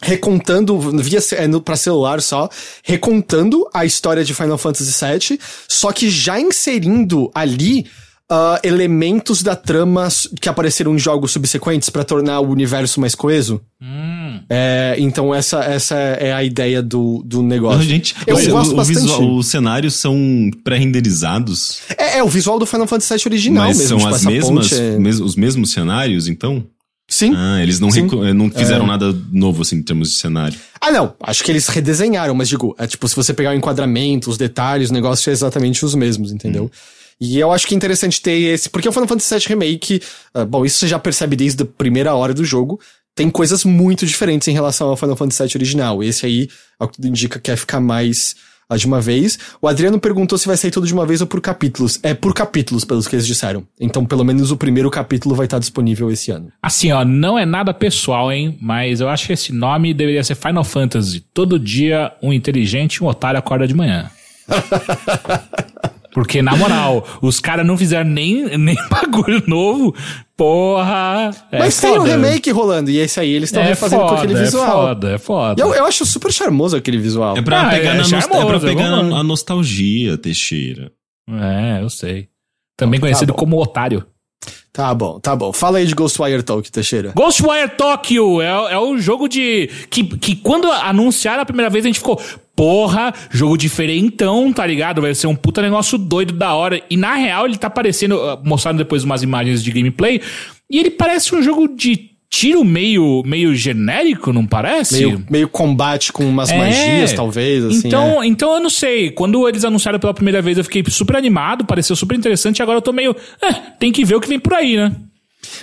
recontando via é, no, pra celular só, recontando a história de Final Fantasy VII, só que já inserindo ali ah, elementos da trama que apareceram em jogos subsequentes pra tornar o universo mais coeso. É, então essa, essa é a ideia do, do negócio. Gente, eu o- gosto o, bastante. visual- os cenários são pré-renderizados, É, é o visual do Final Fantasy VII original mas mesmo. são tipo, as mesmas, é- mes- os mesmos cenários, então? Sim. Ah, eles não, Sim. reco- não fizeram nada novo, assim, em termos de cenário. Ah, não. Acho que eles redesenharam, mas digo, é tipo, se você pegar o enquadramento, os detalhes, o negócio é exatamente os mesmos, entendeu? E eu acho que é interessante ter esse. Porque o Final Fantasy VII Remake, ah, bom, isso você já percebe desde a primeira hora do jogo. Tem coisas muito diferentes em relação ao Final Fantasy VII original. Esse aí, ao que tudo indica, quer ficar mais ah, de uma vez. O Adriano perguntou se vai sair tudo de uma vez ou por capítulos. É por capítulos, pelos que eles disseram. Então, pelo menos o primeiro capítulo vai estar disponível esse ano. Assim, ó, não é nada pessoal, hein? Mas eu acho que esse nome deveria ser Final Fantasy. Todo dia um inteligente e um otário acorda de manhã. Porque, na moral, os caras não fizeram nem, nem bagulho novo. Porra. É Mas tem um foda. remake rolando, e esse aí eles estão É refazendo foda, com aquele é visual. foda, é foda. Eu, eu acho super charmoso aquele visual. É pra Ah, pegar, é na é charmoso, pra é pegar bom. a nostalgia, Teixeira. É, eu sei. Também conhecido bom. como otário. Tá bom, tá bom. Fala aí de Ghostwire Tokyo, Teixeira. Ghostwire Tokyo é, é o jogo de. Que, que quando anunciaram a primeira vez a gente ficou. Porra, jogo diferentão, tá ligado? Vai ser um puta negócio doido da hora. E na real ele tá parecendo. ah, Mostraram depois umas imagens de gameplay. E ele parece um jogo de tiro meio, meio genérico, não parece? Meio, meio combate com umas É. magias, talvez, assim. então, é. então eu não sei. Quando eles anunciaram pela primeira vez, eu fiquei super animado, pareceu super interessante. E agora eu tô meio. É, tem que ver o que vem por aí, né?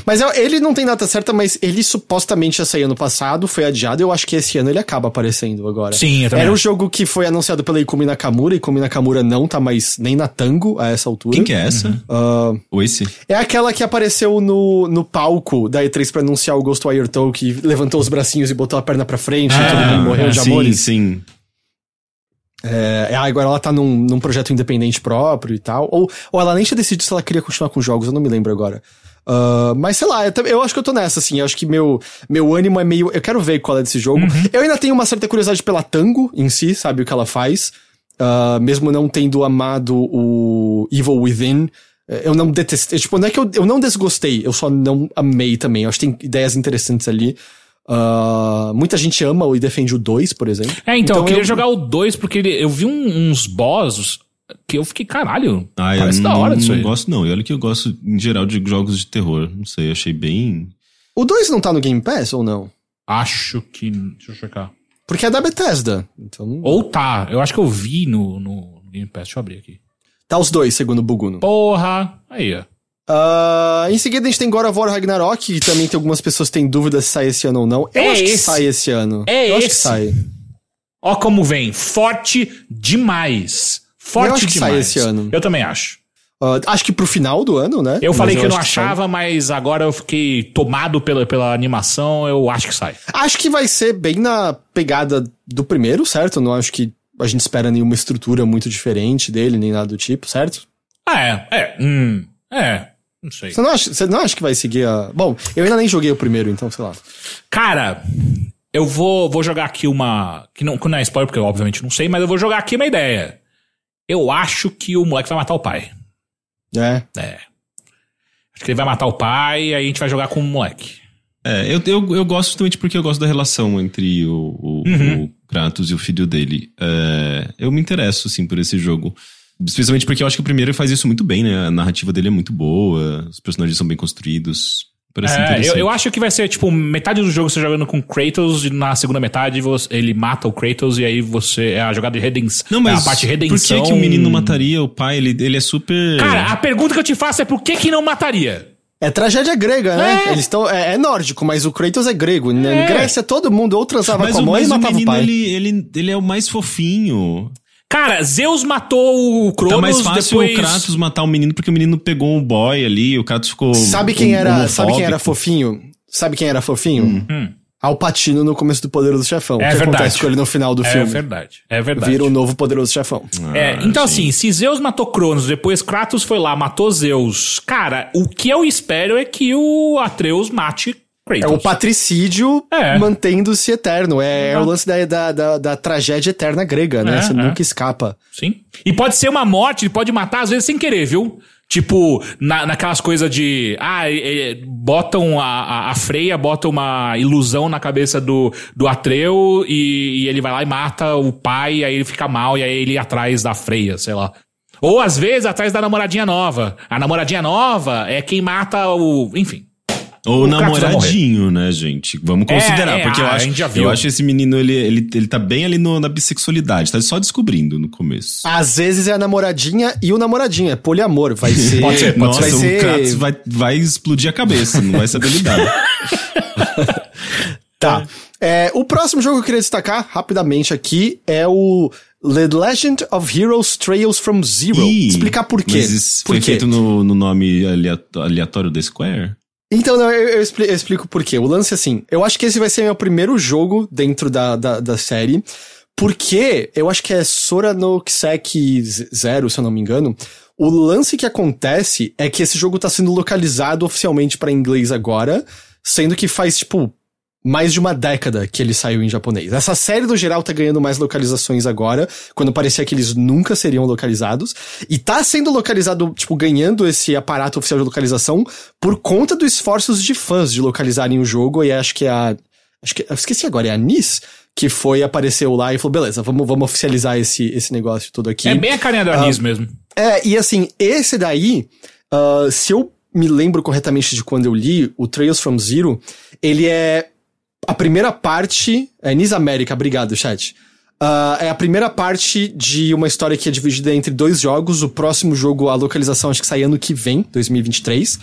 Mas ele não tem data certa, mas ele supostamente ia sair ano passado, foi adiado. Eu acho que esse ano ele acaba aparecendo agora. Sim, eu também Era um jogo que foi anunciado pela Ikumi Nakamura, e Ikumi Nakamura não tá mais nem na Tango a essa altura. Quem que é essa? Ah, Ou esse? é aquela que apareceu no, no palco da E3 pra anunciar o Ghostwire Tokyo, que levantou os bracinhos e botou a perna pra frente, e todo mundo morreu de Ah, sim, amores. sim. É, é, agora ela tá num, num projeto independente próprio e tal. Ou, ou ela nem tinha decidido se ela queria continuar com jogos, eu não me lembro agora. Ah, mas sei lá, eu, eu acho que eu tô nessa, assim. Eu acho que meu, meu ânimo é meio. Eu quero ver qual é desse jogo. Eu ainda tenho uma certa curiosidade pela Tango em si, sabe o que ela faz. Ah, mesmo não tendo amado o Evil Within. eh, Eu não detestei. Tipo, não é que eu, eu não desgostei, eu só não amei também. Eu acho que tem ideias interessantes ali. Ah, muita gente ama e defende o 2, por exemplo. É, então, eu queria jogar o 2 porque eu vi um- uns boss que eu fiquei, caralho, Ah, eu parece não, da hora disso não aí. gosto não. E olha que eu gosto, em geral, de jogos de terror. Não sei, eu achei bem... O 2 não tá no Game Pass ou não? Acho que... Deixa eu checar. Porque é da Bethesda. Então. Ou tá, eu acho que eu vi no, no Game Pass, deixa eu abrir aqui. Tá os dois, segundo o Buguno. Porra, aí, ó. Ah, em seguida a gente tem God of War Ragnarok, que também tem algumas pessoas que têm dúvidas se sai esse ano ou não. Eu É acho que esse. sai esse ano. É Eu acho que esse. sai. Ó como vem, forte demais. Forte Eu acho que sai demais. esse ano. Eu também acho. Uh, acho que pro final do ano, né? Eu Mas falei que eu não achava, mas agora eu fiquei tomado pela, pela animação, eu acho que sai. sai. Acho que vai ser bem na pegada do primeiro, certo? Não acho que a gente espera nenhuma estrutura muito diferente dele, nem nada do tipo, certo? Ah, é, é, hum, é, não sei. Você não acha, você não acha que vai seguir a. Bom, eu ainda nem joguei o primeiro, então sei lá. Cara, eu vou, vou jogar aqui uma. Que não, que não é spoiler, porque eu obviamente não sei, mas eu vou jogar aqui uma ideia. Eu acho que o moleque vai matar o pai. É. É. Acho que ele vai matar o pai e aí a gente vai jogar com o moleque. É, eu, eu, eu gosto justamente porque eu gosto da relação entre o, o, Uhum. o Kratos e o filho dele. É, eu me interesso, sim, por esse jogo. Especialmente porque eu acho que o primeiro faz isso muito bem, né? A narrativa dele é muito boa, os personagens são bem construídos. É, eu, eu acho que vai ser, tipo, metade do jogo você jogando com Kratos e na segunda metade você- ele mata o Kratos e aí você. É a jogada de redenção. Não, mas é a parte de por redenção. que, que o menino mataria o pai? Ele, ele é super... Cara, a pergunta que eu te faço é por que que não mataria? É tragédia grega, né? É. Eles estão. É, é nórdico, mas o Kratos é grego. Na É. Grécia, todo mundo ou transava mas com a o, mãe e mas o matava o menino, pai. ele, ele, ele é o mais fofinho. Cara, Zeus matou o Cronos Tá mais fácil depois... o Kratos matar o menino porque o menino pegou um boy ali, o Kratos ficou. Sabe quem era, sabe quem era homofóbico. fofinho? Sabe quem era fofinho? Hum. Al Pacino no começo do Poderoso Chefão. É o que verdade. acontece com ele no final do É filme? verdade, é verdade. Vira o novo Poderoso Chefão. É, Ah, então sim. assim, se Zeus matou Cronos, depois Kratos foi lá, matou Zeus. Cara, o que eu espero é que o Atreus mate Kratos. É o patricídio É. mantendo-se eterno. É, é o lance da, da, da, da tragédia eterna grega, né? É, Você é. nunca escapa. Sim. E pode ser uma morte, ele pode matar às vezes sem querer, viu? Tipo, na, naquelas coisas de. Ah, é, botam a, a, a freia, botam uma ilusão na cabeça do, do Atreu e, e ele vai lá e mata o pai, aí ele fica mal e aí ele ia atrás da freia, sei lá. Ou às vezes atrás da namoradinha nova. A namoradinha nova é quem mata o. Enfim. Ou namoradinho, né, gente? Vamos considerar, é, porque eu ah, a acho, gente já viu. eu acho esse menino, ele, ele, ele tá bem ali no- na bissexualidade, tá só descobrindo no começo. Às vezes é a namoradinha e o namoradinho. É poliamor. Vai ser. Pode ser, pode Nossa, vai o ser. Vai, vai explodir a cabeça, não vai saber lidar. Tá. É, o próximo jogo que eu queria destacar rapidamente aqui é o The Legend of Heroes Trails from Zero. Ih, Explicar por quê. Mas isso por foi quê? feito no, no nome aleatório da Square? Então, não, eu, eu expli- eu explico por quê. O lance é assim, eu acho que esse vai ser meu primeiro jogo dentro da, da, da série, porque eu acho que é Sora no Kiseki Zero, se eu não me engano. O lance que acontece é que esse jogo tá sendo localizado oficialmente pra inglês agora, sendo que faz, tipo, mais de uma década que ele saiu em japonês. Essa série, no geral, tá ganhando mais localizações agora, quando parecia que eles nunca seriam localizados. E tá sendo localizado, tipo, ganhando esse aparato oficial de localização por conta dos esforços de fãs de localizarem o jogo. E acho que é a. Acho que. Eu esqueci agora, é a Nis que foi, apareceu lá e falou: beleza, vamos, vamos oficializar esse, esse negócio todo aqui. É bem a carinha da Anis mesmo. É, e assim, esse daí, ah, se eu me lembro corretamente de quando eu li, o Trails from Zero, ele é a primeira parte. É Nis América, obrigado, chat. Ah, é a primeira parte de uma história que é dividida entre dois jogos. O próximo jogo, a localização, acho que sai ano que vem, 2023.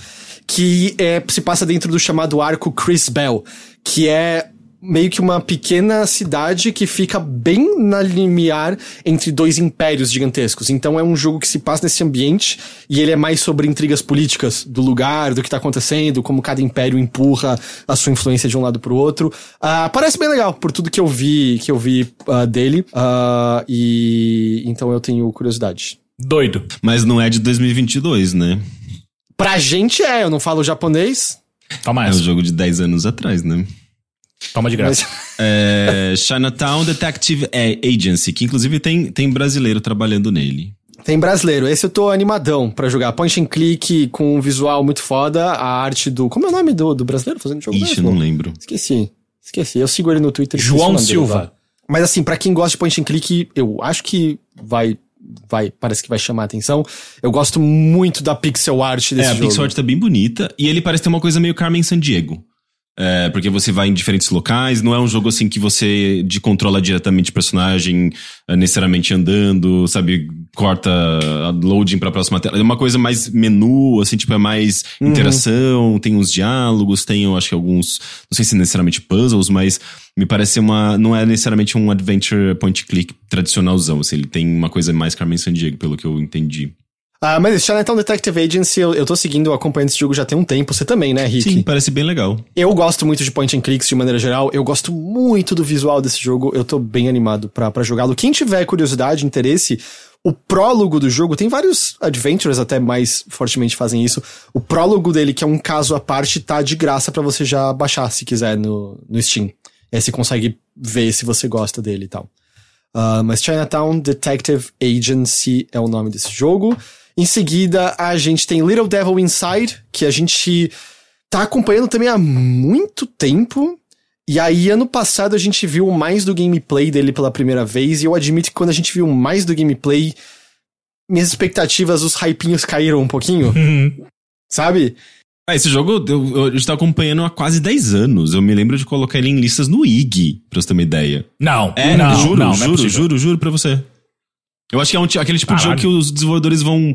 Que é, se passa dentro do chamado arco Chris Bell, que é meio que uma pequena cidade que fica bem na limiar entre dois impérios gigantescos. Então é um jogo que se passa nesse ambiente e ele é mais sobre intrigas políticas do lugar, do que tá acontecendo, como cada império empurra a sua influência de um lado pro outro. Ah, parece bem legal por tudo que eu vi, que eu vi ah, dele. Ah, e então eu tenho curiosidade. Doido. Mas não é de 2022, né? Pra gente é, eu não falo japonês, Toma É um essa. jogo de 10 anos atrás, né? Toma de graça. mas É, Chinatown Detective Agency, que inclusive tem, tem brasileiro trabalhando nele. Tem brasileiro. Esse eu tô animadão pra jogar. Point and click com um visual muito foda. A arte do. Como é o nome do, do brasileiro fazendo jogo? Ixi, não lembro. Esqueci. Esqueci. Eu sigo ele no Twitter. João dele Silva. lá. Mas assim, pra quem gosta de point and click, eu acho que vai. Vai, parece que vai chamar a atenção. Eu gosto muito da pixel art desse É, a jogo. pixel art tá bem bonita e ele parece ter uma coisa meio Carmen Sandiego. É, porque você vai em diferentes locais, não é um jogo assim que você de controla diretamente o personagem, é, necessariamente andando, sabe, corta a loading pra próxima tela. É uma coisa mais menu, assim, tipo, é mais Uhum. interação, tem uns diálogos, tem, eu acho que alguns, não sei se necessariamente puzzles, mas me parece ser uma, não é necessariamente um adventure point click tradicionalzão, assim, ele tem uma coisa mais Carmen Sandiego, pelo que eu entendi. Ah, mas Chinatown Detective Agency, eu, eu tô seguindo, acompanhando esse jogo já tem um tempo. Você também, né, Rick? Sim, parece bem legal. Eu gosto muito de point and clicks de maneira geral. Eu gosto muito do visual desse jogo. Eu tô bem animado pra, pra jogá-lo. Quem tiver curiosidade, interesse, o prólogo do jogo, tem vários adventures até mais fortemente fazem isso. O prólogo dele, que é um caso à parte, tá de graça para você já baixar se quiser no, no Steam. E aí você consegue ver se você gosta dele e tal. Uh, mas Chinatown Detective Agency é o nome desse jogo. Em seguida, a gente tem Little Devil Inside, que a gente tá acompanhando também há muito tempo. E aí, ano passado, a gente viu mais do gameplay dele pela primeira vez. E eu admito que quando a gente viu mais do gameplay, minhas expectativas, os hypinhos caíram um pouquinho. sabe? Ah, esse jogo eu, eu estou acompanhando há quase 10 anos. Eu me lembro de colocar ele em listas no IG, pra você ter uma ideia. Não, É, não, juro, não, não é juro, juro, juro pra você. Eu acho que é um, aquele tipo de jogo Caralho. que os desenvolvedores vão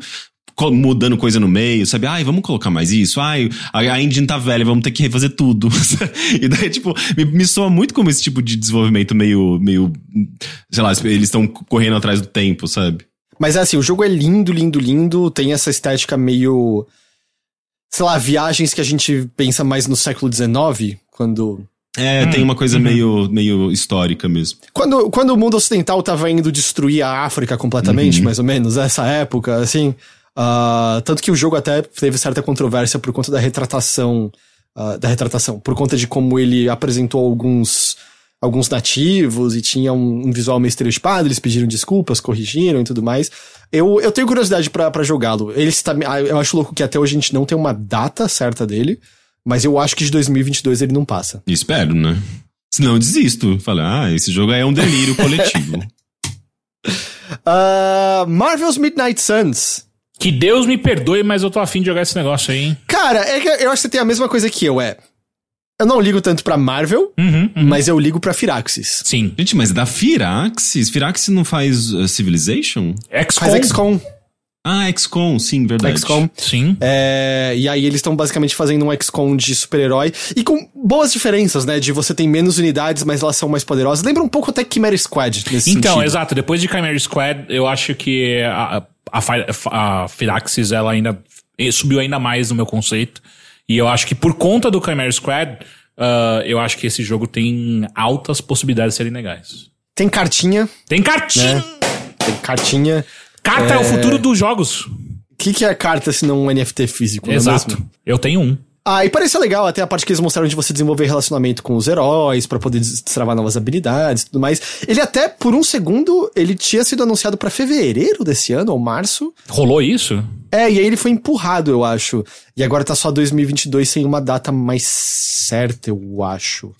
mudando coisa no meio, sabe? Ai, vamos colocar mais isso. Ai, a, a engine tá velha, vamos ter que refazer tudo. e daí, tipo, me, me soa muito como esse tipo de desenvolvimento meio, meio, sei lá, eles estão correndo atrás do tempo, sabe? Mas é assim, o jogo é lindo, lindo, lindo. Tem essa estética meio. Sei lá, viagens que a gente pensa mais no século XIX, quando. É, tem uma coisa meio, meio histórica mesmo. Quando, quando o mundo ocidental tava indo destruir a África completamente, mais ou menos, essa época, assim. ah, tanto que o jogo até teve certa controvérsia por conta da retratação. ah, da retratação, por conta de como ele apresentou alguns. Alguns nativos e tinha um, um visual meio estereotipado, eles pediram desculpas, corrigiram e tudo mais. Eu, eu tenho curiosidade pra pra jogá-lo. Ele está, ah, eu acho louco que até hoje a gente não tem uma data certa dele, mas eu acho que de 2022 ele não passa. Espero, né? Senão eu desisto. Fala, ah, esse jogo é um delírio coletivo. Ah, Marvel's Midnight Suns. Que Deus me perdoe, mas eu tô afim de jogar esse negócio aí, hein? Cara, é que eu acho que você tem a mesma coisa que eu, é. Eu não ligo tanto pra Marvel, Uhum, uhum. mas eu ligo pra Firaxis. Sim. Gente, mas da Firaxis? Firaxis não faz uh, Civilization? XCOM. Faz XCOM. Ah, XCOM, sim, verdade. XCOM. Sim. É, e aí eles estão basicamente fazendo um XCOM de super-herói. E com boas diferenças, né? De você tem menos unidades, mas elas são mais poderosas. Lembra um pouco até Chimera Squad nesse Então, sentido. exato. Depois de Chimera Squad, eu acho que a, a, a Firaxis, ela ainda subiu ainda mais no meu conceito. E eu acho que por conta do Chimera Squad, ah, eu acho que esse jogo tem altas possibilidades de serem legais. Tem cartinha, Tem cartinha! né? Tem cartinha. Carta é... o futuro dos jogos. O que, que é carta se não um NFT físico? é Exato. Eu tenho um. Ah, e pareceu legal até a parte que eles mostraram de você desenvolver relacionamento com os heróis pra poder destravar novas habilidades e tudo mais. Ele até, por um segundo, ele tinha sido anunciado pra fevereiro desse ano, ou março. Rolou isso? É, e aí ele foi empurrado, eu acho. E agora tá só 2022 sem uma data mais certa, eu acho.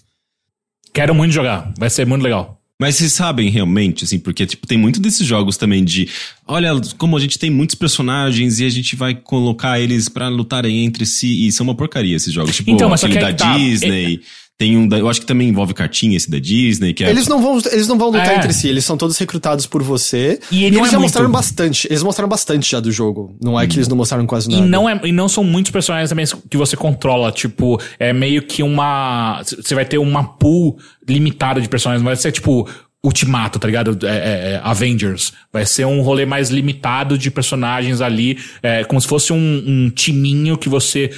Quero muito jogar. Vai ser muito legal. Mas vocês sabem realmente, assim, porque, tipo, tem muito desses jogos também de. Olha, como a gente tem muitos personagens e a gente vai colocar eles pra lutarem entre si. E são uma porcaria esses jogos. Tipo, Então, mas aquele da aí tá. Disney. Tem um da. Eu acho que também envolve cartinha esse da Disney, que é. Eles não vão, eles não vão lutar É. entre si, eles são todos recrutados por você. E ele não eles é já muito. mostraram bastante. Eles mostraram bastante já do jogo. Não é que eles não mostraram quase E nada. não, é, e não são muitos personagens também que você controla. Tipo, é meio que uma. Você vai ter uma pool limitada de personagens. Não vai ser tipo. Ultimato, tá ligado? É, é, é, Avengers. Vai ser um rolê mais limitado de personagens ali. É, como se fosse um, um timinho que você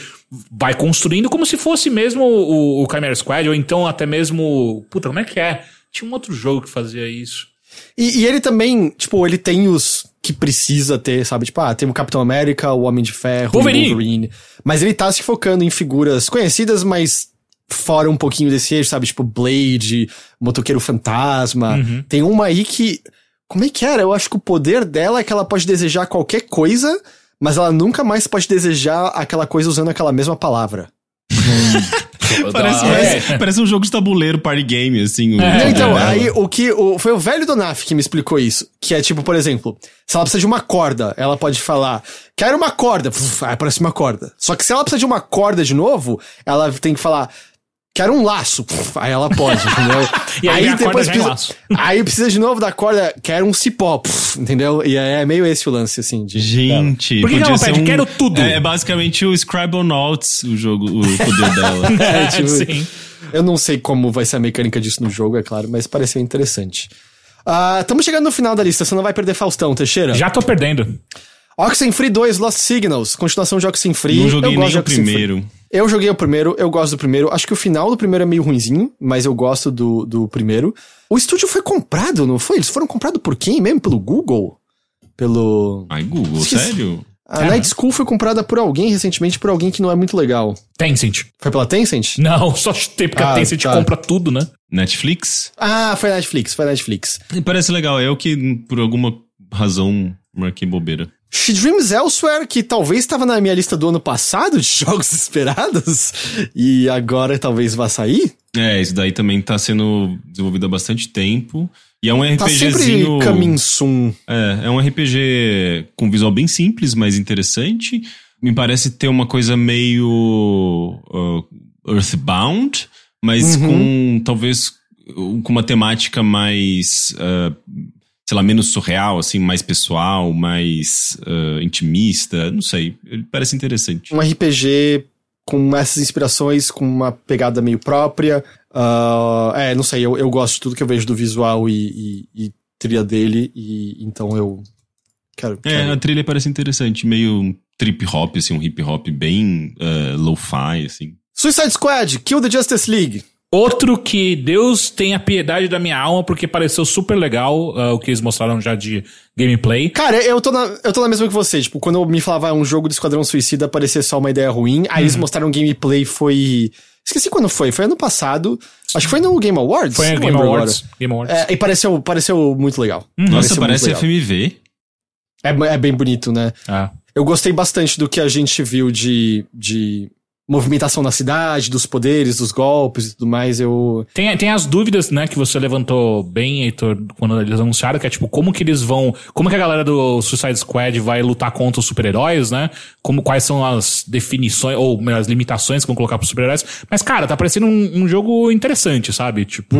vai construindo, como se fosse mesmo o, o Chimera Squad, ou então até mesmo. Puta, como é que é? Tinha um outro jogo que fazia isso. E, e ele também, tipo, ele tem os que precisa ter, sabe? Tipo, ah, tem o Capitão América, o Homem de Ferro, Wolverine. o Wolverine. Mas ele tá se focando em figuras conhecidas, mas fora um pouquinho desse eixo, sabe? Tipo, Blade, Motoqueiro Fantasma. Tem uma aí que. Como é que era? Eu acho que o poder dela é que ela pode desejar qualquer coisa, mas ela nunca mais pode desejar aquela coisa usando aquela mesma palavra. Parece, Ah, parece, é. parece um jogo de tabuleiro, party game, assim. o- É. Então, dela. aí o que. O, foi o velho Donaf que me explicou isso. Que é tipo, por exemplo, se ela precisa de uma corda, ela pode falar, quero uma corda. Aí aparece uma corda. Só que se ela precisa de uma corda de novo, ela tem que falar. Quero um laço. Puf, aí ela pode, entendeu? E aí a corda já é precisa, laço. aí precisa de novo da corda, quero um cipó. Puf, entendeu? E aí é meio esse o lance, assim. De, Gente, Por que ela pede, um- "Quero tudo"? É, é basicamente o Scribblenauts, o jogo, o poder dela. É, tipo, Sim. Eu não sei como vai ser a mecânica disso no jogo, é claro, mas pareceu interessante. Estamos chegando no final da lista, você não vai perder Faustão, Teixeira? Já tô perdendo. Oxenfree 2 Lost Signals, continuação de Oxenfree. Não joguei eu gosto nem o primeiro. Eu joguei o primeiro, eu gosto do primeiro. Acho que o final do primeiro é meio ruinzinho, mas eu gosto do, do primeiro. O estúdio foi comprado, não foi? Eles foram comprados por quem mesmo? Pelo Google? Pelo. Ai, Google, Esqueci. sério? A Cara. Night School foi comprada por alguém recentemente, por alguém que não é muito legal. Tencent. Foi pela Tencent? Não, só chutei porque Ah, a Tencent tá. compra tudo, né? Netflix? Ah, foi Netflix, foi Netflix. Parece legal. Eu que, por alguma razão, marquei bobeira. She Dreams Elsewhere, que talvez estava na minha lista do ano passado de jogos esperados, e agora talvez vá sair. É, isso daí também tá sendo desenvolvido há bastante tempo. E é um Tá sempre RPGzinho. coming soon. É, é um RPG com visual bem simples, mas interessante. Me parece ter uma coisa meio uh, Earthbound, mas Uhum. com talvez com uma temática mais, uh, sei lá, menos surreal, assim, mais pessoal, mais uh, intimista. Não sei, ele parece interessante. Um RPG com essas inspirações, com uma pegada meio própria. Ah, é, não sei, eu, eu gosto de tudo que eu vejo do visual e, e, e trilha dele, e então eu quero. É, quero. a trilha parece interessante, meio trip hop, assim, um hip hop bem uh, lo-fi, assim. Suicide Squad, Kill the Justice League. Outro que Deus tenha piedade da minha alma, porque pareceu super legal ah, o que eles mostraram já de gameplay. Cara, eu tô, na, eu tô na mesma que você. Tipo, quando eu me falava um jogo do Esquadrão Suicida, parecia só uma ideia ruim. Aí eles mostraram gameplay, foi. Esqueci quando foi. Foi ano passado. Acho que foi no Game Awards. Foi não a Game Awards. Game Awards. É, e pareceu, pareceu muito legal. Nossa, Pareceu parece legal. FMV. É, é bem bonito, né? Ah. Eu gostei bastante do que a gente viu de, de movimentação na cidade, dos poderes, dos golpes e tudo mais. Eu. Tem, tem as dúvidas, né, que você levantou bem, Heitor, quando eles anunciaram, que é tipo, como que eles vão. Como que a galera do Suicide Squad vai lutar contra os super-heróis, né? Como, quais são as definições, ou melhor, as limitações que vão colocar pros super-heróis. Mas, cara, tá parecendo um, um jogo interessante, sabe? Tipo.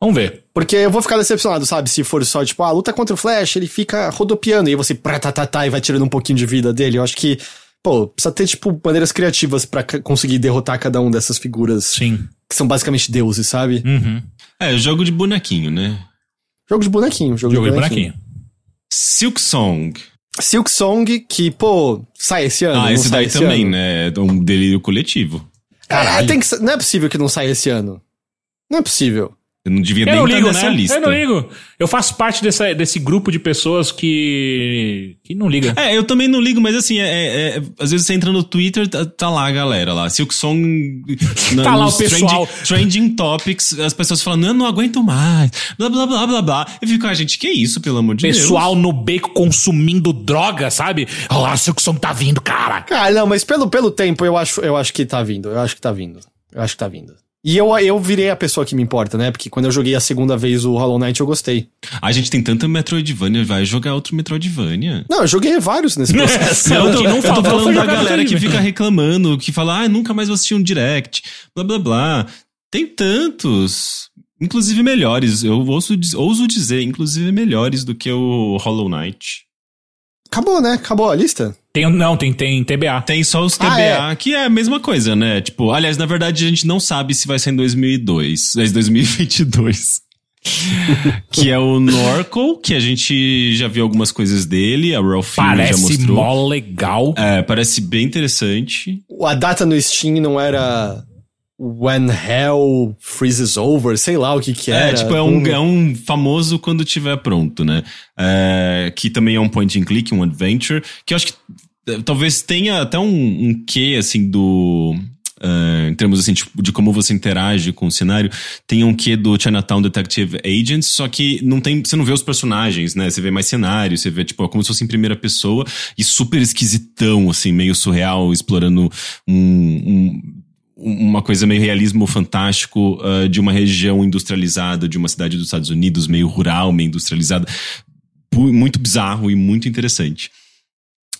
Vamos ver. Porque eu vou ficar decepcionado, sabe? Se for só, tipo, ah, luta contra o Flash, ele fica rodopiando e você pratatatá e vai tirando um pouquinho de vida dele. Eu acho que, pô, precisa ter, tipo, maneiras criativas pra ca- conseguir derrotar cada um dessas figuras Sim. que são basicamente deuses, sabe? Uhum. É, jogo de bonequinho, né? Jogo de bonequinho, jogo, Jogo de de bonequinho. bonequinho. Silk Song. Silk Song, que, pô, sai esse ano. Ah, esse sai daí também, ano. né? É um delírio coletivo. É, tem que, não é possível que não saia esse ano. Não é possível. Eu não devia Eu nem não estar ligo, nessa né? lista. Eu não ligo. Eu faço parte dessa, desse grupo de pessoas que. que não liga. É, eu também não ligo, mas assim, é, é- é- às vezes você entra no Twitter, tá, tá lá a galera lá. Silk Song. na- Tá lá o pessoal. Trending, trending Topics, as pessoas falando, eu não aguento mais. Blá, blá, blá, blá, blá. Eu fico, ah, gente, que isso, pelo amor de Pessoal no beco consumindo droga, sabe? Ah, seu que som tá vindo, cara. Cara, não, mas pelo, pelo tempo eu acho, eu acho que tá vindo. Eu acho que tá vindo. Eu acho que tá vindo. E eu, eu virei a pessoa que me importa, né? Porque quando eu joguei a segunda vez o Hollow Knight eu gostei. A gente tem tanta Metroidvania, vai jogar outro Metroidvania. Não, eu joguei vários nesse processo. Não, eu o tô, eu tô falando da galera que fica reclamando, que fala, ah, nunca mais vou assistir um direct, blá blá blá. Tem tantos, inclusive melhores. Eu ouso, diz- ouso dizer, inclusive melhores do que o Hollow Knight. Acabou, né? Acabou a lista? Tem, não, tem, tem TBA. Tem só os Ah, TBA, que é a mesma coisa, né? Tipo, aliás, na verdade, a gente não sabe se vai ser em 2002, mas 2022. que é o Norco, que a gente já viu algumas coisas dele, a Ralph Fiennes já Parece mostrou. mó legal. É, parece bem interessante. A data no Steam não era When Hell Freezes Over, sei lá o que que era. É, tipo, é um, é um famoso quando tiver pronto, né? É, que também é um point and click, um adventure, que eu acho que eh, talvez tenha até um, um quê, assim, do... eh, em termos assim, tipo, de como você interage com o cenário, tem um quê do Chinatown Detective Agents, só que não tem, você não vê os personagens, né? Você vê mais cenário, você vê, tipo, como se fosse em primeira pessoa e super esquisitão, assim, meio surreal, explorando um- um uma coisa meio realismo fantástico ah, de uma região industrializada, de uma cidade dos Estados Unidos, meio rural, meio industrializada. Muito bizarro e muito interessante.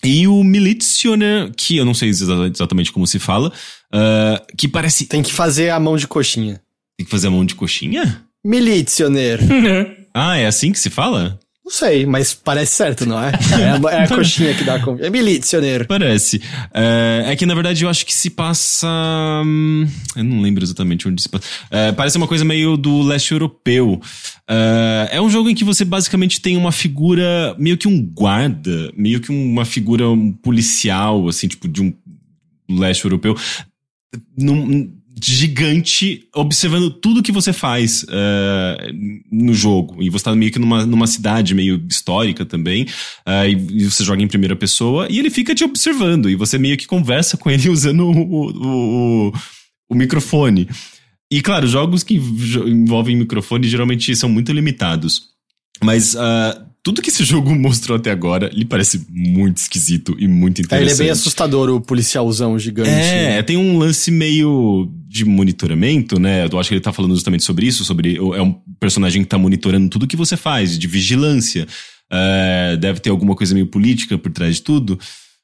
E o Militioner, que eu não sei exa- exatamente como se fala, ah, que parece. Tem que fazer a mão de coxinha. Tem que fazer a mão de coxinha? Militioner. Ah, é assim que se fala? Não sei, mas parece certo, não é? É a, é a coxinha que dá com. É milicioneiro. Parece. É, é, que, na verdade, eu acho que se passa. Hum, eu não lembro exatamente onde se passa. É, parece uma coisa meio do leste europeu. É, é um jogo em que você basicamente tem uma figura, meio que um guarda, meio que uma figura policial, assim, tipo, de um leste europeu. Num, gigante observando tudo que você faz uh, no jogo. E você tá meio que numa, numa cidade meio histórica também. Uh, e, você joga em primeira pessoa e ele fica te observando. E você meio que conversa com ele usando o, o, o, o microfone. E claro, jogos que envolvem microfone geralmente são muito limitados. Mas uh, tudo que esse jogo mostrou até agora lhe parece muito esquisito e muito interessante. É, ele é bem assustador, o policialzão gigante. É, tem um lance meio de monitoramento, né? Eu acho que ele tá falando justamente sobre isso, sobre. É um personagem que tá monitorando tudo que você faz, de vigilância. É, deve ter alguma coisa meio política por trás de tudo.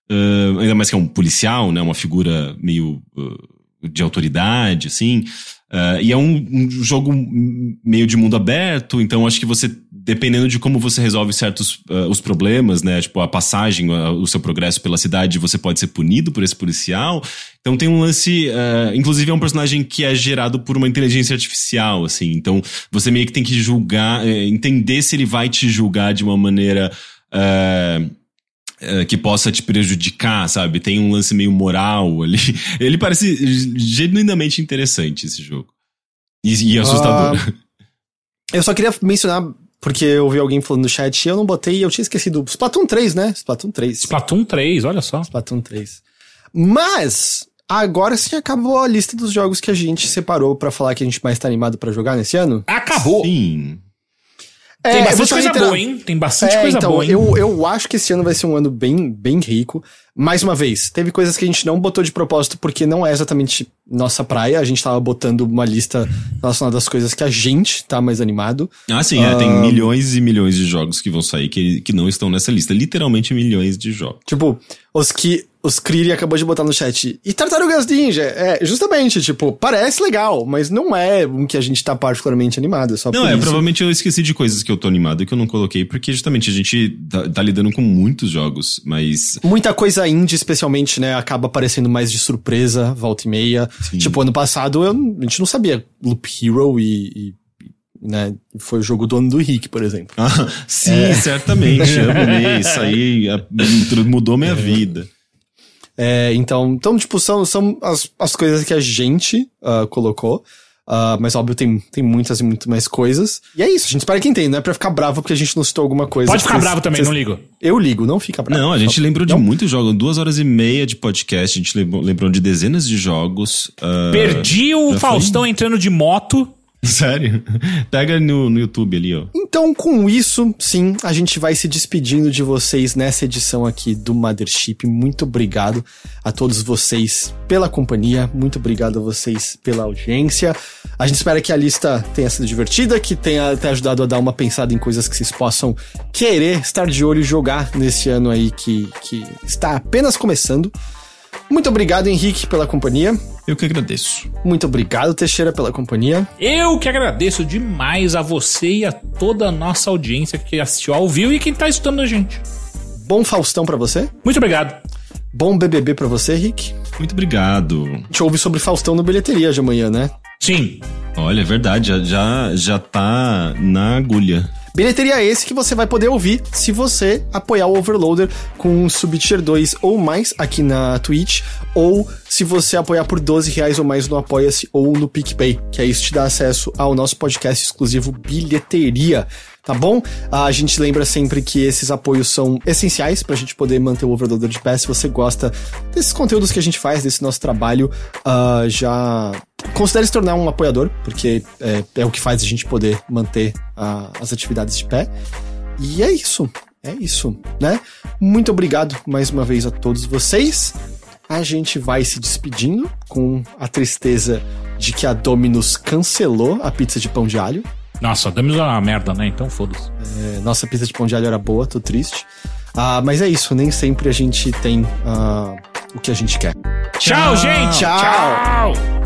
Uh, ainda mais que é um policial, né? Uma figura meio uh, de autoridade, assim. Uh, e é um, um, jogo meio de mundo aberto, então acho que você, dependendo de como você resolve certos uh, os problemas, né? Tipo, a passagem, uh, o seu progresso pela cidade, você pode ser punido por esse policial. Então tem um lance. inclusive, é um personagem que é gerado por uma inteligência artificial, assim. Então você meio que tem que julgar, eh, entender se ele vai te julgar de uma maneira. Uh, que possa te prejudicar, sabe? Tem um lance meio moral ali. Ele parece genuinamente interessante esse jogo. E, e assustador. Uh, eu só queria mencionar, porque eu vi alguém falando no chat e eu não botei, eu tinha esquecido. Splatoon 3, né? Splatoon 3. Splatoon 3, olha só. Splatoon 3. Mas, agora sim acabou a lista dos jogos que a gente separou para falar que a gente mais tá animado para jogar nesse ano. Acabou! Sim. É, Tem bastante coisa boa, hein? Tem bastante é, coisa então, boa, hein? Eu, eu acho que esse ano vai ser um ano bem, bem rico. Mais uma vez, teve coisas que a gente não botou de propósito porque não é exatamente nossa praia. A gente tava botando uma lista relacionada às coisas que a gente tá mais animado. Ah, sim, uh... é, tem milhões e milhões de jogos que vão sair que, que não estão nessa lista. Literalmente milhões de jogos. Tipo, os que os Kriri acabou de botar no chat. E Tartarugas Ninja? É, justamente, tipo, parece legal, mas não é um que a gente tá particularmente animado. É só não, é, isso. provavelmente eu esqueci de coisas que eu tô animado e que eu não coloquei, porque justamente a gente tá, tá, lidando com muitos jogos, mas. Muita coisa indie, especialmente, né, acaba aparecendo mais de surpresa, volta e meia. Sim. Tipo, ano passado eu, a gente não sabia Loop Hero e, e né? Foi o jogo do ano do Rick, por exemplo. Ah, sim, é. certamente. Eu amei. Isso aí mudou minha é. vida. É, então, então, tipo, são, são as, as coisas que a gente uh, colocou. Uh, mas óbvio, tem, tem muitas e muito mais coisas. E é isso, a gente espera que entenda, não é pra ficar bravo porque a gente não citou alguma coisa. Pode ficar bravo também, não ligo. Eu ligo, não fica bravo. Não, a gente lembrou de muitos jogos, duas horas e meia de podcast, a gente lembrou, lembrou de dezenas de jogos. Uh, Perdi o Faustão foi? entrando de moto. Sério? Pega no, no YouTube ali, ó. Então, com isso, sim, a gente vai se despedindo de vocês nessa edição aqui do Mothership. Muito obrigado a todos vocês pela companhia, muito obrigado a vocês pela audiência. A gente espera que a lista tenha sido divertida, que tenha, tenha ajudado a dar uma pensada em coisas que vocês possam querer estar de olho e jogar nesse ano aí que, que está apenas começando. Muito obrigado, Henrique, pela companhia. Eu que agradeço. Muito obrigado, Teixeira, pela companhia. Eu que agradeço demais a você e a toda a nossa audiência que assistiu ao vivo e quem tá escutando a gente. Bom Faustão para você. Muito obrigado. Bom BBB para você, Rick. Muito obrigado. A gente ouve sobre Faustão no bilheteria de amanhã, né? Sim. Olha, é verdade, já, já, já tá na agulha. Bilheteria esse que você vai poder ouvir se você apoiar o Overloader com um Subtier 2 ou mais aqui na Twitch, ou se você apoiar por 12 reais ou mais no Apoia-se ou no PicPay, que aí isso te dá acesso ao nosso podcast exclusivo Bilheteria tá bom? A gente lembra sempre que esses apoios são essenciais pra gente poder manter o Overloader de pé. Se você gosta desses conteúdos que a gente faz, desse nosso trabalho, uh, já considere se tornar um apoiador, porque é, é o que faz a gente poder manter uh, as atividades de pé. E é isso. É isso, né? Muito obrigado mais uma vez a todos vocês. A gente vai se despedindo com a tristeza de que a Dominus cancelou a pizza de pão de alho. Nossa, Domino's é uma merda, né? Então foda-se. É, nossa pizza de pão de alho era boa, tô triste. Ah, mas é isso, nem sempre a gente tem ah, o que a gente quer. Tchau, gente! Tchau! Tchau.